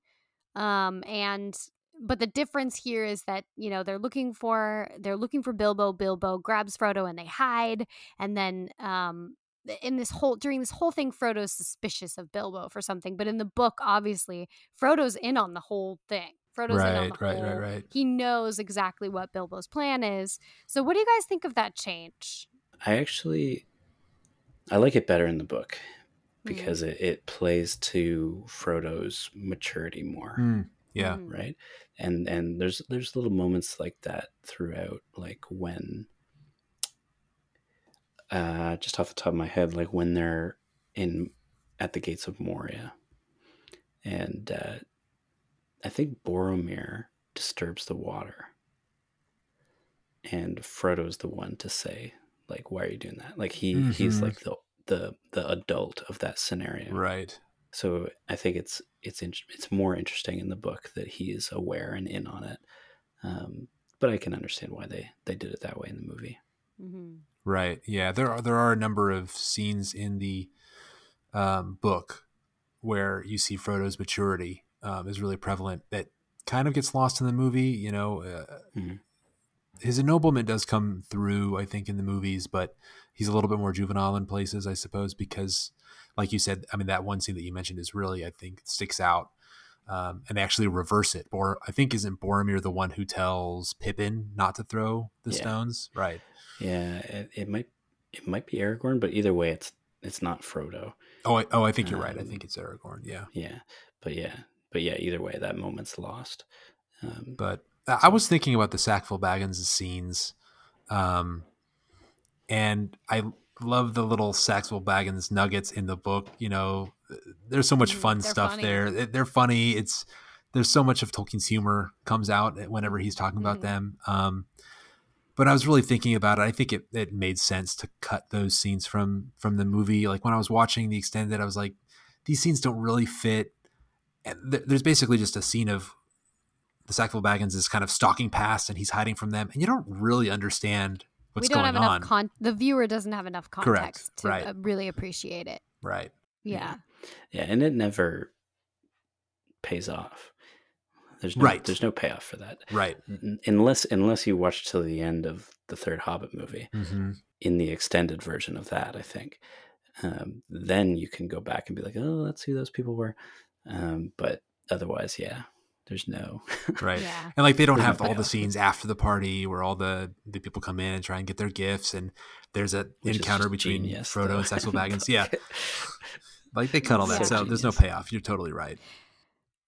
Um, and but the difference here is that you know they're looking for they're looking for Bilbo. Bilbo grabs Frodo and they hide, and then um in this whole during this whole thing frodo's suspicious of bilbo for something but in the book obviously frodo's in on the whole thing Frodo's in on Right, the right, right, whole- right. He knows exactly what Bilbo's plan is. So, what do you guys think of that change? I actually I like it better in the book Hmm. because it, it plays to Frodo's maturity more. Mm, yeah. Mm. right and and there's there's little moments like that throughout like when uh just off the top of my head like when they're in at the gates of moria and uh i think boromir disturbs the water and frodo's the one to say like why are you doing that like he he's Mhm. like the the the adult of that scenario Right. so I think it's it's in, it's more interesting in the book that he is aware and in on it. Um, but I can understand why they they did it that way in the movie. Mhm. Right. Yeah. There are there are a number of scenes in the um, book where you see Frodo's maturity um, is really prevalent. That kind of gets lost in the movie. You know, uh, Mhm. his ennoblement does come through, I think, in the movies, but he's a little bit more juvenile in places, I suppose, because, like you said, I mean, that one scene that you mentioned is really, I think, sticks out. Um, and they actually reverse it. Bor- I think isn't Boromir the one who tells Pippin not to throw the Yeah. stones? Right. Yeah, it, it might it might be Aragorn, but either way, it's it's not Frodo. Oh, I, oh, I think you're right. I Um, think it's Aragorn. Yeah, Yeah, but yeah, but yeah, either way, that moment's lost. Um, but I was thinking about the Sackville Baggins scenes, um, and I love the little Sackville Baggins nuggets in the book. You know, there's so much Mm, fun they're stuff funny. there. They- They're funny. It's there's so much of Tolkien's humor comes out whenever he's talking about Mhm. them. Um, but I was really thinking about it. I think it, it made sense to cut those scenes from from the movie. Like when I was watching the extended, I was like, these scenes don't really fit. And th- there's basically just a scene of the Sackville Baggins is kind of stalking past and he's hiding from them, and you don't really understand what's we don't going have on. con- the viewer doesn't have enough Correct, context to right. uh, really appreciate it. right. Yeah. yeah, and it never pays off. There's no, Right. There's no payoff for that, Right. Unless unless you watch till the end of the third Hobbit movie. Mm-hmm. in the extended version of that, I think. Um, then you can go back and be like, oh, let's see who those people were. Um, but otherwise, yeah, there's no. Right. Yeah. And like they don't There's no have all the payoff. scenes after the party where all the, the people come in and try and get their gifts and there's an encounter between genius, Frodo though. and Sackville Baggins. yeah. Like they cut all that. Yeah. So there's no payoff. You're totally right.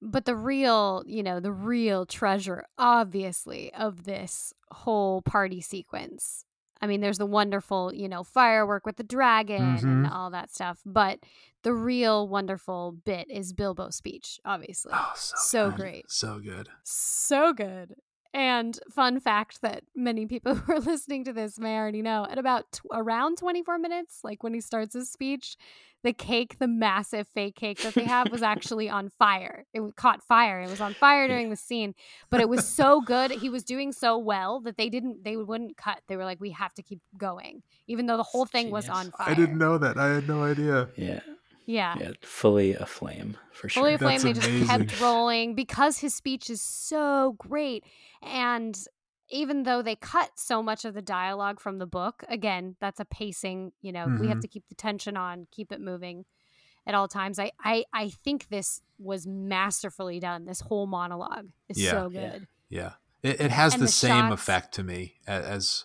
But the real, you know, the real treasure, obviously, of this whole party sequence. I mean, there's the wonderful, you know, firework with the dragon and Mhm. all that stuff. But the real wonderful bit is Bilbo's speech, obviously. Oh, so, So great. So good. so good. And fun fact that many people who are listening to this may already know at about t- around 24 minutes, like when he starts his speech, the cake, the massive fake cake that they have, was actually on fire. It caught fire. It was on fire during the scene, but it was so good. He was doing so well that they didn't, they wouldn't cut. They were like, we have to keep going, even though the whole thing was on fire. I didn't know that. I had no idea. yeah, Yeah. yeah, fully aflame for sure. fully aflame. That's They just kept rolling because his speech is so great. And even though they cut so much of the dialogue from the book, again, that's a pacing. You know, we have Mhm. to keep the tension on, keep it moving at all times. I I, I think this was masterfully done. This whole monologue is Yeah. so good. Yeah, it, it has And the, the same shots- effect to me a- as,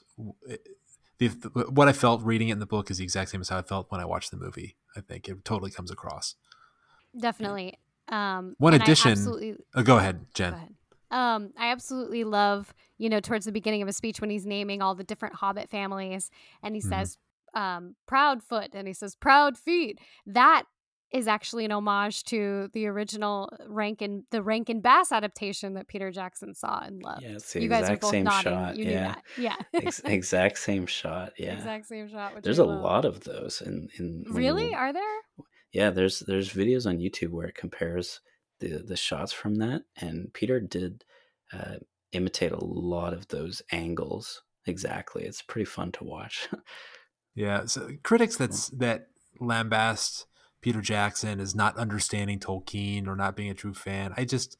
the, what I felt reading it in the book is the exact same as how I felt when I watched the movie. I think it totally comes across. Definitely. Um, One addition- Uh, go ahead, Jen. Go ahead. Um, I absolutely love, you know, towards the beginning of his speech when he's naming all the different Hobbit families, and he Mhm. says, um, "Proud foot," and he says, "Proud feet." That is actually an homage to the original Rankin, the Rankin Bass adaptation that Peter Jackson saw and loved. Yeah, it's the you guys are exact both same nodding. shot, You knew yeah. that. Yeah. Ex- exact same shot. Yeah, exact same shot. Which there's a love. lot of those in in Really? you- Are there? yeah there's there's videos on youtube where it compares the the shots from that and peter did uh, imitate a lot of those angles exactly it's pretty fun to watch Yeah, so critics that's that lambast Peter Jackson as not understanding Tolkien or not being a true fan. I just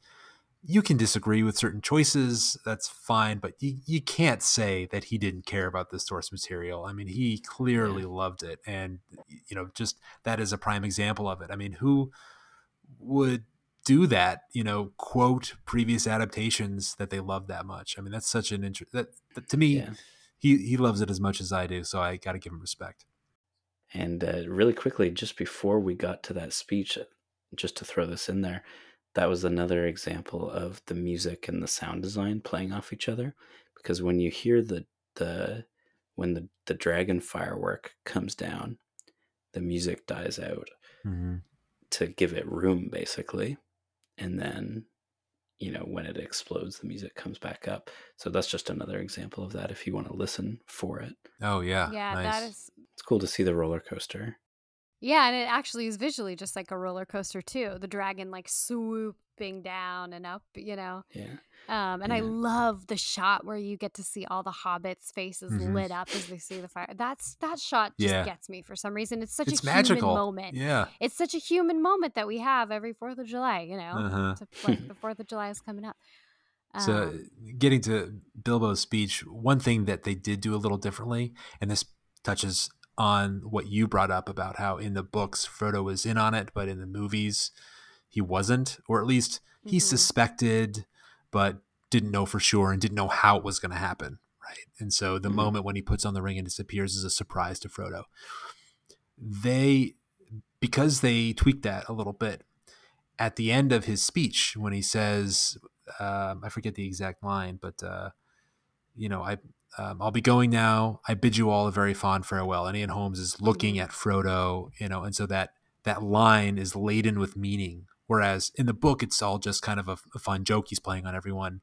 you can disagree with certain choices, that's fine, but you, you can't say that he didn't care about the source material. I mean, he clearly loved it and you know, just that is a prime example of it. I mean, who would do that, you know, quote previous adaptations that they love that much. I mean, that's such an interest that, that to me, Yeah. he he loves it as much as I do. So I got to give him respect. And uh, really quickly, just before we got to that speech, uh, just to throw this in there, that was another example of the music and the sound design playing off each other. Because when you hear the the when the the dragon firework comes down, the music dies out Mm-hmm. to give it room, basically, and then you know when it explodes, the music comes back up. So that's just another example of that. If you want to listen for it, Oh yeah, yeah, nice. that is it's cool to see the roller coaster. Yeah, and it actually is visually just like a roller coaster too. The dragon like swooping down and up, you know. Yeah. Um, and I love the shot where you get to see all the hobbits' faces Mhm. lit up as they see the fire. That's that shot just Yeah. gets me for some reason. It's such it's a magical. human moment. Yeah. It's such a human moment that we have every Fourth of July. You know, Uh-huh. to, like the Fourth of July is coming up. So, Um, getting to Bilbo's speech, one thing that they did do a little differently, and this touches on what you brought up about how in the books Frodo was in on it, but in the movies he wasn't, or at least he Mhm. suspected, but didn't know for sure and didn't know how it was going to happen. Right. And so the Mhm. moment when he puts on the ring and disappears is a surprise to Frodo. They, because they tweaked that a little bit, at the end of his speech when he says, um, I forget the exact line, but uh, you know, I um, I'll be going now. I bid you all a very fond farewell. And Ian Holmes is looking at Frodo, you know, and so that that line is laden with meaning. Whereas in the book, it's all just kind of a, a fun joke he's playing on everyone,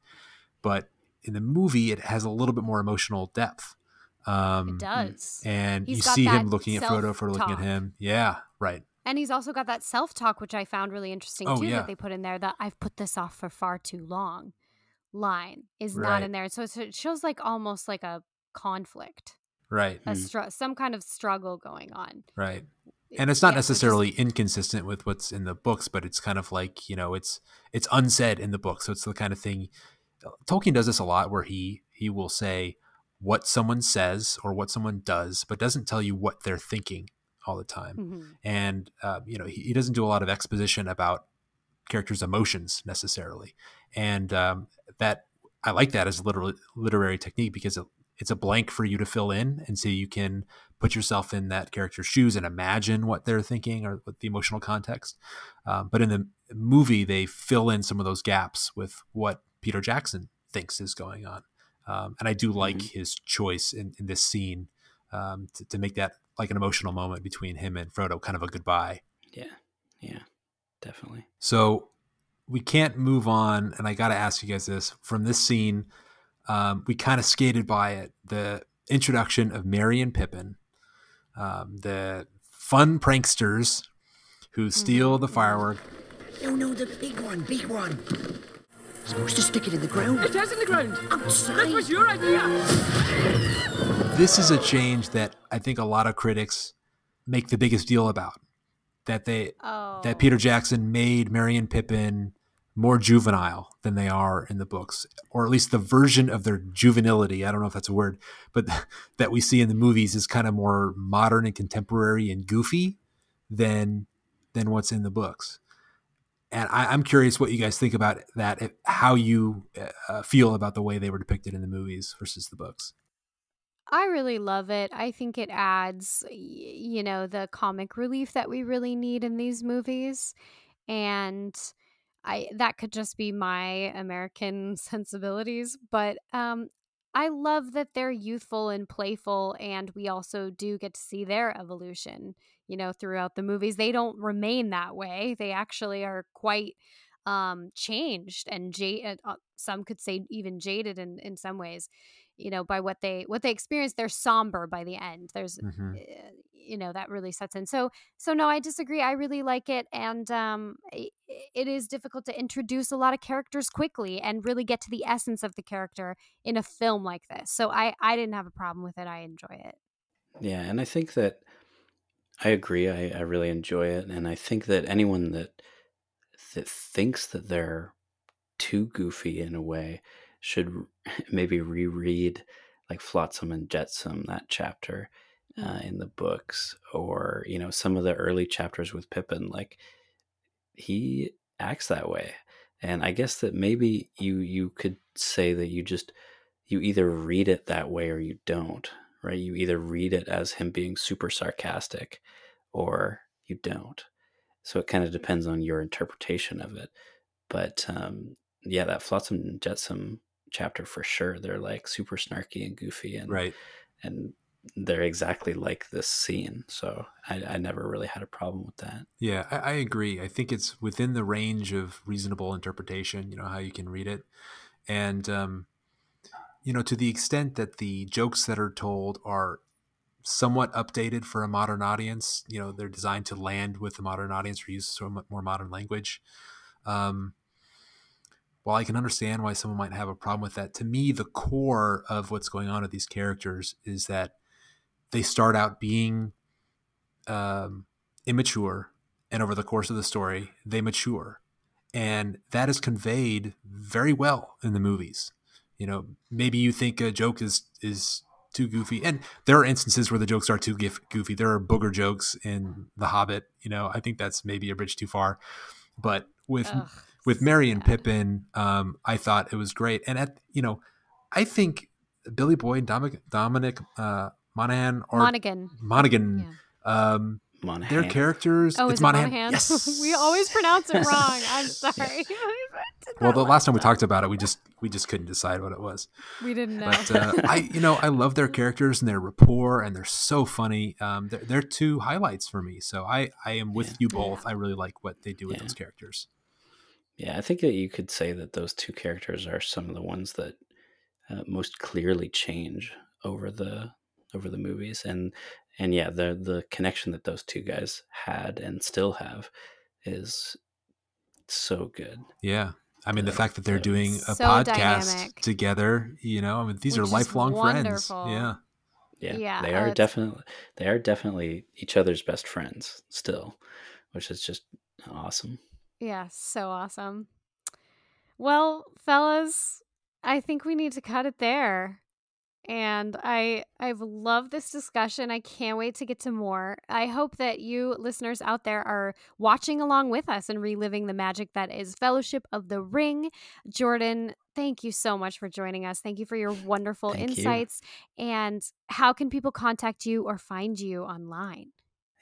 but in the movie, it has a little bit more emotional depth. Um, it does. and He's you see him looking at Frodo for looking at him. Yeah, right. And he's also got that self talk, which I found really interesting Oh, too, yeah. that they put in there. That I've put this off for far too long line is not in there. So it shows like almost like a conflict, Right, a Mm. str- some kind of struggle going on. right. And it's not Yeah, necessarily inconsistent with what's in the books, but it's kind of like you know, it's it's unsaid in the book, so it's the kind of thing. Tolkien does this a lot, where he he will say what someone says or what someone does, but doesn't tell you what they're thinking all the time. Mhm. and uh, you know he, he doesn't do a lot of exposition about characters' emotions necessarily, and um, that I like that as a literal, literary technique because it, it's a blank for you to fill in, and so you can put yourself in that character's shoes and imagine what they're thinking or what the emotional context. Um, but in the movie, they fill in some of those gaps with what Peter Jackson thinks is going on, um, and I do like his choice in, in this scene um, to, to make that like an emotional moment between him and Frodo, kind of a goodbye. Yeah. Yeah. Definitely. So we can't move on, and I got to ask you guys this from this scene. Um, we kind of skated by it. The introduction of Merry and Pippin, um, the fun pranksters who steal the firework. No, no, the big one, big one. Supposed to stick it in the ground. It is in the ground. Outside. That was your idea. This is a change that I think a lot of critics make the biggest deal about. That they Oh, that Peter Jackson made and Pippin more juvenile than they are in the books, or at least the version of their juvenility. I don't know if that's a word, but that we see in the movies is kind of more modern and contemporary and goofy than than what's in the books. And I, I'm curious what you guys think about that, how you uh, feel about the way they were depicted in the movies versus the books. I really love it. I think it adds, you know, the comic relief that we really need in these movies. And I that could just be my American sensibilities, but um I love that they're youthful and playful and we also do get to see their evolution, you know, throughout the movies. They don't remain that way. They actually are quite um changed and jaded uh, some could say even jaded in in some ways you know by what they what they experience they're somber by the end. There's Mhm. uh, you know that really sets in. So so no i disagree. I really like it and um it is difficult to introduce a lot of characters quickly and really get to the essence of the character in a film like this. So i i didn't have a problem with it. I enjoy it. Yeah, and I think that I agree. I, I really enjoy it, and I think that anyone that that thinks that they're too goofy in a way should maybe reread like Flotsam and Jetsam that chapter uh, in the books, or you know some of the early chapters with Pippin. Like he acts that way. And I guess that maybe you you could say that you just you either read it that way or you don't, right? You either read it as him being super sarcastic or you don't. So it kind of depends on your interpretation of it. But um, yeah, that Flotsam and Jetsam chapter for sure. They're like super snarky and goofy and Right. and they're exactly like this scene. So I, I never really had a problem with that. Yeah, I, I agree. I think it's within the range of reasonable interpretation, you know, how you can read it. And, um, you know, to the extent that the jokes that are told are somewhat updated for a modern audience, you know, they're designed to land with the modern audience or use so much more modern language. Um, while I can understand why someone might have a problem with that, to me, the core of what's going on with these characters is that they start out being um, immature, and over the course of the story, they mature, and that is conveyed very well in the movies. You know, maybe you think a joke is is too goofy, and there are instances where the jokes are too goofy. There are booger jokes in The Hobbit. You know, I think that's maybe a bridge too far, but with Ugh, with Merry and sad. Pippin, um, I thought it was great. And at you know, I think Billy Boyd, and Dominic, Dominic uh, Monaghan, or Monaghan. Monaghan, Yeah. um, Monahan. their characters. Oh, it's is it Monahan. Monahan? Yes, we always pronounce it wrong. I'm sorry. Well, the last time we talked about it, we just we just couldn't decide what it was. we didn't know. But uh, I, you know, I love their characters and their rapport, and they're so funny. Um, they're, they're two highlights for me. So I, I am with Yeah. you both. I really like what they do with Yeah. those characters. Yeah, I think that you could say that those two characters are some of the ones that uh, most clearly change over the over the movies, and and yeah, the the connection that those two guys had and still have is so good. Yeah. I mean, the fact that they're doing a So podcast dynamic. together, you know, I mean, these Which are lifelong friends. Yeah. Yeah, Yeah, they are definitely they are definitely each other's best friends still, which is just awesome. Yeah, so awesome. Well, fellas, I think we need to cut it there. And I I've loved this discussion. I can't wait to get to more. I hope that you listeners out there are watching along with us and reliving the magic that is Fellowship of the Ring. Jordan, thank you so much for joining us. Thank you for your wonderful Thank you. insights. And how can people contact you or find you online?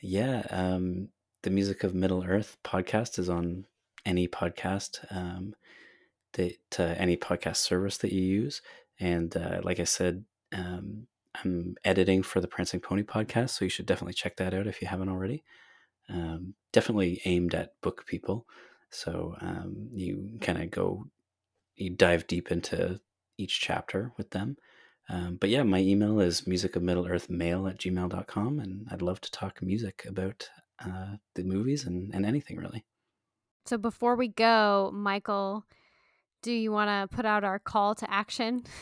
Yeah, um, the Music of Middle Earth podcast is on any podcast, um, that, to any podcast service that you use. And uh, like I said, um, I'm editing for the Prancing Pony podcast, so you should definitely check that out if you haven't already. Um, definitely aimed at book people, so um, you kind of go, you dive deep into each chapter with them. Um, but yeah, my email is musicofmiddleearthmail at gmail.com, and I'd love to talk music about uh, the movies and, and anything really. So before we go, Michael, do you want to put out our call to action?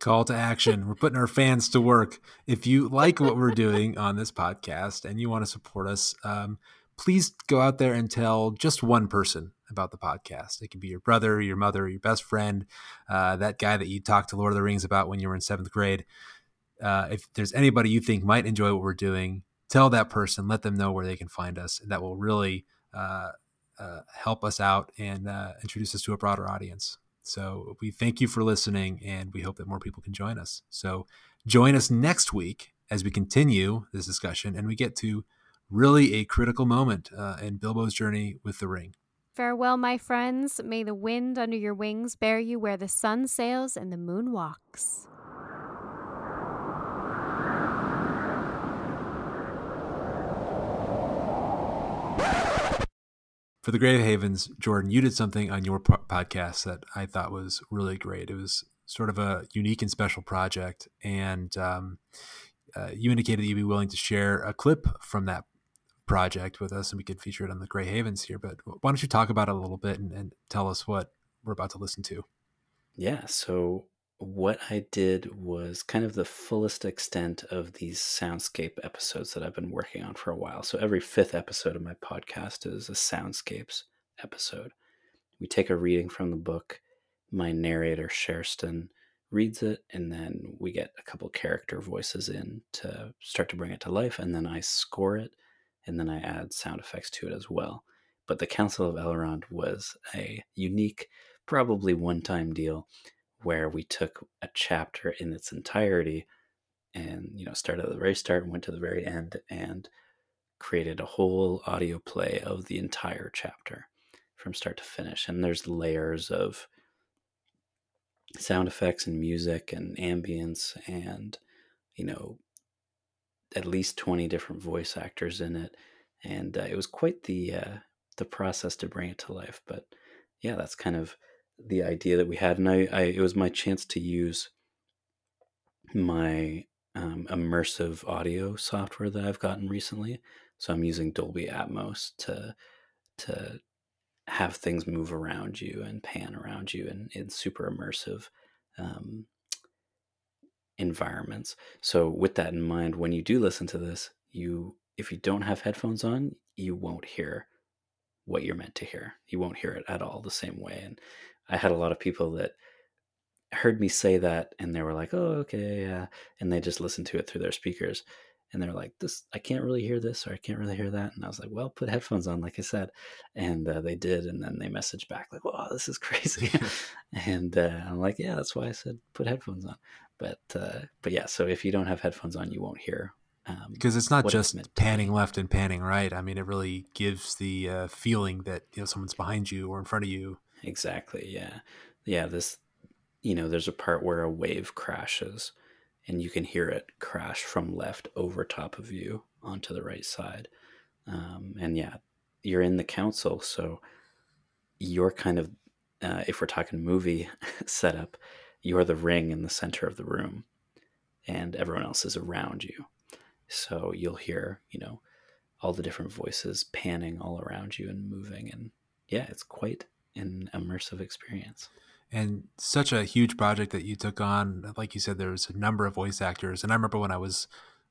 Call to action. We're putting our fans to work. If you like what we're doing on this podcast and you want to support us, um, please go out there and tell just one person about the podcast. It could be your brother, your mother, your best friend, uh, that guy that you talked to Lord of the Rings about when you were in seventh grade. Uh, if there's anybody you think might enjoy what we're doing, tell that person, let them know where they can find us. That will really uh, uh, help us out and uh, introduce us to a broader audience. So we thank you for listening and we hope that more people can join us. So join us next week as we continue this discussion and we get to really a critical moment uh, in Bilbo's journey with the ring. Farewell, my friends. May the wind under your wings bear you where the sun sails and the moon walks. For the Grey Havens, Jordan, you did something on your po- podcast that I thought was really great. It was sort of a unique and special project. And um, uh, you indicated that you'd be willing to share a clip from that project with us and we could feature it on the Grey Havens here. But why don't you talk about it a little bit and, and tell us what we're about to listen to? Yeah. So what I did was kind of the fullest extent of these soundscape episodes that I've been working on for a while. So every fifth episode of my podcast is a soundscapes episode. We take a reading from the book. My narrator, Sherston, reads it, and then we get a couple character voices in to start to bring it to life. And then I score it, and then I add sound effects to it as well. but the Council of Elrond was a unique, probably one time deal where we took a chapter in its entirety and, you know, started at the very start and went to the very end and created a whole audio play of the entire chapter from start to finish. And there's layers of sound effects and music and ambience and, you know, at least 20 different voice actors in it. And uh, it was quite the, uh, the process to bring it to life. But yeah, that's kind of the idea that we had. And I, I it was my chance to use my um, immersive audio software that I've gotten recently. So I'm using Dolby Atmos to to have things move around you and pan around you in, in super immersive um, environments. So with that in mind, when you do listen to this, you if you don't have headphones on, you won't hear what you're meant to hear. You won't hear it at all the same way. And I had a lot of people that heard me say that and they were like, "Oh, okay, yeah," and they just listened to it through their speakers, and they're like, "This, I can't really hear this, or I can't really hear that," and I was like, "Well, put headphones on, like I said," and uh, they did, and then they messaged back like, "Wow, this is crazy," and uh, I'm like, "Yeah, that's why I said put headphones on," but uh, but yeah, so if you don't have headphones on, you won't hear. Um, because it's not just to panning left and panning right. I mean, it really gives the uh, feeling that you know someone's behind you or in front of you. Exactly. Yeah. Yeah. This, you know, there's a part where a wave crashes and you can hear it crash from left over top of you onto the right side. Um, and yeah, you're in the council. So you're kind of, uh, if we're talking movie setup, you're the ring in the center of the room and everyone else is around you. So you'll hear, you know, all the different voices panning all around you and moving. And yeah, it's quite an immersive experience. and such a huge project that you took on like you said there was a number of voice actors and i remember when i was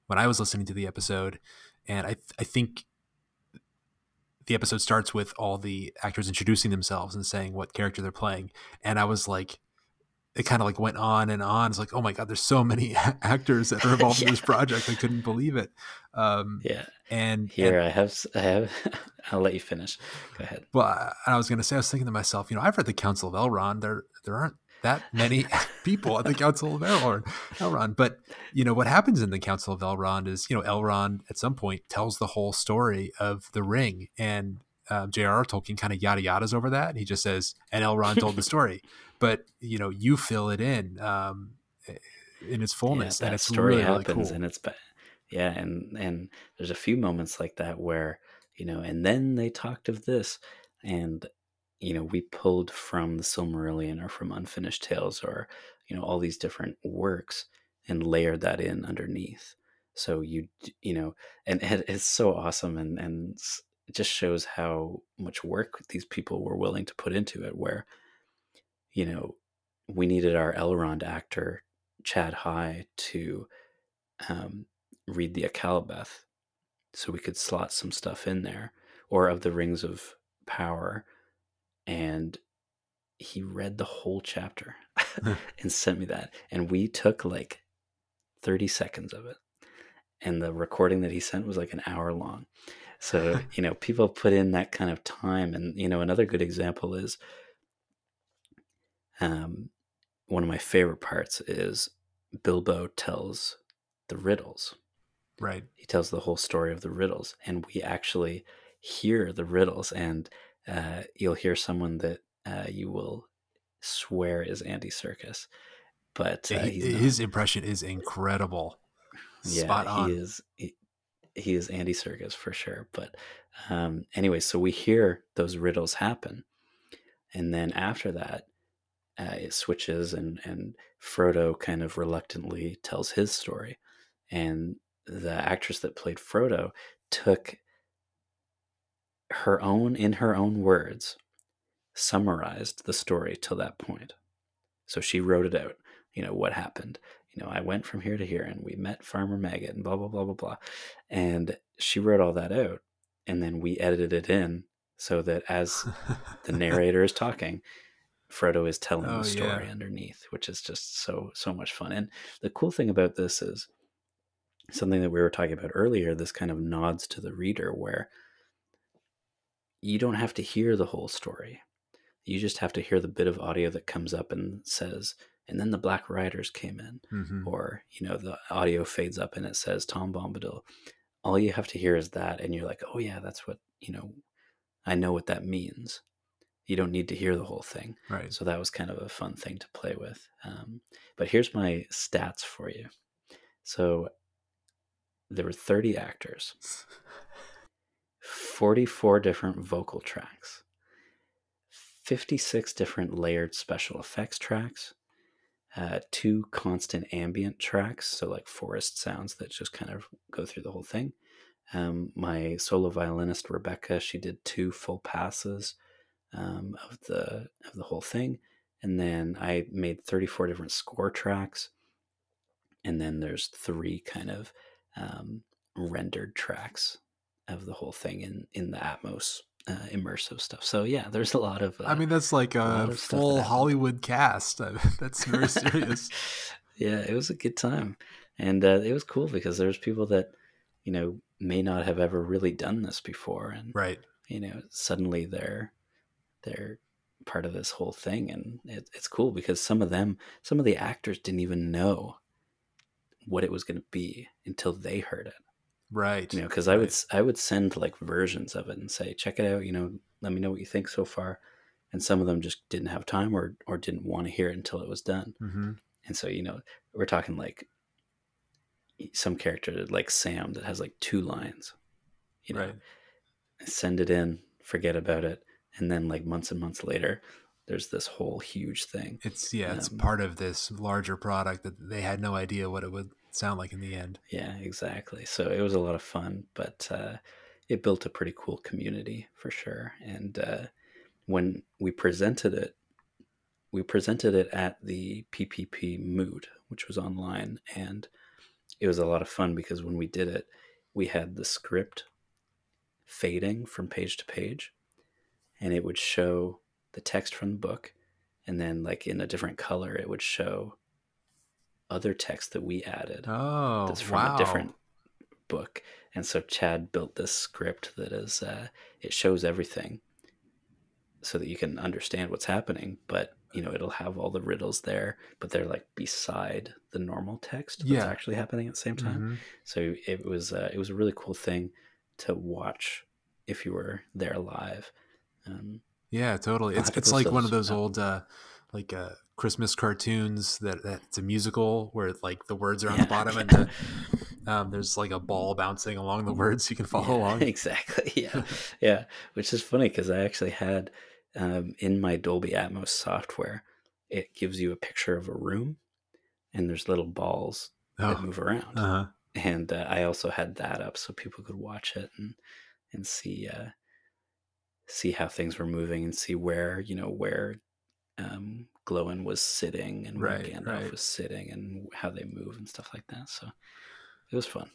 when i was listening to the episode and i i think the episode starts with all the actors introducing themselves and saying what character they're playing and i was like it kind of like went on and on it's like oh my god there's so many actors that are involved in this project i couldn't believe it um Yeah. and Here and- I have, I have, I'll let you finish. Go ahead. Well, I- I was going to say, I was thinking to myself, you know, I've read the Council of Elrond. There, there aren't that many people at the Council of Elrond, Elrond. But you know what happens in the Council of Elrond is, you know, Elrond at some point tells the whole story of the Ring, and uh, J.R.R. Tolkien kind of yada yadas over that, and he just says, "And Elrond told the story," but you know, you fill it in um, in its fullness, yeah, and it's story really, really happens, cool. and it's ba- yeah, and and there's a few moments like that where you know, and then they talked of this, and you know, we pulled from the Silmarillion or from Unfinished Tales or you know all these different works and layered that in underneath. So you you know, and it's so awesome, and and it just shows how much work these people were willing to put into it. Where you know, we needed our Elrond actor Chad High to um, read the Akallabêth, so we could slot some stuff in there, or of the Rings of Power, and he read the whole chapter and sent me that, and we took like thirty seconds of it, and the recording that he sent was like an hour long. So you know, people put in that kind of time, and you know, another good example is um, one of my favorite parts is Bilbo tells the riddles. right. He tells the whole story of the riddles, and we actually hear the riddles. And uh, you'll hear someone that uh, you will swear is Andy Serkis, but uh, He- his impression is incredible. Spot on. He is he, he is Andy Serkis for sure. But um, anyway, so we hear those riddles happen, and then after that, uh, it switches, and and Frodo kind of reluctantly tells his story, and the actress that played Frodo took her own in her own words summarized the story till that point. So she wrote it out you know what happened? You know i went from here to here and we met farmer maggot and blah blah blah blah blah. And she wrote all that out and then we edited it in so that as the narrator is talking frodo is telling Oh, the story yeah. underneath which is just so so much fun and the cool thing about this is something that we were talking about earlier this kind of nods to the reader where you don't have to hear the whole story. You just have to hear the bit of audio that comes up and says, and then the Black Riders came in, Mhm. or you know the audio fades up and it says Tom Bombadil. All you have to hear is that, and you're like, oh yeah, that's what you know. I know what that means. You don't need to hear the whole thing. Right. So that was kind of a fun thing to play with. Um, but here's my stats for you. So there were 30 actors, 44 different vocal tracks, 56 different layered special effects tracks, uh, two constant ambient tracks, so like forest sounds that just kind of go through the whole thing. Um, my solo violinist Rebecca, she did two full passes um, of the of the whole thing, and then I made 34 different score tracks, and then there's three kind of um, rendered tracks of the whole thing in in the Atmos uh, immersive stuff. So yeah, there's a lot of. Uh, I mean, that's like a, of stuff that full. Hollywood cast. That's very serious. yeah, it was a good time, and uh, it was cool because there's people that you know may not have ever really done this before, and right. you know suddenly they're they're part of this whole thing, and it, it's cool because some of them, some of the actors didn't even know what it was going to be until they heard it. Right. you know because i would right. i would send like versions of it and say check it out you know let me know what you think so far and some of them just didn't have time or or didn't want to hear it until it was done hmm and so you know we're talking like some character like sam that has like two lines you know Right. send it in forget about it and then like months and months later there's this whole huge thing It's yeah, it's Um, part of this larger product that they had no idea what it would sound like in the end. Yeah, exactly. So it was a lot of fun, but uh, it built a pretty cool community for sure. And uh, when we presented it, we presented it at the PPP Moot, which was online, and it was a lot of fun because when we did it, we had the script fading from page to page, and it would show the text from the book, and then like in a different color, it would show other text that we added Oh, that's from wow. a different book. And so Chad built this script that is uh, it shows everything so that you can understand what's happening, but you know, it'll have all the riddles there, but they're like beside the normal text that's Yeah. actually happening at the same time. Mhm. So it was uh, it was a really cool thing to watch if you were there live. Um, Yeah, totally. It's it's like one of those up. old uh like uh Christmas cartoons that that's a musical where like the words are on the Yeah, bottom and the, um, there's like a ball bouncing along the words you can follow Yeah, along. Exactly. Yeah. yeah. Which is funny because I actually had um, in my Dolby Atmos software, it gives you a picture of a room and there's little balls that Oh, move around. uh-huh. And uh, I also had that up so people could watch it and, and see, uh, see how things were moving and see where, you know, where um, Gloin was sitting and where Right, Gandalf right. was sitting and how they move and stuff like that. So it was fun.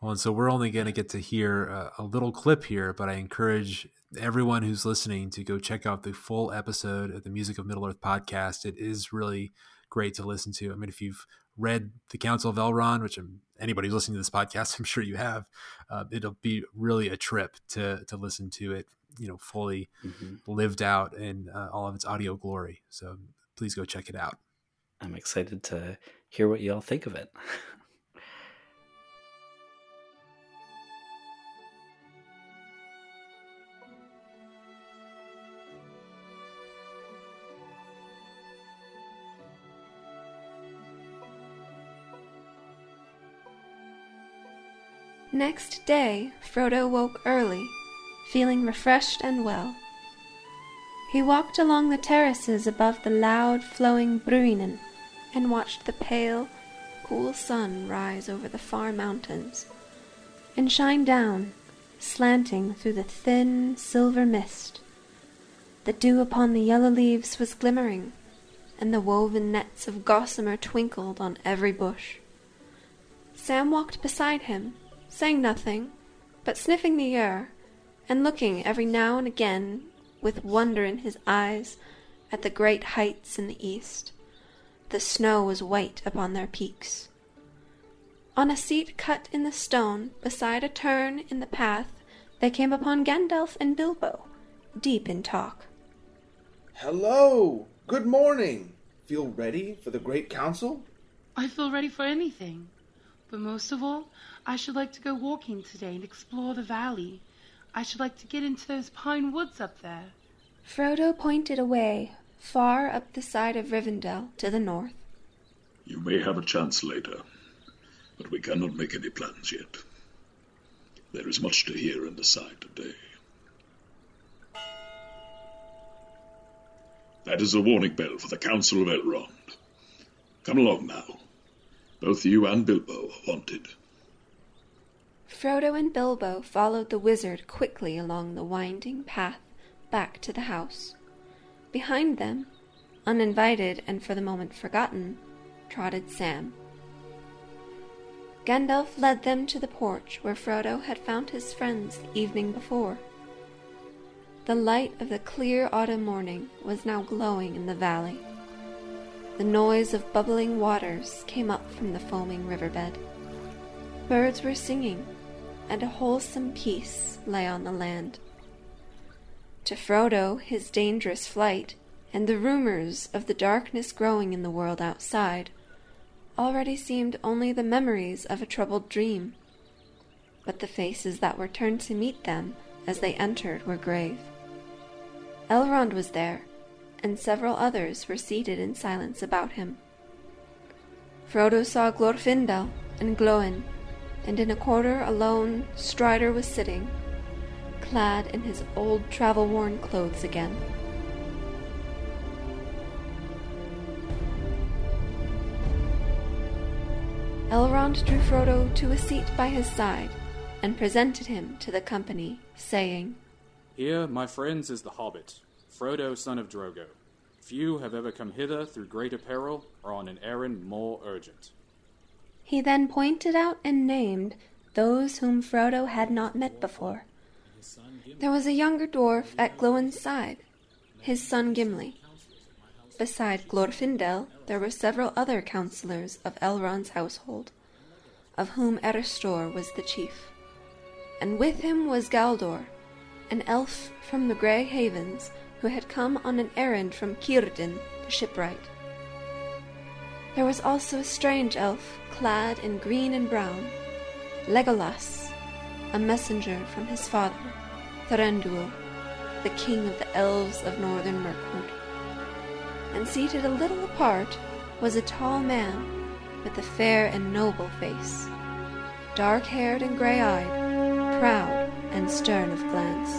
Well, and so we're only going to get to hear a, a little clip here, but I encourage everyone who's listening to go check out the full episode of the Music of Middle Earth podcast. It is really great to listen to. I mean, if you've read The Council of Elrond, which um, anybody who's listening to this podcast, I'm sure you have, uh, it'll be really a trip to to listen to it, you know, fully hmm lived out in uh, all of its audio glory. So please go check it out. I'm excited to hear what y'all think of it. Next day, Frodo woke early, feeling refreshed and well. He walked along the terraces above the loud flowing Bruinen and watched the pale, cool sun rise over the far mountains and shine down, slanting through the thin silver mist. The dew upon the yellow leaves was glimmering, and the woven nets of gossamer twinkled on every bush. Sam walked beside him, saying nothing, but sniffing the air, and looking every now and again with wonder in his eyes at the great heights in the east. The snow was white upon their peaks. On a seat cut in the stone beside a turn in the path, they came upon Gandalf and Bilbo, deep in talk. Hello! Good morning! Feel ready for the Great Council? I feel ready for anything. But most of all, I should like to go walking today and explore the valley. I should like to get into those pine woods up there. Frodo pointed away, far up the side of Rivendell to the north. You may have a chance later, but we cannot make any plans yet. There is much to hear and decide today. That is a warning bell for the Council of Elrond. Come along now. Both you and Bilbo are wanted. Frodo and Bilbo followed the wizard quickly along the winding path back to the house. Behind them, uninvited and for the moment forgotten, trotted Sam. Gandalf led them to the porch where Frodo had found his friends the evening before. The light of the clear autumn morning was now glowing in the valley. The noise of bubbling waters came up from the foaming riverbed. Birds were singing, and a wholesome peace lay on the land. To Frodo, his dangerous flight, and the rumors of the darkness growing in the world outside, already seemed only the memories of a troubled dream. But the faces that were turned to meet them as they entered were grave. Elrond was there, and several others were seated in silence about him. Frodo saw Glorfindel and Gloin, and in a corner alone Strider was sitting, clad in his old travel-worn clothes again. Elrond drew Frodo to a seat by his side and presented him to the company, saying, Here, my friends, is the hobbit, Frodo, son of Drogo. Few have ever come hither through greater peril or on an errand more urgent. He then pointed out and named those whom Frodo had not met before. There was a younger dwarf at Glóin's side, his son Gimli. Beside Glorfindel, there were several other counselors of Elrond's household, of whom Erestor was the chief. And with him was Galdor, an elf from the Grey Havens who had come on an errand from Círdan, the shipwright. There was also a strange elf, clad in green and brown, Legolas, a messenger from his father, Thranduil, the king of the elves of northern Mirkwood. And seated a little apart was a tall man with a fair and noble face, dark haired and grey eyed, proud and stern of glance.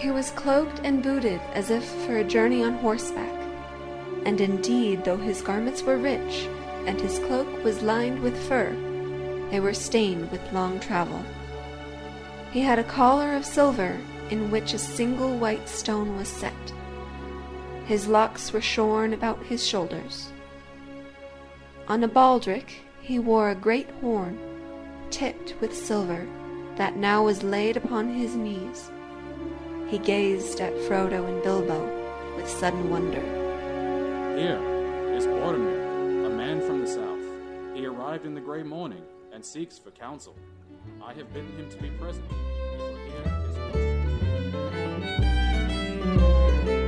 He was cloaked and booted as if for a journey on horseback, and indeed, though his garments were rich, and his cloak was lined with fur, they were stained with long travel. He had a collar of silver in which a single white stone was set. His locks were shorn about his shoulders. On a baldric he wore a great horn, tipped with silver, that now was laid upon his knees. He gazed at Frodo and Bilbo with sudden wonder. Here is Boromir, a man from the south. He arrived in the grey morning and seeks for counsel. I have bidden him to be present, for here is